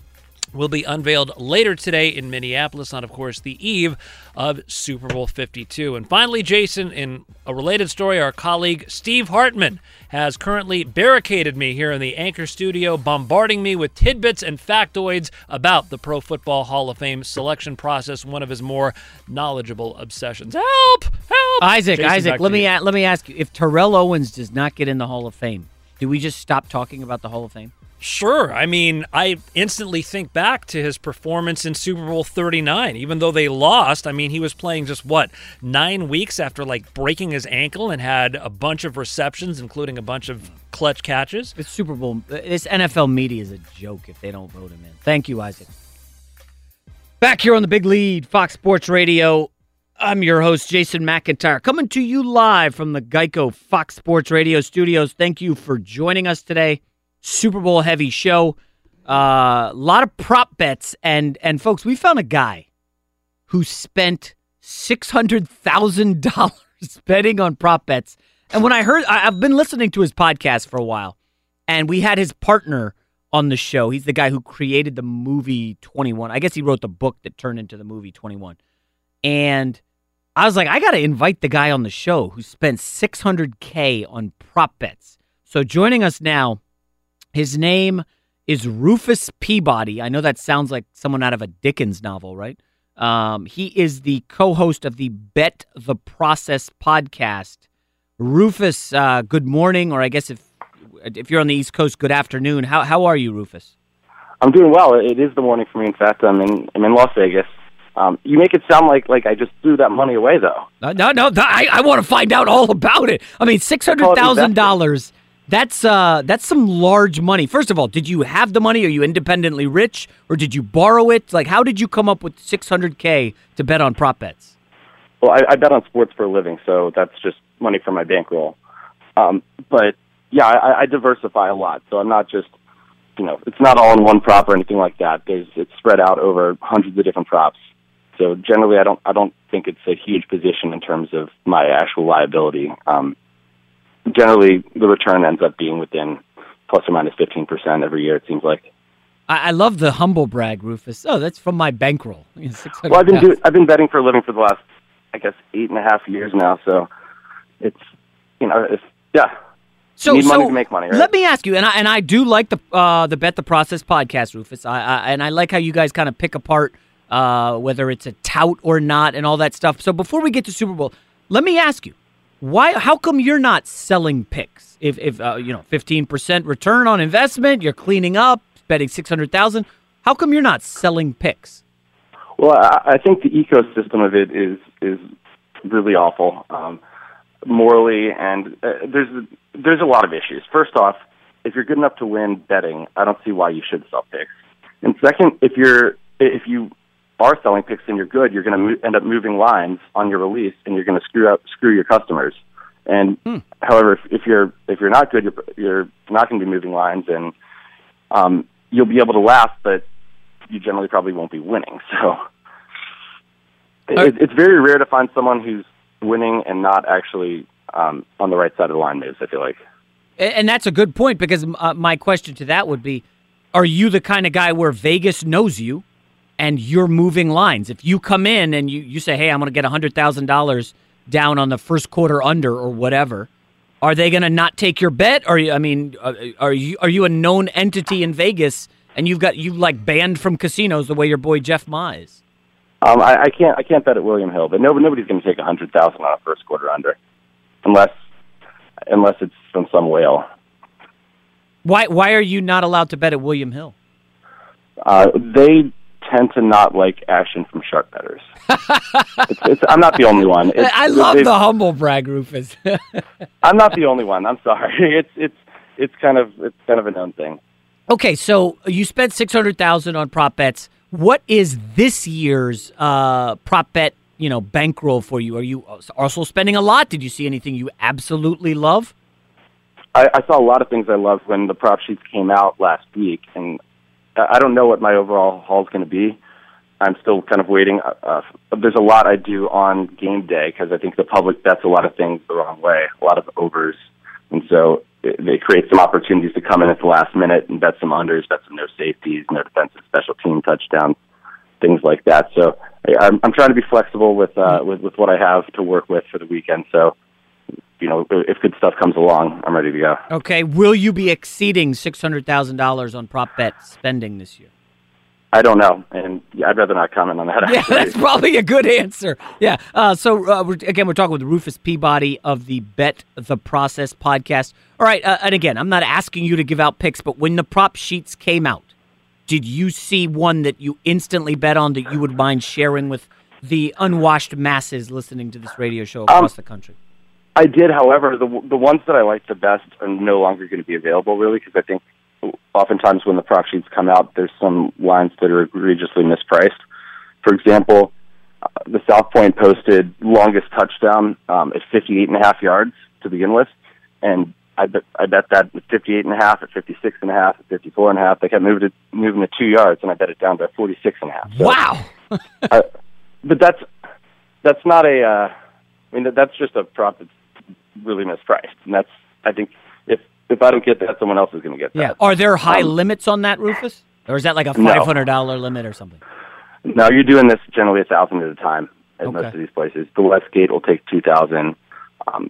will be unveiled later today in Minneapolis on, of course, the eve of Super Bowl 52. And finally, Jason, in a related story, our colleague Steve Hartman has currently barricaded me here in the Anchor studio, bombarding me with tidbits and factoids about the Pro Football Hall of Fame selection process, one of his more knowledgeable obsessions. Help! Help! Isaac, Jason, Isaac, let me a- let me ask you: If Terrell Owens does not get in the Hall of Fame, do we just stop talking about the Hall of Fame? Sure. I mean, I instantly think back to his performance in Super Bowl 39. Even though they lost, I mean, he was playing just what, nine weeks after like breaking his ankle and had a bunch of receptions, including a bunch of clutch catches. It's Super Bowl, this NFL media is a joke if they don't vote him in. Thank you, Isaac. Back here on the big lead, Fox Sports Radio. I'm your host, Jason McIntyre, coming to you live from the Geico Fox Sports Radio studios. Thank you for joining us today. Super Bowl heavy show. A uh, lot of prop bets and and folks, we found a guy who spent six hundred thousand dollars [laughs] betting on prop bets. And when I heard, I, I've been listening to his podcast for a while, and we had his partner on the show. He's the guy who created the movie Twenty One. I guess he wrote the book that turned into the movie Twenty One. And I was like, I got to invite the guy on the show who spent 600K on prop bets. So joining us now his name is Rufus Peabody. I know that sounds like someone out of a Dickens novel, right? Um, he is the co-host of the Bet the Process podcast. Rufus, uh, good morning, or I guess if if you're on the East Coast, good afternoon. How how are you, Rufus? I'm doing well. It is the morning for me. In fact, I'm in I'm in Las Vegas. Um, you make it sound like like I just threw that money away, though. No, no, no. I, I want to find out all about it. I mean, six hundred thousand dollars that's uh that's some large money. First of all, did you have the money? Are you independently rich or did you borrow it? Like how did you come up with 600k to bet on prop bets? Well, I, I bet on sports for a living, so that's just money from my bankroll. Um, but yeah, I, I diversify a lot, so I'm not just you know it's not all in one prop or anything like that. There's it's spread out over hundreds of different props. So generally, I don't I don't think it's a huge position in terms of my actual liability. Um, generally the return ends up being within plus or minus 15% every year, it seems like. I, I love the humble brag, Rufus. Oh, that's from my bankroll. [laughs] well, I've been, do- I've been betting for a living for the last, I guess, eight and a half years now. So it's, you know, it's, yeah. So, you need so money to make money, right? Let me ask you, and I and I do like the uh, the bet the process podcast, Rufus. I, I and I like how you guys kind of pick apart uh, whether it's a tout or not, and all that stuff. So before we get to Super Bowl, let me ask you: why? How come you're not selling picks? If if uh, you know, fifteen percent return on investment, you're cleaning up, betting six hundred thousand. How come you're not selling picks? Well, I, I think the ecosystem of it is is really awful, um, morally, and uh, there's there's a lot of issues. First off, if you're good enough to win betting, I don't see why you should sell picks. And second, if you're if you are selling picks and you're good, you're going to mo- end up moving lines on your release, and you're going to screw up screw your customers. And hmm. however, if, if you're if you're not good, you're you're not going to be moving lines, and um, you'll be able to laugh, but you generally probably won't be winning. [laughs] So it, it's very rare to find someone who's winning and not actually um, on the right side of the line moves. I feel like. And, and that's a good point because uh, my question to that would be: Are you the kind of guy where Vegas knows you? And you're moving lines. If you come in and you, you say, hey, I'm going to get $100,000 down on the first quarter under or whatever, are they going to not take your bet? Or I mean, uh, are you are you a known entity in Vegas and you've got you like banned from casinos the way your boy Jeff Ma is? Um, I, I can't I can't bet at William Hill, but nobody, nobody's going to take a hundred thousand on a first quarter under, unless unless it's from some whale. Why why are you not allowed to bet at William Hill? Uh, they tend to not like action from shark betters. [laughs] it's, it's, I'm not the only one. It's, I love the humble brag, Rufus. [laughs] I'm not the only one. I'm sorry. [laughs] It's it's it's kind of it's kind of a known thing. Okay, so you spent six hundred thousand on prop bets. What is this year's uh, prop bet? You know, bankroll for you. Are you also spending a lot? Did you see anything you absolutely love? I, I saw a lot of things I loved when the prop sheets came out last week, and I don't know what my overall haul is going to be. I'm still kind of waiting. Uh, uh, there's a lot I do on game day because I think the public bets a lot of things the wrong way, a lot of overs, and so it, they create some opportunities to come in at the last minute and bet some unders, bet some no safeties, no defensive special team touchdowns, things like that. So I, I'm, I'm trying to be flexible with uh, with with what I have to work with for the weekend. So you know, if good stuff comes along, I'm ready to go. Okay. Will you be exceeding six hundred thousand dollars on prop bet spending this year? I don't know, and I'd rather not comment on that. Yeah, [laughs] actually. that's probably a good answer. Yeah. Uh, so uh, we're, again, we're talking with Rufus Peabody of the Bet the Process podcast. All right, uh, and again, I'm not asking you to give out picks, but when the prop sheets came out, did you see one that you instantly bet on that you would mind sharing with the unwashed masses listening to this radio show across the country? I did, however, the the ones that I like the best are no longer going to be available, really, because I think oftentimes when the prop sheets come out, there's some lines that are egregiously mispriced. For example, uh, the South Point posted longest touchdown um, at 58 and a half yards to begin with, and I bet I bet that at 58 and a half, at 56 and a half, at 54 and a half, they kept moving it moving it two yards, and I bet it down to 46 and a half. So, wow! [laughs] uh, but that's that's not a. Uh, I mean, that's just a prop that's really mispriced, and that's I think if if I don't get that, someone else is going to get that. Yeah. Are there high Um, limits on that, Rufus? Or is that like a $500 limit or something? No, you're doing this generally a thousand at a time at most of these places. The Westgate will take two thousand. Um,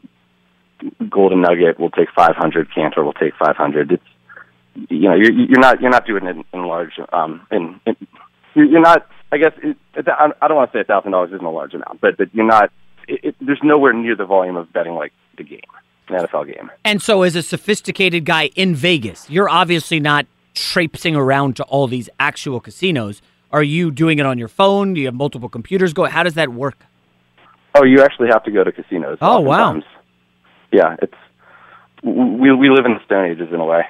Golden Nugget will take five hundred. Cantor will take five hundred. It's you know you're you're not you're not doing it in, in large um in, in you're not. I guess it, I don't want to say a thousand dollars isn't a large amount, but but you're not. It, it, there's nowhere near the volume of betting like the game, an NFL game. And so, as a sophisticated guy in Vegas, you're obviously not traipsing around to all these actual casinos. Are you doing it on your phone? Do you have multiple computers going? How does that work? Oh, you actually have to go to casinos. Oh, wow. Yeah, it's we we live in the Stone Ages in a way.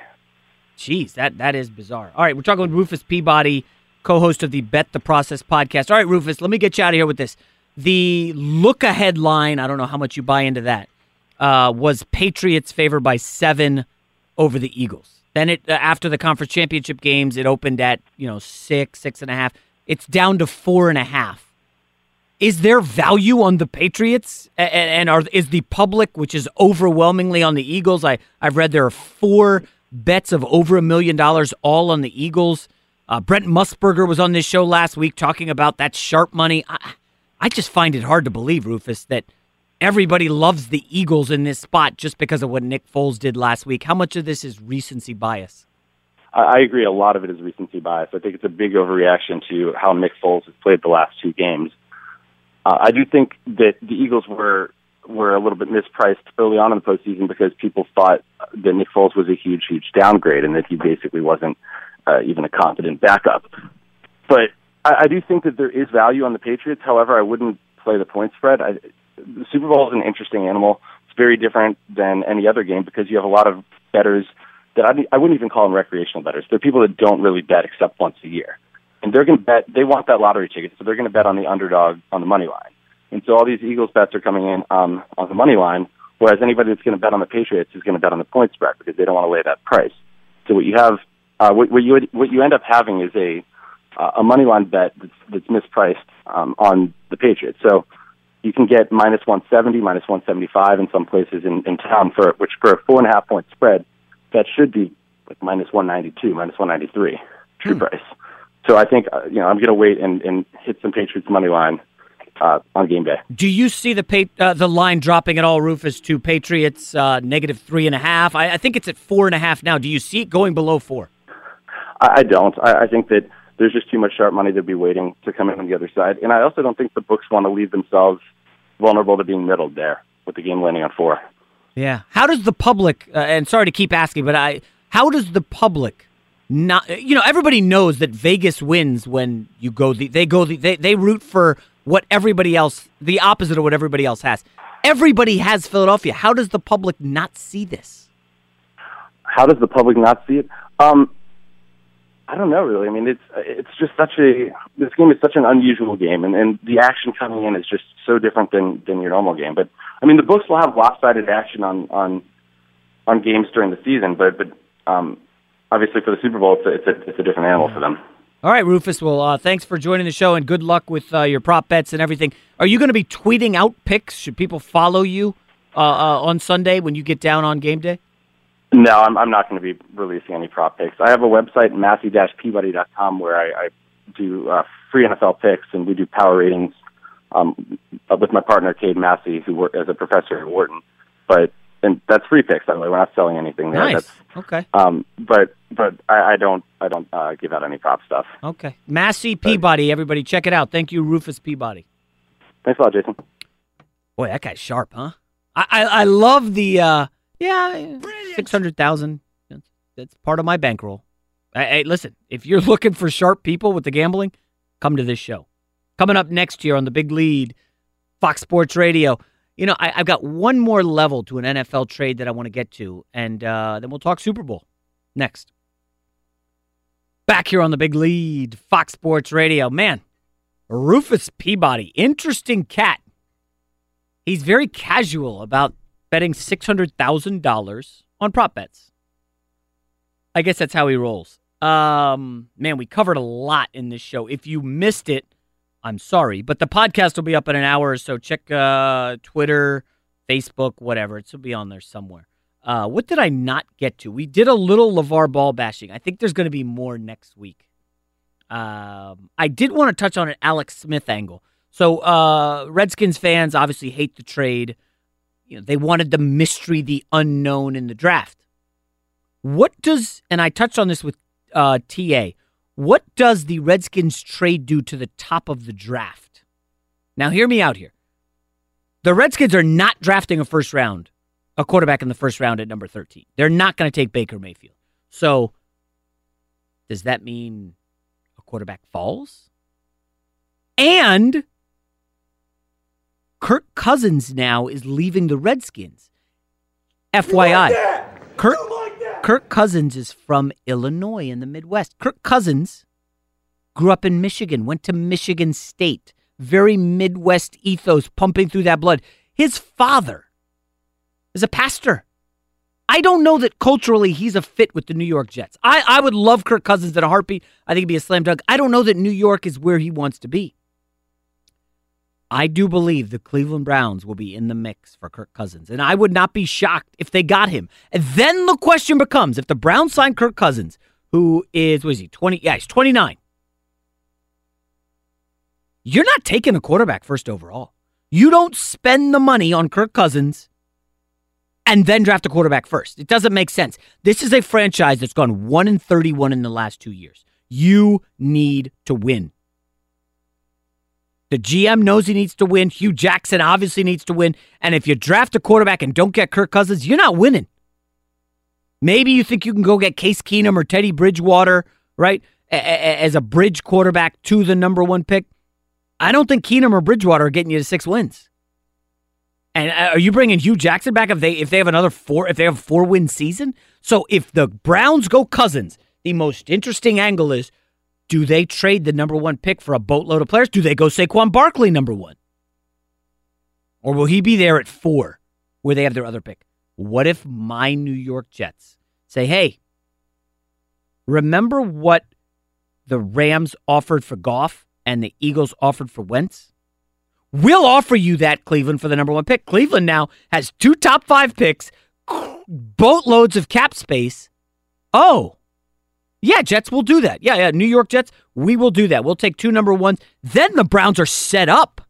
Jeez, that that is bizarre. All right, we're talking with Rufus Peabody, co-host of the Bet the Process podcast. All right, Rufus, let me get you out of here with this. The look ahead line, I don't know how much you buy into that, uh, was Patriots favored by seven over the Eagles. Then it uh, after the conference championship games, it opened at you know six, six and a half. It's down to four and a half. Is there value on the Patriots, A- and are is the public, which is overwhelmingly on the Eagles? I I've read there are four bets of over a million dollars all on the Eagles. Uh, Brent Musburger was on this show last week talking about that sharp money. I, I just find it hard to believe, Rufus, that everybody loves the Eagles in this spot just because of what Nick Foles did last week. How much of this is recency bias? I, agree. A lot of it is recency bias. I think it's a big overreaction to how Nick Foles has played the last two games. Uh, I do think that the Eagles were were a little bit mispriced early on in the postseason because people thought that Nick Foles was a huge, huge downgrade and that he basically wasn't uh, even a competent backup. But I, I do think that there is value on the Patriots. However, I wouldn't play the point spread. I, the Super Bowl is an interesting animal. It's very different than any other game because you have a lot of bettors that I, I wouldn't even call them recreational bettors. They're people that don't really bet except once a year, and they're going to bet. They want that lottery ticket, so they're going to bet on the underdog on the money line. And so all these Eagles bets are coming in um, on the money line, whereas anybody that's going to bet on the Patriots is going to bet on the point spread because they don't want to lay that price. So what you have, uh, what, what you what you end up having is a uh, a money line bet that's, that's mispriced um, on the Patriots. So you can get minus 170, minus 175 in some places in, in town for which for a four and a half point spread, that should be like minus 192, minus 193 true price. So I think uh, you know I'm going to wait and, and hit some Patriots money line uh, on game day. Do you see the pa- uh, the line dropping at all, Rufus, to Patriots uh, negative three and a half? I, I think it's at four and a half now. Do you see it going below four? I, I don't. I, I think that there's just too much sharp money to be waiting to come in on the other side, and I also don't think the books want to leave themselves vulnerable to being middled there with the game landing on four. Yeah. How does the public? Uh, and sorry to keep asking, but I how does the public not? You know, everybody knows that Vegas wins when you go the they go the they they root for what everybody else the opposite of what everybody else has. Everybody has Philadelphia. How does the public not see this? How does the public not see it? Um, I don't know really. I mean, it's it's just such a this game is such an unusual game, and, and the action coming in is just so different than than your normal game. But I mean, the books will have lopsided action on on on games during the season, but but um, obviously for the Super Bowl, it's a, it's a it's a different animal for them. All right, Rufus. Well, uh, thanks for joining the show, and good luck with uh, your prop bets and everything. Are you going to be tweeting out picks? Should people follow you uh, uh, on Sunday when you get down on game day? No, I'm, I'm not going to be releasing any prop picks. I have a website, massey-peabody.com, where I, I do uh, free NFL picks, and we do power ratings um, with my partner, Cade Massey, who works as a professor at Wharton. But and that's free picks by the way. We're not selling anything there. Nice. That's, Okay. um, but but I, I don't I don't uh, give out any prop stuff. Okay. Massey Peabody, everybody, check it out. Thank you, Rufus Peabody. Thanks a lot, Jason. Boy, that guy's sharp, huh? I I, I love the uh yeah six hundred thousand. That's, part of my bankroll. Hey, hey, listen, if you're [laughs] looking for sharp people with the gambling, come to this show. Coming up next year on the big lead, Fox Sports Radio. You know, I, I've got one more level to an NFL trade that I want to get to, and uh, then we'll talk Super Bowl next. Back here on the big lead, Fox Sports Radio. Man, Rufus Peabody, interesting cat. He's very casual about betting $600,000 on prop bets. I guess that's how he rolls. Um, man, we covered a lot in this show. If you missed it, I'm sorry, but the podcast will be up in an hour or so. Check uh, Twitter, Facebook, whatever. It will be on there somewhere. Uh, what did I not get to? We did a little LaVar Ball bashing. I think there's going to be more next week. Um, I did want to touch on an Alex Smith angle. So, uh, Redskins fans obviously hate the trade. You know, they wanted the mystery, the unknown in the draft. What does, and I touched on this with uh, TA, what does the Redskins trade do to the top of the draft? Now, hear me out here. The Redskins are not drafting a first round, a quarterback in the first round at number 13. They're not going to take Baker Mayfield. So, does that mean a quarterback falls? And Kirk Cousins now is leaving the Redskins. FYI, Kirk, Kirk Cousins is from Illinois in the Midwest. Kirk Cousins grew up in Michigan, went to Michigan State. Very Midwest ethos pumping through that blood. His father is a pastor. I don't know that culturally he's a fit with the New York Jets. I, I would love Kirk Cousins in a heartbeat. I think he'd be a slam dunk. I don't know that New York is where he wants to be. I do believe the Cleveland Browns will be in the mix for Kirk Cousins, and I would not be shocked if they got him. And then the question becomes: if the Browns sign Kirk Cousins, who is what is he twenty? Yeah, he's twenty nine. You're not taking a quarterback first overall. You don't spend the money on Kirk Cousins and then draft a quarterback first. It doesn't make sense. This is a franchise that's gone 1 and 31 in the last 2 years. You need to win. The GM knows he needs to win. Hue Jackson obviously needs to win. And if you draft a quarterback and don't get Kirk Cousins, you're not winning. Maybe you think you can go get Case Keenum or Teddy Bridgewater, right, as a bridge quarterback to the number one pick. I don't think Keenum or Bridgewater are getting you to six wins. And uh, are you bringing Hue Jackson back if they if they have another four if they have a four win season? So if the Browns go Cousins, the most interesting angle is do they trade the number one pick for a boatload of players? Do they go Saquon Barkley number one? Or will he be there at four where they have their other pick? What if my New York Jets say, hey, remember what the Rams offered for Goff and the Eagles offered for Wentz? We'll offer you that, Cleveland, for the number one pick. Cleveland now has two top five picks, boatloads of cap space. Oh, yeah, Jets will do that. Yeah, yeah, New York Jets, we will do that. We'll take two number ones. Then the Browns are set up.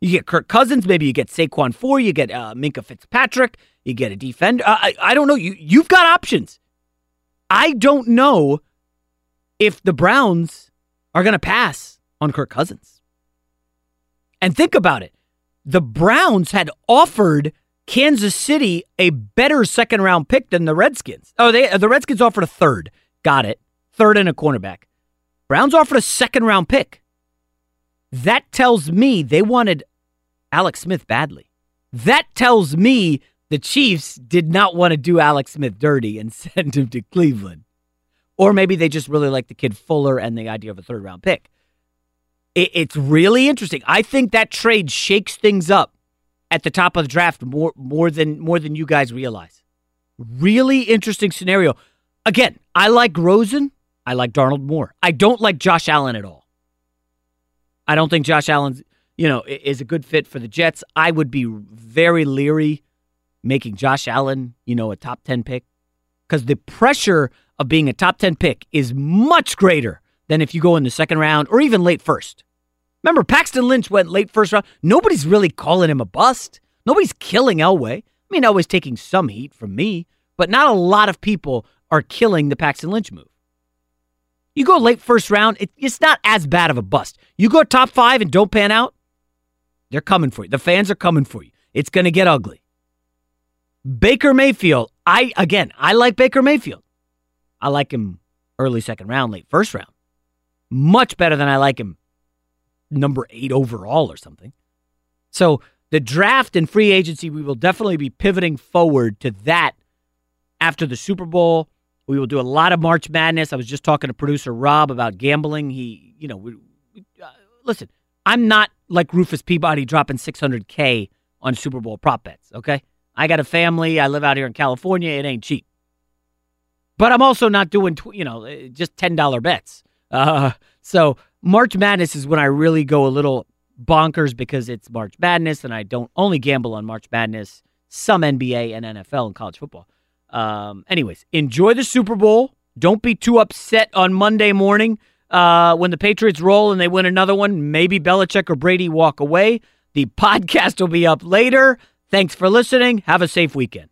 You get Kirk Cousins, maybe you get Saquon four, you get uh, Minkah Fitzpatrick, you get a defender. Uh, I, I don't know. You you've got options. I don't know if the Browns are going to pass on Kirk Cousins. And think about it. The Browns had offered Kansas City a better second round pick than the Redskins. Oh, they the Redskins offered a third. Got it. Third and a cornerback. Browns offered a second round pick. That tells me they wanted Alex Smith badly. That tells me the Chiefs did not want to do Alex Smith dirty and [laughs] send him to Cleveland. Or maybe they just really like the kid Fuller and the idea of a third round pick. It, it's really interesting. I think that trade shakes things up at the top of the draft more more than more than you guys realize. Really interesting scenario. Again, I like Rosen. I like Darnold more. I don't like Josh Allen at all. I don't think Josh Allen, you know, is a good fit for the Jets. I would be very leery making Josh Allen, you know, a top 10 pick because the pressure of being a top 10 pick is much greater than if you go in the second round or even late first. Remember, Paxton Lynch went late first round. Nobody's really calling him a bust. Nobody's killing Elway. I mean, always taking some heat from me, but not a lot of people are killing the Paxton Lynch move. You go late first round, it, it's not as bad of a bust. You go top five and don't pan out, they're coming for you. The fans are coming for you. It's going to get ugly. Baker Mayfield, I again, I like Baker Mayfield. I like him early second round, late first round. Much better than I like him number eight overall or something. So the draft and free agency, we will definitely be pivoting forward to that after the Super Bowl. We will do a lot of March Madness. I was just talking to producer Rob about gambling. He, you know, we, we, uh, listen, I'm not like Rufus Peabody dropping 600K on Super Bowl prop bets, okay? I got a family. I live out here in California. It ain't cheap. But I'm also not doing, tw- you know, uh, just $10 bets. Uh, so March Madness is when I really go a little bonkers because it's March Madness and I don't only gamble on March Madness, some NBA and NFL and college football. Um, anyways, enjoy the Super Bowl. Don't be too upset on Monday morning uh, when the Patriots roll and they win another one. Maybe Belichick or Brady walk away. The [laughs] podcast will be up later. Thanks for listening. Have a safe weekend.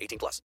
18 plus.